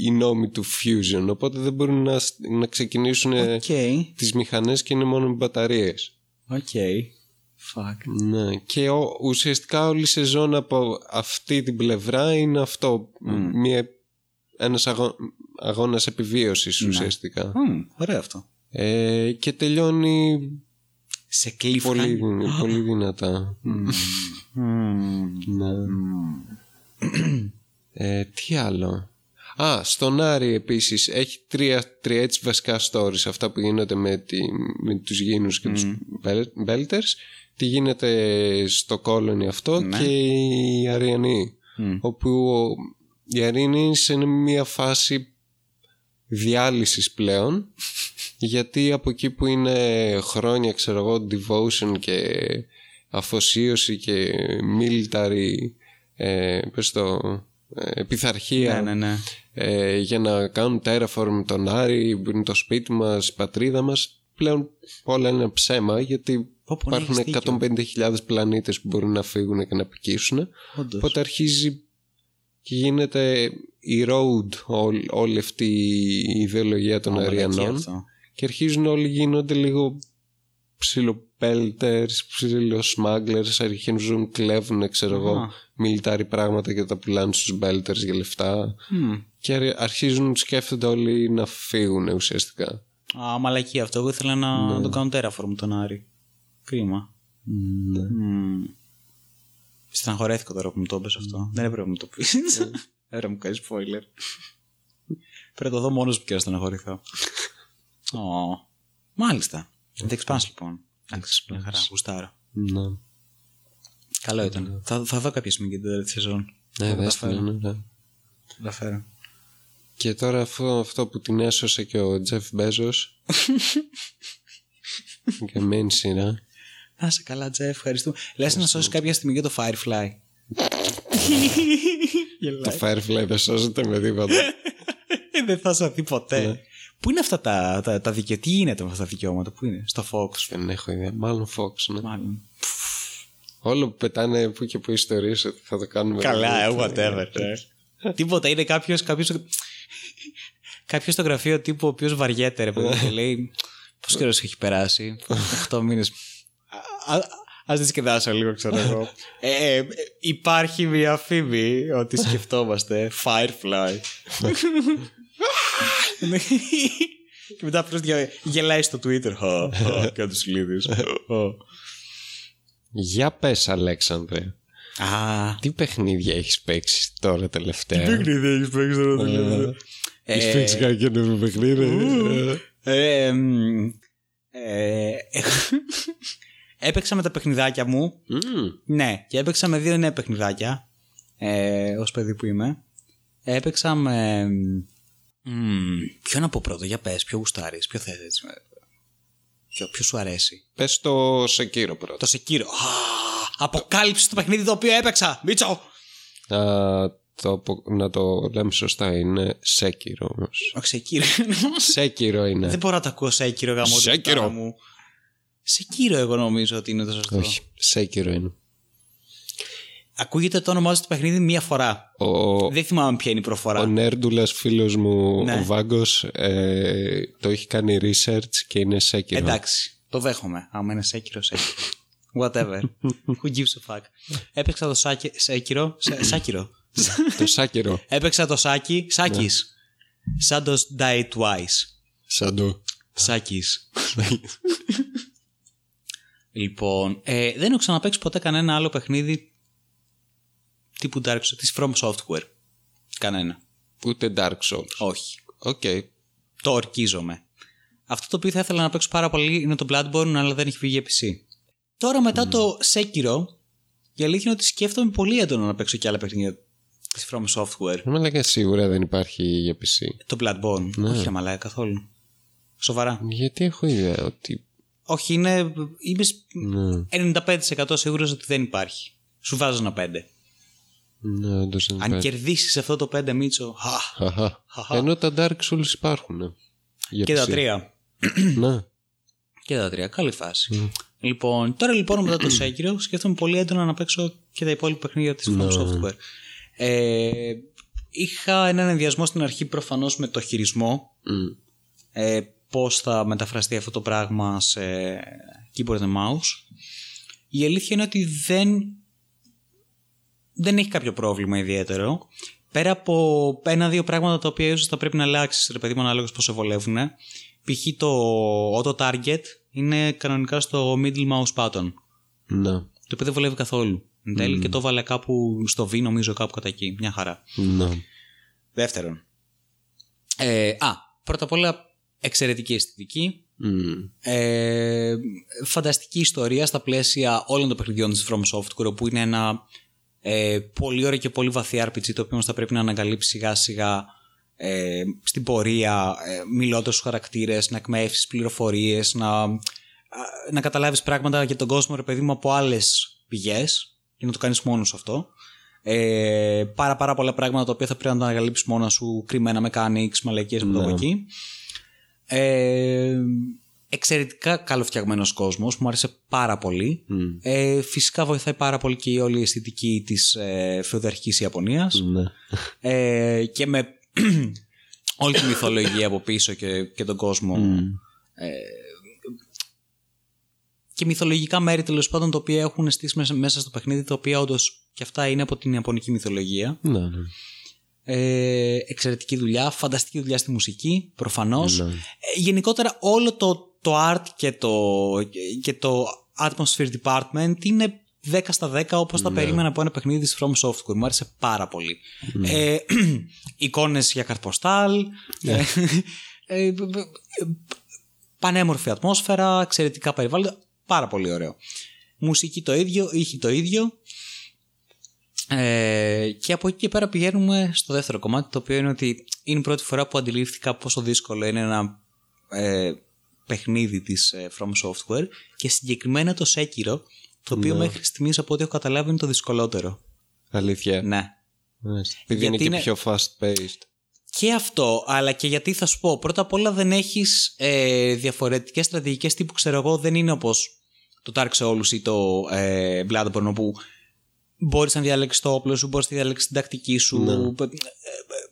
Speaker 2: οι νόμοι του fusion οπότε δεν μπορούν να, να ξεκινήσουν
Speaker 1: Οκέι.
Speaker 2: τις μηχανές και είναι μόνο με μπαταρίες.
Speaker 1: Οκέι. Fuck.
Speaker 2: Ναι. Και ο, ουσιαστικά όλη η σεζόν από αυτή την πλευρά είναι αυτό. Μια, ένας αγώ, αγώνας επιβίωσης ουσιαστικά.
Speaker 1: Μμμ, ωραίο αυτό.
Speaker 2: Ε, και τελειώνει
Speaker 1: Σε cliffhanger.
Speaker 2: πολύ, πολύ δυνατά.
Speaker 1: Μμμ.
Speaker 2: Ναι. Ε, τι άλλο; Α, στον Άρη επίσης έχει τρία, τρία έτσι βασικά stories αυτά που γίνονται με, τη, με τους γήνους και τους Bel- Belters τι γίνεται στο Colony αυτό
Speaker 1: Ναι.
Speaker 2: και η Αριανή όπου ο- η Αριανή είναι σε μια φάση διάλυσης πλέον [laughs] γιατί από εκεί που είναι χρόνια ξέρω εγώ devotion και αφοσίωση και military ε, πες το, ε, πειθαρχία
Speaker 1: Ναι, ναι, ναι.
Speaker 2: ε, για να κάνουν terraform τον Άρη που είναι το σπίτι μας, η πατρίδα μας πλέον όλα είναι ψέμα γιατί
Speaker 1: Πω, πω, ναι,
Speaker 2: υπάρχουν
Speaker 1: έχεις δίκιο.
Speaker 2: 150.000 πλανήτες που μπορούν να φύγουν και να πικήσουν
Speaker 1: Όντως.
Speaker 2: οπότε αρχίζει και γίνεται η road όλη, όλη αυτή η ιδεολογία των
Speaker 1: Μαλακία
Speaker 2: Αριανών
Speaker 1: αυτό.
Speaker 2: Και αρχίζουν όλοι γίνονται λίγο ψιλοπέλτερς, ψιλοσμάγκλερς, αρχίζουν κλέβουν ξέρω εγώ μιλιτάρι πράγματα και τα πουλάνε στους μπέλτερς για λεφτά
Speaker 1: Μμ.
Speaker 2: και αρ- αρχίζουν σκέφτονται όλοι να φύγουν ουσιαστικά.
Speaker 1: Α, μαλακή αυτό. Εγώ ήθελα να
Speaker 2: Ναι.
Speaker 1: το κάνω terraform τον Άρη. Κρίμα. Μμ. Στεναχωρέθηκα τώρα που μου το είπες αυτό. Δεν έπρεπε να μου το πεις. Δεν έπρεπε να μου κάνεις spoiler. Πρέπει να το δω μόνος μου και να στεναχωρηθώ. [laughs] Ω, Μάλιστα. The Expanse λοιπόν. Εντάξει, μια χαρά. Γουστάρω.
Speaker 2: Ναι,
Speaker 1: Καλό ήταν. Θα, θα δω κάποια στιγμή και την τέταρτη σεζόν.
Speaker 2: ναι,
Speaker 1: Θα
Speaker 2: δες
Speaker 1: τα
Speaker 2: το,
Speaker 1: φέρω.
Speaker 2: ναι, ναι.
Speaker 1: Θα τα φέρω.
Speaker 2: Και τώρα αυτό, αυτό που την έσωσε και ο Τζεφ Μπέζος [laughs] και μένει σειρά.
Speaker 1: Να σε καλά, Τζεφ, ευχαριστούμε. Λες να σώσει κάποια στιγμή για το Firefly. [laughs]
Speaker 2: Το Firefly δεν σώζεται με τίποτα.
Speaker 1: Ε, Δεν θα σωθεί ποτέ. Πού είναι αυτά τα, τα, τα δικαιώματα, τι γίνεται με αυτά τα δικαιώματα, πού είναι, στο Fox;
Speaker 2: Δεν έχω ιδέα. Μάλλον Fox, ναι.
Speaker 1: Μάλλον.
Speaker 2: Όλο που πετάνε που και που ιστορίες ότι θα το κάνουμε.
Speaker 1: Καλά, ε,
Speaker 2: reboot,
Speaker 1: whatever. ε. Τίποτα, είναι κάποιος. Κάποιος, κάποιος στο γραφείο τύπου ο οποίος βαριέται, ρε παιδί, και λέει. Πώ καιρό έχει περάσει, 8 μήνες. Α δισκεδάσω λίγο, ξέρω εγώ. Ε, ε, υπάρχει μια φήμη ότι σκεφτόμαστε Firefly. Και μετά απλώ γελάει στο Twitter. Χα, χα, Και του λίδι.
Speaker 2: Για πες Αλέξανδρε.
Speaker 1: Α,
Speaker 2: Τι παιχνίδια έχεις παίξει τώρα τελευταία;
Speaker 1: παιχνίδι έχεις παίξει τώρα τελευταία;
Speaker 2: Έχεις παίξει κάποιο καινούργιο παιχνίδι;
Speaker 1: Ε, μ, ε, έπαιξα με τα παιχνιδάκια μου.
Speaker 2: Μμμ.
Speaker 1: Ναι, και έπαιξα με δύο νέα παιχνιδάκια. Ε, ως παιδί που είμαι. Έπαιξα με... μ, ποιο να πω πρώτο, για πες, ποιο γουστάρεις, ποιο θες έτσι. Ποιο, ποιο σου αρέσει.
Speaker 2: Πες το Sekiro πρώτα.
Speaker 1: Το Sekiro. Α, αποκάλυψε το παιχνίδι το οποίο έπαιξα. Μίτσο!
Speaker 2: Α, το, απο- να το λέμε σωστά είναι Sekiro όμως.
Speaker 1: Όχι Sekiro.
Speaker 2: Sekiro είναι.
Speaker 1: Δεν μπορώ να το ακούω Sekiro γαμό. την
Speaker 2: Sekiro.
Speaker 1: τάρα μου. Sekiro εγώ νομίζω ότι είναι το σωστό.
Speaker 2: Όχι, Sekiro είναι.
Speaker 1: Ακούγεται το όνομά σου στο παιχνίδι μία φορά.
Speaker 2: Ο,
Speaker 1: Δεν θυμάμαι ποια είναι η προφορά.
Speaker 2: ο νέρντουλας φίλος μου,
Speaker 1: Ναι.
Speaker 2: ο Βάγκος, ε, το έχει κάνει research και είναι Sekiro.
Speaker 1: Εντάξει, το δέχομαι. Άμα είναι Sekiro, [laughs] Sekiro. Whatever. Who gives a fuck; Έπαιξα το Σάκη, Sekiro. Σε- Sekiro.
Speaker 2: το Sekiro. [laughs]
Speaker 1: Έπαιξα το Σάκι. Σάκης. Shadows Die Twice.
Speaker 2: Σαν το...
Speaker 1: Σάκης. [laughs] λοιπόν, ε, δεν έχω ξαναπαίξει ποτέ κανένα άλλο παιχνίδι τύπου Dark Souls, της From Software. Κανένα.
Speaker 2: Ούτε Dark Souls.
Speaker 1: Όχι.
Speaker 2: Οκέι.
Speaker 1: Το ορκίζομαι. Αυτό το οποίο θα ήθελα να παίξω πάρα πολύ είναι το Bloodborne, αλλά δεν έχει βγει για PC. Τώρα μετά το Sekiro, η αλήθεια είναι ότι σκέφτομαι πολύ έντονα να παίξω και άλλα παιχνίδια της From Software.
Speaker 2: Δεν λέγα σίγουρα δεν υπάρχει για PC.
Speaker 1: Το Bloodborne. Όχι, ρε μαλάκα, καθόλου. Σοβαρά.
Speaker 2: Γιατί έχω ιδέα ότι...
Speaker 1: Όχι, είναι. Είμαι σ-
Speaker 2: Ναι.
Speaker 1: 95% σίγουρος ότι δεν υπάρχει. Σου βάζω ένα 5.
Speaker 2: Ναι, όντως
Speaker 1: Αν
Speaker 2: ενδιαφέρει.
Speaker 1: κερδίσεις αυτό το 5 Μίτσο. χα,
Speaker 2: Αχα.
Speaker 1: Χαχα.
Speaker 2: Ενώ τα Dark Souls υπάρχουν. ε, για
Speaker 1: Και τα
Speaker 2: PC.
Speaker 1: τρία.
Speaker 2: Ναι.
Speaker 1: Και τα τρία. Καλή φάση. Λοιπόν, τώρα λοιπόν μετά το Sekiro σκέφτομαι πολύ έντονα να παίξω και τα υπόλοιπα παιχνίδια της From Software. Ε, είχα έναν ενδιασμό στην αρχή προφανώς με το χειρισμό.
Speaker 2: Μμ.
Speaker 1: Ε, πώς θα μεταφραστεί αυτό το πράγμα σε keyboard and mouse. Η αλήθεια είναι ότι δεν, δεν έχει κάποιο πρόβλημα ιδιαίτερο. Πέρα από ένα-δύο πράγματα τα οποία ίσως θα πρέπει να αλλάξεις, ρε παιδί μου, ανάλογα πώς σε βολεύουν. Π.χ. το auto target είναι κανονικά στο middle mouse button.
Speaker 2: Ναι.
Speaker 1: Το οποίο δεν βολεύει καθόλου. Εν τέλει και το έβαλε κάπου στο V, νομίζω κάπου κατά εκεί. Μια χαρά.
Speaker 2: Ναι.
Speaker 1: Δεύτερον. Ε, α, πρώτα απ' όλα εξαιρετική αισθητική.
Speaker 2: Μμ.
Speaker 1: Ε, φανταστική ιστορία στα πλαίσια όλων των παιχνιδιών της From Software που είναι ένα ε, πολύ ωραίο και πολύ βαθύ RPG το οποίο όμως θα πρέπει να ανακαλύψει σιγά σιγά ε, στην πορεία ε, μιλώντας στους χαρακτήρες, να εκμεύσεις πληροφορίες, να, α, να καταλάβεις πράγματα για τον κόσμο ρε παιδί μου από άλλες πηγές και να το κάνεις μόνος σου αυτό. Ε, πάρα πάρα πολλά πράγματα τα οποία θα πρέπει να τα ανακαλύψεις μόνα σου, κρυμμένα mechanics, μαλακίες από εδώ από εκεί. Ε, εξαιρετικά καλοφτιαγμένος κόσμος, μου άρεσε πάρα πολύ.
Speaker 2: Μμ.
Speaker 1: Ε, φυσικά βοηθάει πάρα πολύ και η όλη η αισθητική της ε, φεουδαρχικής Ιαπωνίας
Speaker 2: Ναι.
Speaker 1: ε, και με [clears throat] όλη τη μυθολογία από πίσω και, και τον κόσμο ε, και μυθολογικά μέρη τέλος πάντων τα οποία έχουν στήσει μέσα, μέσα στο παιχνίδι τα οποία όντως και αυτά είναι από την Ιαπωνική μυθολογία
Speaker 2: Ναι, ναι.
Speaker 1: ε, εξαιρετική δουλειά, φανταστική δουλειά στη μουσική προφανώς
Speaker 2: Ναι.
Speaker 1: ε, γενικότερα όλο το, το art και το, και το atmosphere department είναι 10 στα 10 όπως τα περίμενα από ένα παιχνίδι της From Software. Μου άρεσε πάρα πολύ. Ε, [clears throat] εικόνες για καρποστάλ, ε, ε, [laughs] ε, πανέμορφη ατμόσφαιρα, εξαιρετικά περιβάλλοντα, πάρα πολύ ωραίο. Μουσική το ίδιο, ήχη το ίδιο. Ε, και από εκεί και πέρα πηγαίνουμε στο δεύτερο κομμάτι, το οποίο είναι ότι είναι η πρώτη φορά που αντιλήφθηκα πόσο δύσκολο είναι ένα ε, παιχνίδι της ε, From Software και συγκεκριμένα το Sekiro, το οποίο μέχρι στιγμής από ό,τι έχω καταλάβει είναι το δυσκολότερο.
Speaker 2: Αλήθεια.
Speaker 1: Ναι.
Speaker 2: Μάλιστα. Επειδή είναι
Speaker 1: Γιατί
Speaker 2: και
Speaker 1: είναι-
Speaker 2: πιο fast paced.
Speaker 1: Και αυτό, αλλά και γιατί θα σου πω, πρώτα απ' όλα δεν έχεις ε, διαφορετικές στρατηγικές τύπου, ξέρω εγώ, δεν είναι όπως το Dark Souls ή το ε, Bloodborne, όπου μπορείς να διαλέξεις το όπλο σου, μπορείς να διαλέξεις την τακτική σου, ε, ε,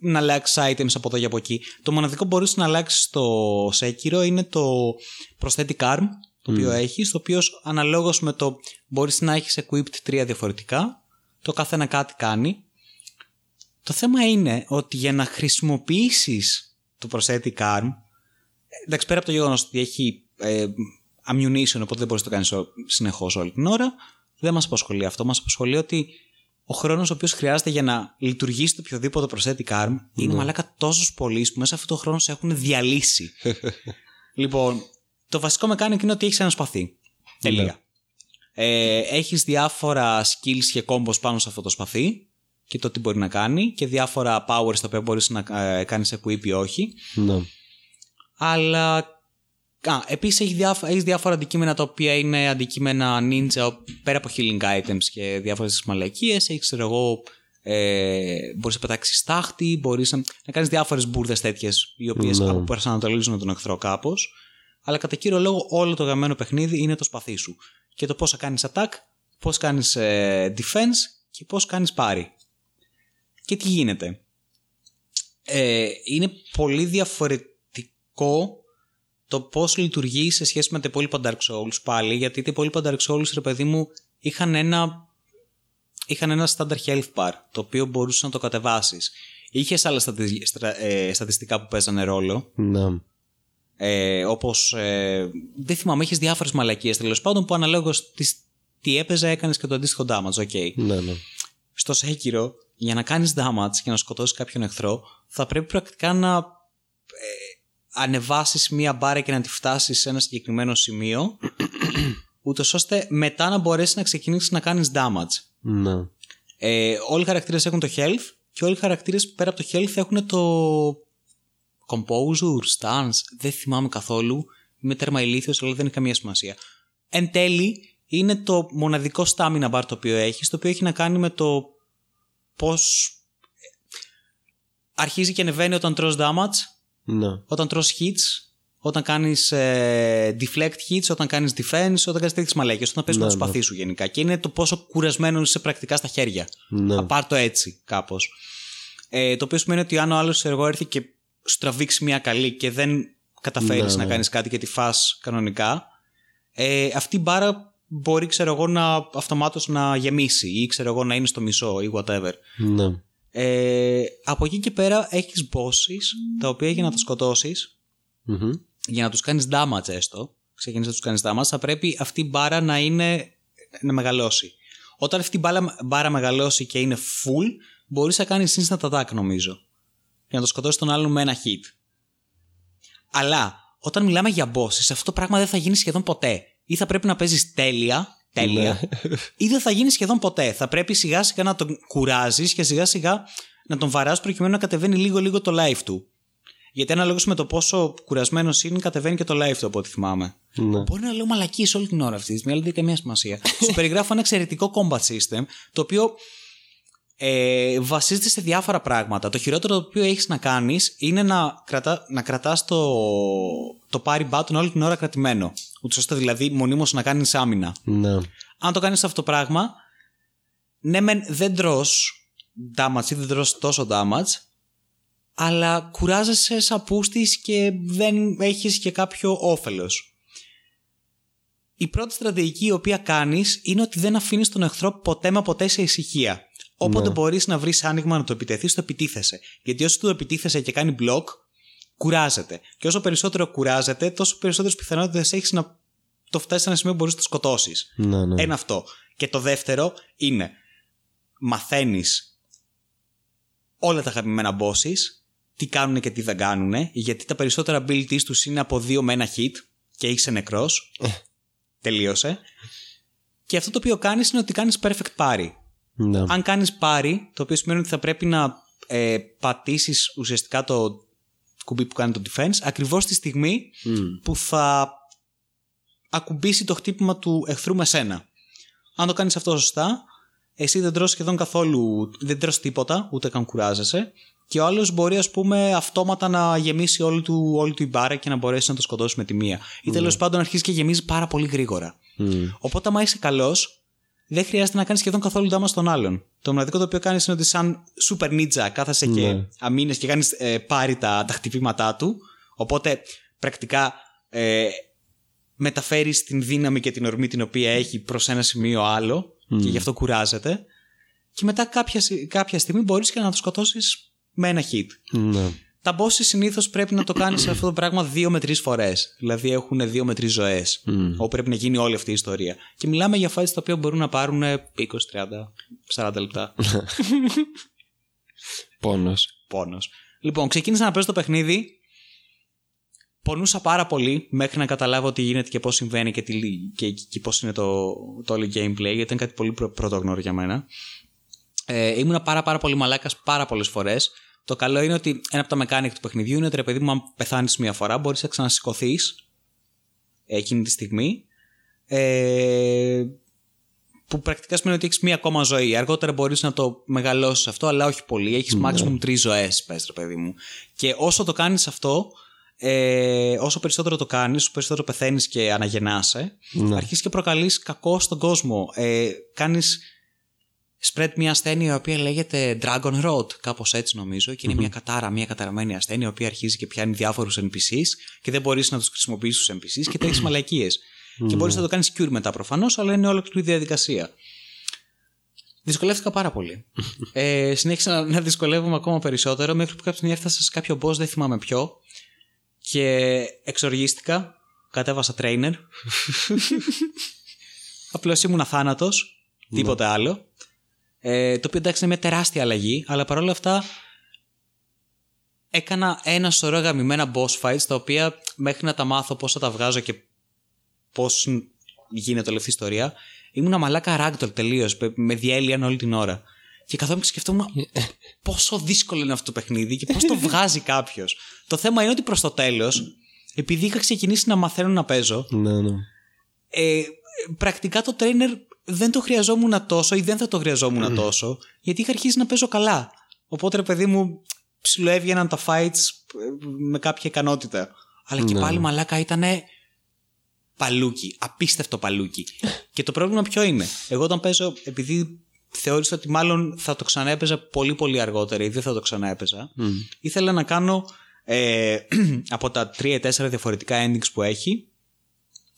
Speaker 1: να αλλάξεις items από εδώ και από εκεί. Το μοναδικό που μπορείς να αλλάξεις στο Sekiro είναι το prosthetic arm, το οποίο έχεις, το οποίος αναλόγως με το μπορείς να έχεις equipped τρία διαφορετικά, το κάθε ένα κάτι κάνει. Το θέμα είναι ότι για να χρησιμοποιήσεις το prosthetic arm, εντάξει πέρα από το γεγονός ότι έχει ε, ammunition οπότε δεν μπορείς να το κάνεις ο- συνεχώς όλη την ώρα, δεν μας απασχολεί αυτό. Μας απασχολεί ότι ο χρόνος ο οποίος χρειάζεται για να λειτουργήσει το οποιοδήποτε prosthetic arm είναι μαλάκα τόσος πολύ που μέσα σε αυτό το χρόνο σε έχουν διαλύσει. [laughs] λοιπόν, το βασικό mechanic είναι ότι έχεις ένα σπαθί. Τελεία. Ε, έχεις διάφορα skills και combos πάνω σε αυτό το σπαθί και το τι μπορεί να κάνει και διάφορα powers τα οποία μπορείς να ε, κάνεις equip ή όχι.
Speaker 2: Ναι.
Speaker 1: Αλλά α, επίσης έχει διάφο- έχεις διάφορα αντικείμενα τα οποία είναι αντικείμενα ninja πέρα από healing items και διάφορες μαλακίες. Έχεις ξέρω εγώ ε, μπορείς να πετάξεις στάχτη, μπορείς να, να κάνεις διάφορες μπουρδες τέτοιες οι οποίες
Speaker 2: Ναι.
Speaker 1: προσανατολίζουν τον εχθρό κάπως. Αλλά κατά κύριο λόγο όλο το γαμμένο παιχνίδι είναι το σπαθί σου. Και το πώς θα κάνεις attack, πώς κάνεις ε, defense και πώς κάνεις πάρη. Και τι γίνεται. Ε, είναι πολύ διαφορετικό το πώς λειτουργεί σε σχέση με τα υπόλοιπα Dark Souls πάλι, γιατί τα υπόλοιπα Dark Souls, ρε παιδί μου, είχαν ένα, είχαν ένα standard health bar, το οποίο μπορούσες να το κατεβάσεις. Είχες άλλα στατι- στρα- ε, στατιστικά που παίζανε ρόλο,
Speaker 2: Ναι.
Speaker 1: ε, όπως, ε, δεν θυμάμαι, είχες διάφορες μαλακίες τέλος πάντων που αναλόγως τις, τι έπαιζε έκανες και το αντίστοιχο damage, ok.
Speaker 2: Ναι, ναι.
Speaker 1: Στο Sekiro, για να κάνεις damage και να σκοτώσεις κάποιον εχθρό, θα πρέπει πρακτικά να ε, ανεβάσεις μία μπάρα και να τη φτάσεις σε ένα συγκεκριμένο σημείο, [clears throat] ούτως ώστε μετά να μπορέσεις να ξεκινήσεις να κάνεις damage.
Speaker 2: Ναι.
Speaker 1: Ε, όλοι οι χαρακτήρες έχουν το health και όλοι οι χαρακτήρες πέρα από το health έχουν το composure, stance, δεν θυμάμαι καθόλου. Είμαι τέρμα ηλίθιος, αλλά δεν έχει καμία σημασία. Εν τέλει, είναι το μοναδικό stamina bar το οποίο έχεις, το οποίο έχει να κάνει με το πώς αρχίζει και ανεβαίνει όταν τρως damage,
Speaker 2: Ναι.
Speaker 1: όταν τρως hits, όταν κάνεις ε, deflect hits, όταν κάνεις defense, όταν κάνεις τέτοιες μαλακίες, όταν παίζεις
Speaker 2: Ναι,
Speaker 1: με το
Speaker 2: ναι.
Speaker 1: σπαθί σου γενικά. Και είναι το πόσο κουρασμένο είσαι πρακτικά στα χέρια.
Speaker 2: Ναι.
Speaker 1: Θα πάρ' το έτσι κάπως. Ε, το οποίο σημαίνει ότι αν ο άλλος εγώ έρθει και σου τραβήξει μια καλή και δεν καταφέρεις
Speaker 2: Ναι,
Speaker 1: να
Speaker 2: ναι.
Speaker 1: κάνεις κάτι και τη φας κανονικά, ε, αυτή η μπάρα μπορεί ξέρω εγώ να αυτομάτως να γεμίσει ή ξέρω εγώ να είναι στο μισό ή whatever.
Speaker 2: Ναι.
Speaker 1: Ε, από εκεί και πέρα έχεις bosses τα οποία για να τα σκοτώσεις
Speaker 2: Μμμ.
Speaker 1: για να τους κάνεις damage έστω ξεκινήσεις να τους κάνεις damage θα πρέπει αυτή η μπάρα να είναι να μεγαλώσει. Όταν αυτή η μπάρα, μπάρα μεγαλώσει και είναι full μπορείς να κάνεις instant attack νομίζω για να το σκοτώσεις τον άλλον με ένα hit. Αλλά όταν μιλάμε για bosses αυτό το πράγμα δεν θα γίνει σχεδόν ποτέ. Ή θα πρέπει να παίζεις τέλεια τέλεια ή δεν θα γίνει σχεδόν ποτέ. Θα πρέπει σιγά σιγά να τον κουράζεις και σιγά σιγά να τον βαράς προκειμένου να κατεβαίνει λίγο λίγο το life του. Γιατί αναλόγως με το πόσο κουρασμένος είναι, κατεβαίνει και το life του από ό,τι θυμάμαι.
Speaker 2: Ναι.
Speaker 1: Μπορεί να λέω μαλακίες όλη την ώρα αυτή τη στιγμή, αλλά δεν έχει καμία σημασία. [laughs] Σου περιγράφω ένα εξαιρετικό combat system, το οποίο ε, βασίζεται σε διάφορα πράγματα. Το χειρότερο το οποίο έχεις να κάνεις είναι να, κρατά, να κρατάς το, το parry button όλη την ώρα κρατημένο. Ούτως ώστε δηλαδή μονίμως να κάνεις άμυνα
Speaker 2: Ναι.
Speaker 1: αν το κάνεις αυτό το πράγμα, ναι μεν δεν τρως damage ή δεν τρως τόσο damage, αλλά κουράζεσαι σαν πούστης και δεν έχεις και κάποιο όφελος. Η πρώτη στρατηγική η οποία κάνεις είναι ότι δεν αφήνεις τον εχθρό ποτέ με ποτέ σε ησυχία. Όποτε
Speaker 2: Ναι.
Speaker 1: μπορείς να βρεις άνοιγμα να το επιτεθείς, το επιτίθεσαι. Γιατί όσο του επιτίθεσαι και κάνει block, κουράζεται. Και όσο περισσότερο κουράζεται, τόσο περισσότερες πιθανότητες έχεις να το φτάσεις σε ένα σημείο που μπορείς να το σκοτώσεις.
Speaker 2: Ναι, ναι.
Speaker 1: Ένα αυτό. Και το δεύτερο είναι μαθαίνεις όλα τα αγαπημένα bosses, τι κάνουν και τι δεν κάνουν, γιατί τα περισσότερα abilities τους είναι από δύο με ένα hit και είσαι νεκρός. Τελείωσε. Και αυτό το οποίο κάνεις είναι ότι κάνεις perfect parry.
Speaker 2: Ναι.
Speaker 1: Αν κάνεις parry, το οποίο σημαίνει ότι θα πρέπει να ε, πατήσεις ουσιαστικά το κουμπί που κάνει το defense, ακριβώς τη στιγμή
Speaker 2: Μμ.
Speaker 1: που θα ακουμπήσει το χτύπημα του εχθρού με σένα. Αν το κάνεις αυτό σωστά, εσύ δεν τρως σχεδόν καθόλου, δεν τρως τίποτα, ούτε καν κουράζεσαι και ο άλλος μπορεί ας πούμε αυτόματα να γεμίσει όλη του, όλη του η μπάρα και να μπορέσει να το σκοτώσει με τη μία. Ή τέλος πάντων αρχίζει και γεμίζει πάρα πολύ γρήγορα.
Speaker 2: Μμ.
Speaker 1: Οπότε, άμα είσαι καλός, δεν χρειάζεται να κάνεις σχεδόν καθόλου damage στον άλλον. Το μοναδικό το οποίο κάνεις είναι ότι, σαν super ninja, κάθεσαι και
Speaker 2: Ναι.
Speaker 1: αμήνες και κάνεις ε, πάρει τα, τα χτυπήματά του. Οπότε, πρακτικά ε, μεταφέρεις την δύναμη και την ορμή την οποία έχει προς ένα σημείο άλλο και γι' αυτό κουράζεται. Και μετά κάποια, σι- κάποια στιγμή μπορείς και να το σκοτώσεις με ένα hit.
Speaker 2: Ναι.
Speaker 1: Τα bosses συνήθως πρέπει να το κάνεις αυτό το πράγμα δύο με τρεις φορές. Δηλαδή έχουν δύο με τρεις ζωές.
Speaker 2: Μμ.
Speaker 1: Όπου πρέπει να γίνει όλη αυτή η ιστορία. Και μιλάμε για fights τα οποία μπορούν να πάρουν 20, 30, 40 λεπτά. [laughs]
Speaker 2: Πόνος.
Speaker 1: Πόνος. Λοιπόν, ξεκίνησα να παίζω το παιχνίδι. Πονούσα πάρα πολύ μέχρι να καταλάβω τι γίνεται και πώς συμβαίνει και, τι, και, και πώς είναι το, το όλο gameplay, γιατί ήταν κάτι πολύ πρω, πρωτόγνωρο για μένα. Ε, ήμουνα πάρα, πάρα πολύ μαλάκας πάρα πολλές φορές. Το καλό είναι ότι ένα από τα mechanic του παιχνιδιού είναι ότι ρε παιδί μου, αν πεθάνεις μία φορά, μπορείς να ξανασηκωθείς εκείνη τη στιγμή. Ε, που πρακτικά σημαίνει ότι έχεις μία ακόμα ζωή. Αργότερα μπορείς να το μεγαλώσεις αυτό, αλλά όχι πολύ. Έχεις maximum τρεις ζωές, πες ρε παιδί μου. Και όσο το κάνεις αυτό, ε, όσο περισσότερο το κάνεις, όσο περισσότερο πεθαίνεις και αναγεννάσαι,
Speaker 2: Ναι.
Speaker 1: αρχίζεις και προκαλείς κακό στον κόσμο. Ε, κάνεις spread μια ασθένεια η οποία λέγεται Dragon Rot, κάπως έτσι νομίζω, και είναι μια κατάρα, μια καταραμένη ασθένεια η οποία αρχίζει και πιάνει διάφορους NPCs και δεν μπορείς να τους χρησιμοποιήσεις τους NPCs και τρέχεις μαλακίες. Και μπορείς να το κάνεις cure μετά προφανώς, αλλά είναι όλη η διαδικασία. Δυσκολεύτηκα πάρα πολύ. [laughs] ε, συνέχισα να, να δυσκολεύομαι ακόμα περισσότερο μέχρι που κάποια στιγμή έφτασα σε κάποιο boss, δεν θυμάμαι ποιο. Και εξοργίστηκα. Κατέβασα trainer. [laughs] Απλώς ήμουν αθάνατος. Τίποτε άλλο. Ε, το οποίο εντάξει είναι μια τεράστια αλλαγή, αλλά παρόλα αυτά έκανα ένα σωρό γαμημένα boss fights τα οποία μέχρι να τα μάθω πώς θα τα βγάζω και πώς γίνεται όλη αυτή η ιστορία ήμουν μαλάκα ragdoll τελείως, με διέλυαν όλη την ώρα. Και καθόμουν και σκεφτόμουν πόσο δύσκολο είναι αυτό το παιχνίδι και πώς το βγάζει κάποιος. Το θέμα είναι ότι προς το τέλος, επειδή είχα ξεκινήσει να μαθαίνω να παίζω,
Speaker 2: Ναι, ναι.
Speaker 1: ε, πρακτικά το trainer δεν το χρειαζόμουν τόσο ή δεν θα το χρειαζόμουν τόσο, γιατί είχα αρχίσει να παίζω καλά. Οπότε, ρε παιδί μου, ψιλοέβγαιναν τα fights ε, με κάποια ικανότητα. Αλλά και
Speaker 2: Ναι.
Speaker 1: πάλι μαλάκα ήταν παλούκι. Απίστευτο παλούκι. και το πρόβλημα ποιο είναι; Εγώ όταν παίζω, επειδή θεώρησα ότι μάλλον θα το ξαναέπαιζα πολύ πολύ αργότερα ή δεν θα το ξαναέπαιζα,
Speaker 2: Μμ.
Speaker 1: ήθελα να κάνω ε, [clears throat] από τα 3-4 διαφορετικά endings που έχει.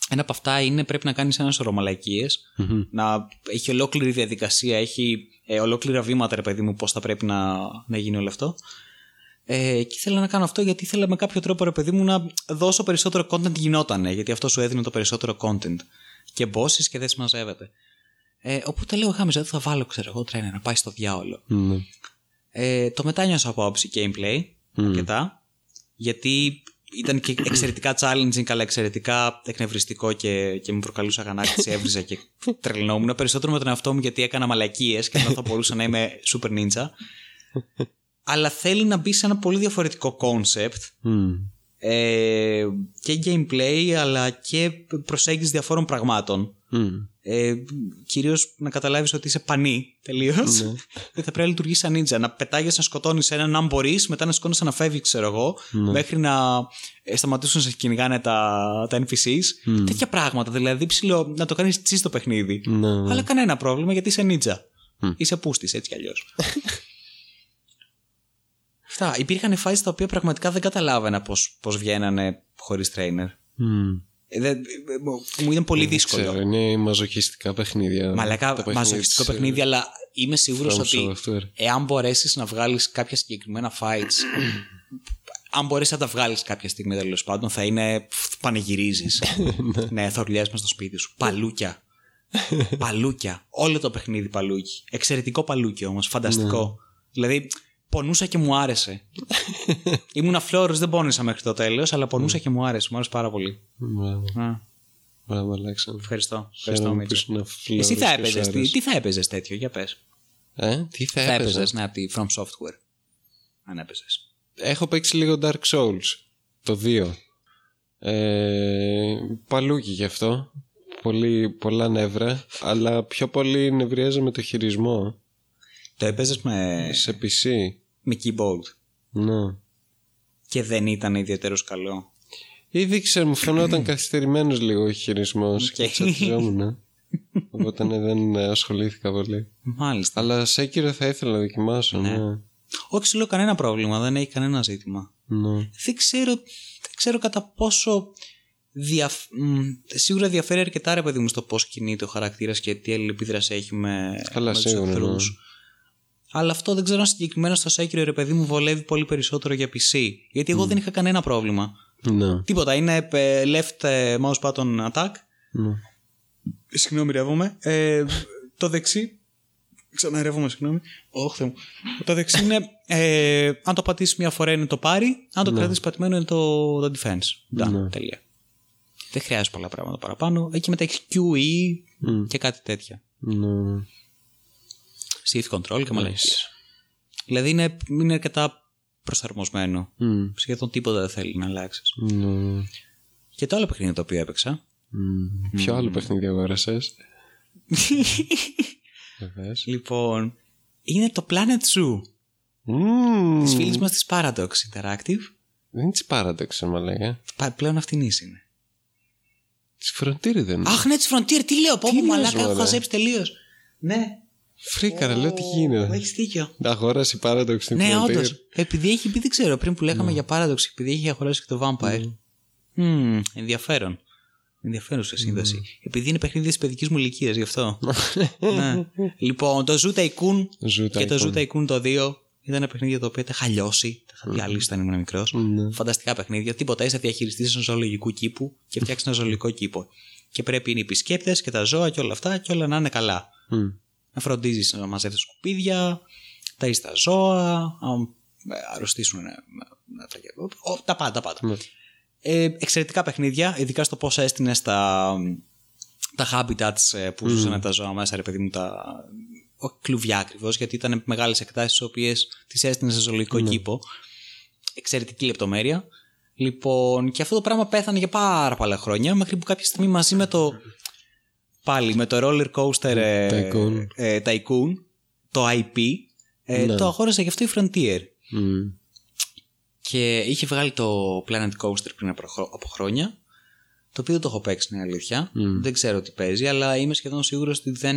Speaker 1: Ένα από αυτά είναι πρέπει να κάνεις ένας σωρό μαλακίες,
Speaker 2: Μμμ.
Speaker 1: να έχει ολόκληρη διαδικασία, έχει ε, ολόκληρα βήματα, ρε παιδί μου, πώς θα πρέπει να, να γίνει όλο αυτό. Ε, και ήθελα να κάνω αυτό γιατί ήθελα με κάποιο τρόπο, ρε παιδί μου, να δώσω περισσότερο content γινότανε, γιατί αυτό σου έδινε το περισσότερο content. Και bosses και δεν συμμαζεύεται. Ε, οπότε λέω, γάμιζα, δεν θα βάλω, ξέρω εγώ, τρένα να πάει στο διάολο.
Speaker 2: Ναι.
Speaker 1: Ε, το μετάνιωσα από άποψη gameplay αρκετά. Γιατί ήταν και εξαιρετικά challenging, αλλά εξαιρετικά εκνευριστικό και, και με προκαλούσε αγανάκτηση, [laughs] έβριζα και τρελνόμουν. Περισσότερο με τον εαυτό μου γιατί έκανα μαλακίες και ενώ θα μπορούσα να είμαι super ninja. αλλά θέλει να μπει σε ένα πολύ διαφορετικό concept
Speaker 2: Μμ.
Speaker 1: ε, και gameplay αλλά και προσέγγιση διαφόρων πραγμάτων.
Speaker 2: Μμ.
Speaker 1: Ε, Κυρίως να καταλάβεις ότι είσαι πανί τελείως.
Speaker 2: Ναι.
Speaker 1: Δεν θα πρέπει να λειτουργείς σαν νίτζα. Να πετάγεις να σκοτώνεις έναν αν μπορείς, μετά να σκόνεσαι να φεύγεις, ξέρω εγώ,
Speaker 2: Ναι.
Speaker 1: μέχρι να ε, σταματήσουν να σε κυνηγάνε τα, τα NPCs. Τέτοια πράγματα. Δηλαδή ψηλό, να το κάνεις τσι το παιχνίδι.
Speaker 2: Ναι, ναι.
Speaker 1: Αλλά κανένα πρόβλημα γιατί είσαι νίτζα.
Speaker 2: Μμ.
Speaker 1: Είσαι πούστης έτσι κι αλλιώς. [laughs] Αυτά. Υπήρχαν φάσεις τα οποία πραγματικά δεν καταλάβαινα πώς βγαίνανε χωρίς trainer.
Speaker 2: Μμ.
Speaker 1: Ε, δεν- ε, μου- μου ήταν πολύ δύσκολο.
Speaker 2: Ξέρω, είναι μαζοχιστικά παιχνίδια.
Speaker 1: Μαλακά,
Speaker 2: Τα παιχνίδια
Speaker 1: μαζοχιστικό
Speaker 2: της, ε,
Speaker 1: παιχνίδι, αλλά είμαι σίγουρος
Speaker 2: From
Speaker 1: ότι
Speaker 2: Software.
Speaker 1: εάν μπορέσεις να βγάλεις κάποια συγκεκριμένα fights, αν μπορέσει να τα βγάλεις κάποια στιγμή τέλος πάντων, θα είναι. πφ, πανηγυρίζεις. [laughs] ναι, θα ουρλιάζεις μες στο σπίτι σου. Παλούκια. [laughs] παλούκια. Όλο το παιχνίδι παλούκι. Εξαιρετικό παλούκι όμως. Φανταστικό. Δηλαδή, πονούσα και μου άρεσε. [laughs] Ήμουν φλόρος, δεν πόνισα μέχρι το τέλος, αλλά πονούσα και μου άρεσε. Μου άρεσε πάρα πολύ.
Speaker 2: Μπράβο,
Speaker 1: Α,
Speaker 2: μπράβο, Αλέξανδρο.
Speaker 1: ευχαριστώ. Ευχαριστώ,
Speaker 2: Χαίρομαι
Speaker 1: Μίτσο.
Speaker 2: που ήσουν φλόρος
Speaker 1: Εσύ θα
Speaker 2: και
Speaker 1: έπαιζες.
Speaker 2: σου
Speaker 1: Τι,
Speaker 2: άρεσε.
Speaker 1: τι θα έπαιζες τέτοιο, για πες.
Speaker 2: Ε, τι θα,
Speaker 1: Θα
Speaker 2: έπαιζα;
Speaker 1: έπαιζες, ναι, από τη From Software. Αν έπαιζες.
Speaker 2: Έχω παίξει λίγο Dark Souls. Το 2. Ε, παλούκι γι' αυτό. Πολύ, πολλά νεύρα. Αλλά πιο πολύ νευρίαζα με το χειρισμό.
Speaker 1: Το έπαιζες με,
Speaker 2: Σε PC.
Speaker 1: Με keyboard
Speaker 2: Ναι.
Speaker 1: και δεν ήταν ιδιαιτέρως καλό.
Speaker 2: Δεν ξέρω, μου φαινόταν καθυστερημένος λίγο ο χειρισμός.
Speaker 1: Οκ.
Speaker 2: Και τσατιζόμουν. [laughs] Οπότε ναι, δεν ασχολήθηκα πολύ.
Speaker 1: Μάλιστα.
Speaker 2: Αλλά σε Sekiro θα ήθελα να δοκιμάσω. Ναι. ναι.
Speaker 1: Όχι, σου λέω κανένα πρόβλημα, δεν έχει κανένα ζήτημα. Δεν ξέρω, δεν ξέρω κατά πόσο. Διαφ... μ, σίγουρα διαφέρει αρκετά ρε παιδί μου στο πώς κινείται ο χαρακτήρας και τι αλληλεπίδραση έχει με,
Speaker 2: Καλά,
Speaker 1: με τους
Speaker 2: σίγουρα,
Speaker 1: εχθρούς.
Speaker 2: ναι.
Speaker 1: Αλλά αυτό δεν ξέρω αν συγκεκριμένα στο Sekiro ρε παιδί μου βολεύει πολύ περισσότερο για PC. Γιατί εγώ δεν είχα κανένα πρόβλημα.
Speaker 2: Ναι.
Speaker 1: Τίποτα. Είναι ε, left ε, mouse button attack.
Speaker 2: ναι.
Speaker 1: Συγγνώμη, ρεύομαι. Ε, το δεξί. Ξαναρεύομαι, συγγνώμη. Όχι, Θεέ μου. Το δεξί είναι. Ε, αν το πατήσεις μία φορά είναι το πάρει. Αν το
Speaker 2: Ναι.
Speaker 1: κρατήσεις πατημένο είναι το, το defense. Done.
Speaker 2: Ναι.
Speaker 1: Τελεία. Δεν χρειάζεται πολλά πράγματα παραπάνω. Εκεί μετά έχεις QE
Speaker 2: Μμ.
Speaker 1: και κάτι τέτοια.
Speaker 2: Ναι.
Speaker 1: Shift control και μαλακίες.
Speaker 2: Nice.
Speaker 1: Δηλαδή είναι, είναι αρκετά προσαρμοσμένο.
Speaker 2: Μμ.
Speaker 1: Σχεδόν τίποτα δεν θέλει να αλλάξει.
Speaker 2: Ναι.
Speaker 1: Και το άλλο παιχνίδι το οποίο έπαιξα.
Speaker 2: Μμ. Ποιο άλλο παιχνίδι αγόρασες; [laughs] Βεβαίως.
Speaker 1: Λοιπόν, είναι το Planet Zoo.
Speaker 2: Μμμ.
Speaker 1: Της φίλης μας της Paradox Interactive.
Speaker 2: Δεν είναι της Paradox, μα λέγα.
Speaker 1: Πα- Πλέον αυτήν είναι.
Speaker 2: Της Frontier δεν είναι.
Speaker 1: Αχ, ναι, της Frontier, τι λέω, πω, πω,
Speaker 2: λες,
Speaker 1: μαλάκα, έχω
Speaker 2: μωρέ;
Speaker 1: χαζέψει τελείως. Ναι.
Speaker 2: Φρίκαρα, λέω τι γίνεται.
Speaker 1: Έχεις δίκιο.
Speaker 2: Αγόρασε η Paradox την
Speaker 1: Ναι,
Speaker 2: Frontier.
Speaker 1: όντως. Επειδή έχει πει, δεν ξέρω, πριν που λέγαμε για Paradox, επειδή έχει αγοράσει και το Vampire. Μμμ, ενδιαφέρον. Ενδιαφέρουσα σύνδεση. Επειδή είναι παιχνίδι της παιδικής μου ηλικίας, γι' αυτό. [laughs] ναι. Λοιπόν, το Zoo Tycoon
Speaker 2: Zoo
Speaker 1: και το
Speaker 2: Tycoon.
Speaker 1: Zoo Tycoon το 2 ήταν ένα παιχνίδι το οποίο τα είχα λιώσει. Τα είχα διαλύσει όταν ήμουν μικρός.
Speaker 2: Ναι.
Speaker 1: Φανταστικά παιχνίδια. Τίποτα. Είσαι διαχειριστής ενός ζωολογικού κήπου και φτιάξεις ένα ζωολογικό κήπο. Και πρέπει είναι οι επισκέπτες και τα ζώα και όλα αυτά και όλα να είναι καλά.
Speaker 2: Μμ.
Speaker 1: Να φροντίζεις να μαζεύεις σκουπίδια, τα τα ζώα, αν ε, αρρωστήσουν. ε, να τα, ο, τα πάντα, τα πάντα.
Speaker 2: Ναι.
Speaker 1: Ε, εξαιρετικά παιχνίδια, ειδικά στο πώ έστεινε τα, τα habitats ε, που ζούσαν τα ζώα μέσα, ρε παιδί μου, τα. Όχι κλουβιά ακριβώς, γιατί ήταν μεγάλες εκτάσεις, τις οποίες τις έστεινε σε ζωολογικό κήπο. Εξαιρετική λεπτομέρεια. Λοιπόν, και αυτό το πράγμα πέθανε για πάρα πολλά χρόνια, μέχρι που κάποια στιγμή μαζί με το, πάλι με το roller coaster ε,
Speaker 2: Tycoon.
Speaker 1: ε, Tycoon, το IP, ε,
Speaker 2: Ναι.
Speaker 1: το αγόρασε γι' αυτό η Frontier.
Speaker 2: Μμ.
Speaker 1: Και είχε βγάλει το Planet Coaster πριν από, χρό- από χρόνια. Το οποίο δεν το έχω παίξει, είναι αλήθεια.
Speaker 2: Μμ.
Speaker 1: Δεν ξέρω τι παίζει, αλλά είμαι σχεδόν σίγουρος ότι δεν.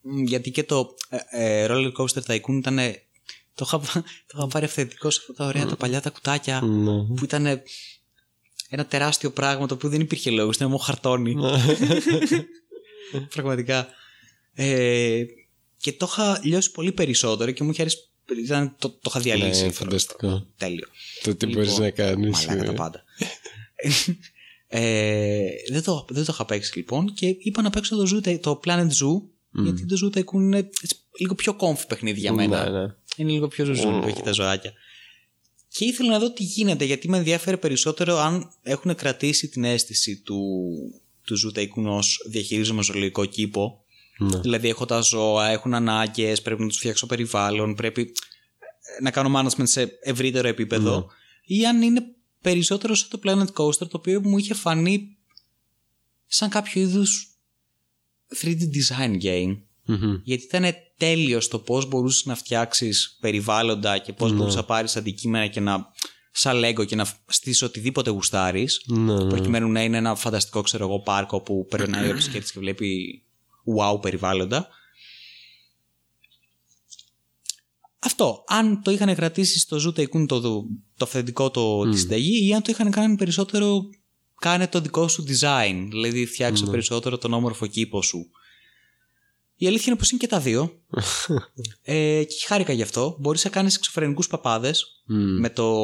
Speaker 1: μ, Γιατί και το ε, ε, Roller Coaster Tycoon ήταν. Το είχα, το είχα πάρει αυθεντικό σε αυτά τα ωραία τα παλιά τα κουτάκια
Speaker 2: Ναι.
Speaker 1: που ήταν ένα τεράστιο πράγμα το οποίο δεν υπήρχε λόγος, ήταν μόνο χαρτόνι. [laughs] [laughs] Πραγματικά. Ε, και το είχα λιώσει πολύ περισσότερο και μου είχε αρέσει. Ήταν, το, το είχα διαλύσει.
Speaker 2: Ναι, φανταστικό.
Speaker 1: Τέλειο.
Speaker 2: Το τι
Speaker 1: Λοιπόν,
Speaker 2: μπορείς να κάνεις.
Speaker 1: Μαλάκα τα
Speaker 2: ε,
Speaker 1: πάντα. ε, δεν, το, δεν το είχα παίξει λοιπόν και είπα να παίξω το, Zoo, το Planet Zoo γιατί το Zoo Tycoon είναι έτσι, λίγο πιο κόμφι παιχνίδι για μένα.
Speaker 2: Ναι, ναι.
Speaker 1: Είναι λίγο πιο ζουζούνι που έχει τα ζωάκια. Και ήθελα να δω τι γίνεται γιατί με ενδιαφέρει περισσότερο αν έχουν κρατήσει την αίσθηση του, του Zoo Tycoon ως διαχειρίζομαι ζωολογικό κήπο.
Speaker 2: Ναι.
Speaker 1: Δηλαδή έχω τα ζώα, έχουν ανάγκες, πρέπει να τους φτιάξω περιβάλλον, πρέπει να κάνω management σε ευρύτερο επίπεδο ή αν είναι περισσότερο σαν το Planet Coaster το οποίο μου είχε φανεί σαν κάποιο είδους 3D design game
Speaker 2: Μμμ.
Speaker 1: γιατί ήταν τέλειος στο πώς μπορούσες να φτιάξεις περιβάλλοντα και πώς μπορούσες να πάρεις αντικείμενα και να σαν Lego και να στήσεις οτιδήποτε γουστάρεις
Speaker 2: Ναι, ναι.
Speaker 1: προκειμένου να είναι ένα φανταστικό ξέρω εγώ πάρκο που περνάει [clears throat] ο επισκέπτης και βλέπει wow περιβάλλοντα. Αυτό. Αν το είχαν κρατήσει στο Zoo Tycoon το, το αυθεντικό το, τη συνταγή ή αν το είχαν κάνει περισσότερο κάνε το δικό σου design. Δηλαδή φτιάξε περισσότερο τον όμορφο κήπο σου. Η αλήθεια είναι πως είναι και τα δύο. [laughs] ε, και χάρηκα γι' αυτό. Μπορείς να κάνεις εξωφρενικούς παπάδες
Speaker 2: Μμ.
Speaker 1: με, το,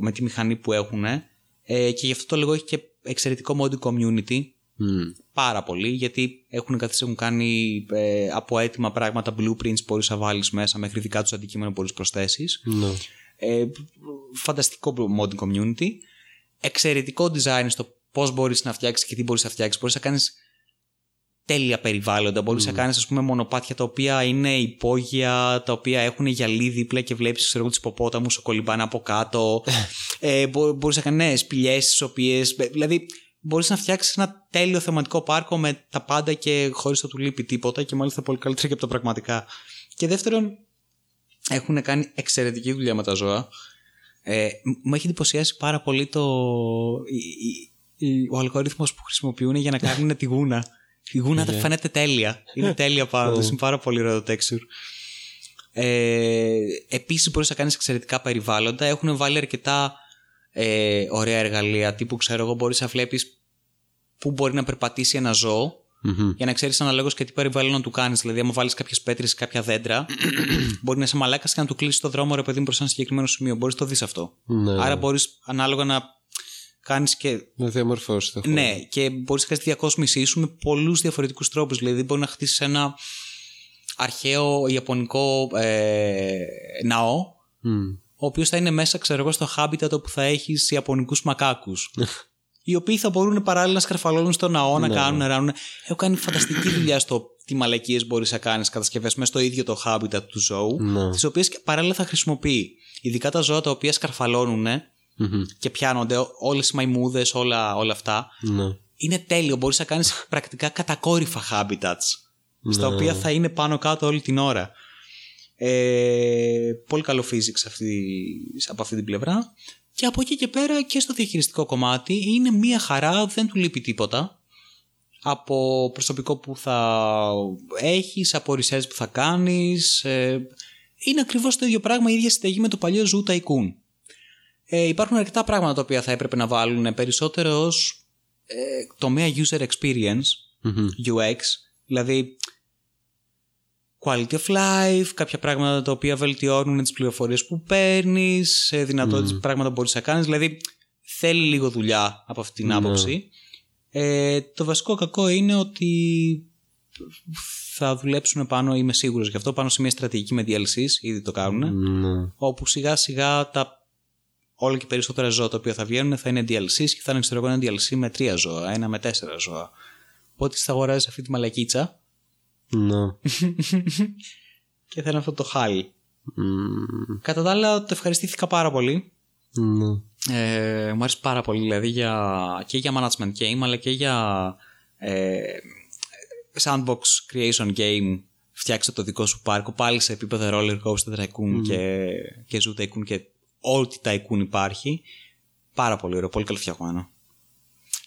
Speaker 1: με τη μηχανή που έχουν ε, και γι' αυτό το λέγω έχει και εξαιρετικό modding community
Speaker 2: Μμ.
Speaker 1: πάρα πολύ γιατί έχουν καθίσει έχουν κάνει ε, από έτοιμα πράγματα blueprints μπορείς να βάλεις μέσα μέχρι δικά τους αντικείμενα μπορείς να προσθέσεις
Speaker 2: Ναι.
Speaker 1: ε, φανταστικό modding community εξαιρετικό design στο πώς μπορείς να φτιάξεις και τι μπορείς να φτιάξεις μπορείς να κάνεις τέλεια περιβάλλοντα μπορείς να κάνεις ας πούμε μονοπάτια τα οποία είναι υπόγεια τα οποία έχουν γυαλί δίπλα και βλέπεις ξέρω εγώ τους υποπόταμους που κολυμπάνε από κάτω [laughs] ε, μπο- μπορείς να κάνεις ναι, σπηλιές τις οποίες δηλαδή μπορείς να φτιάξεις ένα τέλειο θεματικό πάρκο με τα πάντα και χωρίς να του λείπει τίποτα και μάλιστα πολύ καλύτερα και από τα πραγματικά και δεύτερον έχουν κάνει εξαιρετική δουλειά με τα ζώα. Ε, μ- μου έχει εντυπωσιάσει πάρα πολύ το, η- η- η- ο αλγόριθμος που χρησιμοποιούν για να [laughs] κάνουν τη γούνα. Η γούνα τα φαίνεται τέλεια. Είναι τέλεια πάνω τους. Είναι πάρα πολύ ωραίο το texture. Ε, επίσης μπορείς να κάνεις εξαιρετικά περιβάλλοντα. Έχουν βάλει αρκετά ε, ωραία εργαλεία. Τύπου ξέρω εγώ μπορείς να βλέπεις πού μπορεί να περπατήσει ένα ζώο
Speaker 2: Μμμ.
Speaker 1: για να ξέρεις αναλόγως και τι περιβάλλον να του κάνεις. Δηλαδή, άμα βάλεις κάποιες πέτρες ή κάποια δέντρα, [clears throat] μπορεί να είσαι μαλάκας και να του κλείσεις το δρόμο ρε παιδί μου προς ένα συγκεκριμένο σημείο. Μπορείς να το δεις αυτό.
Speaker 2: Ναι.
Speaker 1: Άρα μπορείς ανάλογα να κάνεις και.
Speaker 2: Να διαμορφώσεις το χώρο.
Speaker 1: Ναι, και μπορείς να κάνεις τη διακόσμησή σου με πολλούς διαφορετικούς τρόπους. Δηλαδή, μπορεί να χτίσεις ένα αρχαίο ιαπωνικό ε, ναό,
Speaker 2: Μμ.
Speaker 1: ο οποίος θα είναι μέσα, ξέρω εγώ, στο habitat όπου θα έχεις ιαπωνικούς μακάκους. [laughs] οι οποίοι θα μπορούν παράλληλα να σκαρφαλώνουν στο ναό, να κάνουν, να ράνουν. Έχω κάνει φανταστική δουλειά στο τι μαλακίες μπορείς να κάνεις κατασκευές μέσα στο ίδιο το habitat του ζώου,
Speaker 2: Ναι.
Speaker 1: τις οποίες παράλληλα θα χρησιμοποιεί. Ειδικά τα ζώα τα οποία σκαρφαλώνουν
Speaker 2: Μμμ.
Speaker 1: και πιάνονται, όλες οι μαϊμούδες, όλα, όλα αυτά.
Speaker 2: Ναι.
Speaker 1: Είναι τέλειο. Μπορείς να κάνεις πρακτικά κατακόρυφα habitats, στα
Speaker 2: Ναι.
Speaker 1: οποία θα είναι πάνω κάτω όλη την ώρα. Ε, πολύ καλό physics αυτή, από αυτή την πλευρά. Και από εκεί και πέρα και στο διαχειριστικό κομμάτι είναι μία χαρά, δεν του λείπει τίποτα. Από προσωπικό που θα έχεις, από research που θα κάνεις. ε, είναι ακριβώς το ίδιο πράγμα, η ίδια συνταγή με το παλιό Zoo Tycoon. Ε, υπάρχουν αρκετά πράγματα τα οποία θα έπρεπε να βάλουν περισσότερο ως ε, τομέα user experience,
Speaker 2: Μμμ.
Speaker 1: UX, δηλαδή quality of life, κάποια πράγματα τα οποία βελτιώνουν τις πληροφορίες που παίρνεις, ε, δυνατότητες, πράγματα που μπορείς να κάνεις, δηλαδή θέλει λίγο δουλειά από αυτή την άποψη. Ε, το βασικό κακό είναι ότι θα δουλέψουν πάνω, είμαι σίγουρος γι' αυτό, πάνω σε μια στρατηγική με DLCs, ήδη το κάνουν,
Speaker 2: Ναι.
Speaker 1: όπου σιγά σιγά τα όλο και περισσότερα ζώα τα οποία θα βγαίνουν θα είναι DLCs και θα είναι ξέρω εγώ ένα DLC με τρία ζώα, ένα με τέσσερα ζώα. Οπότε θα αγοράζεις αυτή τη μαλακίτσα;
Speaker 2: Ναι. [laughs]
Speaker 1: και θα είναι αυτό το χάλι.
Speaker 2: Μμμ.
Speaker 1: Κατά τα άλλα, το ευχαριστήθηκα πάρα πολύ.
Speaker 2: Ναι.
Speaker 1: Ε, μου άρεσε πάρα πολύ δηλαδή για, και για management game αλλά και για ε, sandbox creation game φτιάξε το δικό σου πάρκο πάλι σε επίπεδο roller coaster tycoon και, και zoo tycoon και ό,τι tycoon υπάρχει. Πάρα πολύ ωραίο, πολύ καλοφτιαγμένο.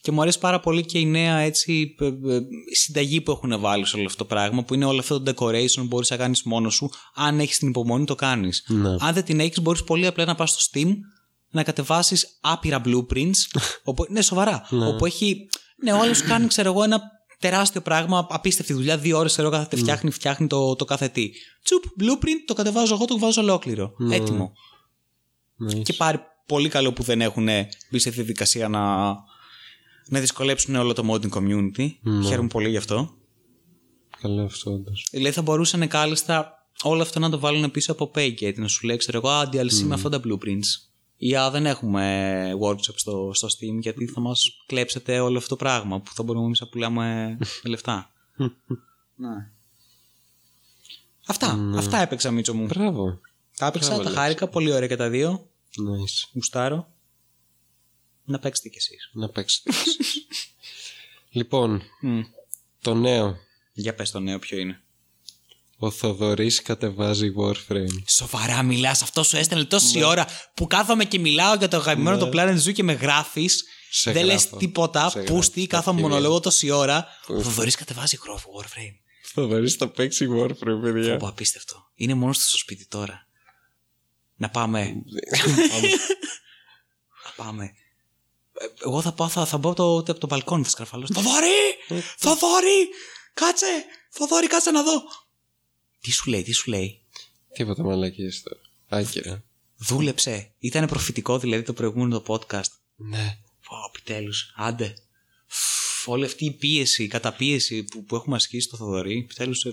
Speaker 1: Και μου αρέσει πάρα πολύ και η νέα έτσι, ε, ε, συνταγή που έχουν βάλει σε όλο αυτό το πράγμα, που είναι όλο αυτό το decoration που μπορείς να κάνεις μόνος σου. Αν έχεις την υπομονή, το κάνεις.
Speaker 2: Ναι.
Speaker 1: Αν δεν την έχεις, μπορείς πολύ απλά να πας στο Steam να κατεβάσεις άπειρα blueprints. [laughs] όπου, ναι, σοβαρά. Όπου έχει. Ναι, ο άλλος κάνει, ξέρω εγώ, ένα τεράστιο πράγμα, απίστευτη δουλειά. Δύο ώρες, ξέρω εγώ, κάθεται, φτιάχνει, φτιάχνει το, το κάθε τι. Τσουπ, blueprint, το κατεβάζω εγώ, το βάζω ολόκληρο. Έτοιμο.
Speaker 2: Nice.
Speaker 1: Και πάρει πολύ καλό που δεν έχουν μπει σε αυτή τη διαδικασία να, να δυσκολέψουν όλο το modding community. Χαίρομαι πολύ γι' αυτό.
Speaker 2: Καλό αυτό όντως.
Speaker 1: Δηλαδή θα μπορούσαν κάλλιστα όλο αυτό να το βάλουν πίσω από Paygate. Να σου λέει, ξέρω εγώ, α, DLC με αυτά τα blueprints. Ή α, δεν έχουμε workshop στο, στο Steam γιατί θα μας κλέψετε όλο αυτό το πράγμα που θα μπορούμε εμείς να πουλάμε [laughs] με λεφτά. ναι. Αυτά. Αυτά έπαιξα Μίτσο μου.
Speaker 2: Μπράβο.
Speaker 1: Τα έπαιξα,
Speaker 2: Μπράβο,
Speaker 1: τα
Speaker 2: Λέξη.
Speaker 1: χάρηκα, πολύ ωραία και τα δύο.
Speaker 2: Nice.
Speaker 1: Γουστάρω. Να παίξετε κι εσείς.
Speaker 2: Να παίξετε. εσείς. [laughs] λοιπόν,
Speaker 1: Μμ.
Speaker 2: το νέο.
Speaker 1: Για πες το νέο ποιο είναι.
Speaker 2: Ο Θοδωρής κατεβάζει Warframe.
Speaker 1: Σοβαρά μιλάς, αυτό σου έστελνε τόση ώρα που κάθομαι και μιλάω για το αγαπημένο το Planet Zoo και με γράφεις.
Speaker 2: Σε
Speaker 1: Δεν λες
Speaker 2: γράφω.
Speaker 1: τίποτα.
Speaker 2: Σε
Speaker 1: Πούστη,
Speaker 2: γράφω.
Speaker 1: κάθομαι
Speaker 2: Τα
Speaker 1: μονολόγο τόση ώρα. Ο Θοδωρής κατεβάζει Grove Warframe.
Speaker 2: Θοδωρής θα παίξει Warframe, παιδιά.
Speaker 1: Πω, απίστευτο. Είναι μόνος του στο σπίτι τώρα. Να πάμε. [laughs] Να πάμε. Ε, Εγώ θα πάω, θα, θα μπω από το, από το μπαλκόνι, θα σκαρφαλώσω. Θοδωρή! Θοδωρή! Κάτσε! Θοδωρή, κάτσε να δω! Τι σου λέει, τι σου λέει;
Speaker 2: Τίποτα μαλακίες τώρα. Άκυρα.
Speaker 1: Δούλεψε. Ήταν προφητικό δηλαδή το προηγούμενο το podcast.
Speaker 2: Ναι.
Speaker 1: Πω, επιτέλους. Άντε. Φ, Όλη αυτή η πίεση, η καταπίεση που, που έχουμε ασκήσει στο Θοδωρή, επιτέλους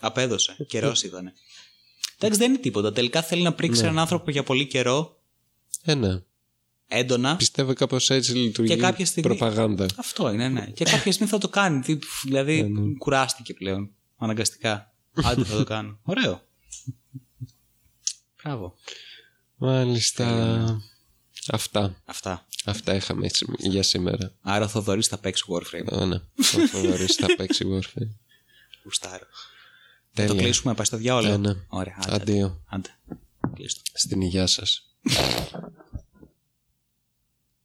Speaker 1: απέδωσε. [laughs] Καιρός ήταν. Εντάξει, δεν είναι τίποτα. Τελικά θέλει να πρίξει έναν άνθρωπο για πολύ καιρό,
Speaker 2: Ε, ναι.
Speaker 1: έντονα.
Speaker 2: Πιστεύω κάπως έτσι λειτουργεί
Speaker 1: Και κάποια στιγμή-
Speaker 2: προπαγάνδα.
Speaker 1: Αυτό είναι, ναι. Και κάποια στιγμή θα το κάνει. Τι- Δηλαδή, κουράστηκε πλέον. Αναγκαστικά. Άντε, θα το κάνω. [laughs] Ωραίο. Μπράβο.
Speaker 2: Μάλιστα. Αυτά.
Speaker 1: Αυτά.
Speaker 2: Αυτά είχαμε έτσι για σήμερα.
Speaker 1: Άρα ο Θοδωρής θα παίξει Warframe.
Speaker 2: Ε, ναι. Ο Θοδωρής θα [laughs] παίξει Warframe.
Speaker 1: Γουστάρω. Θα το
Speaker 2: Τέλεια.
Speaker 1: κλείσουμε, πάει στο διάολο.
Speaker 2: Ε, ναι.
Speaker 1: Ωραία. Άντε.
Speaker 2: Αντίο.
Speaker 1: Άντε. Κλείστο.
Speaker 2: Στην υγεία σας.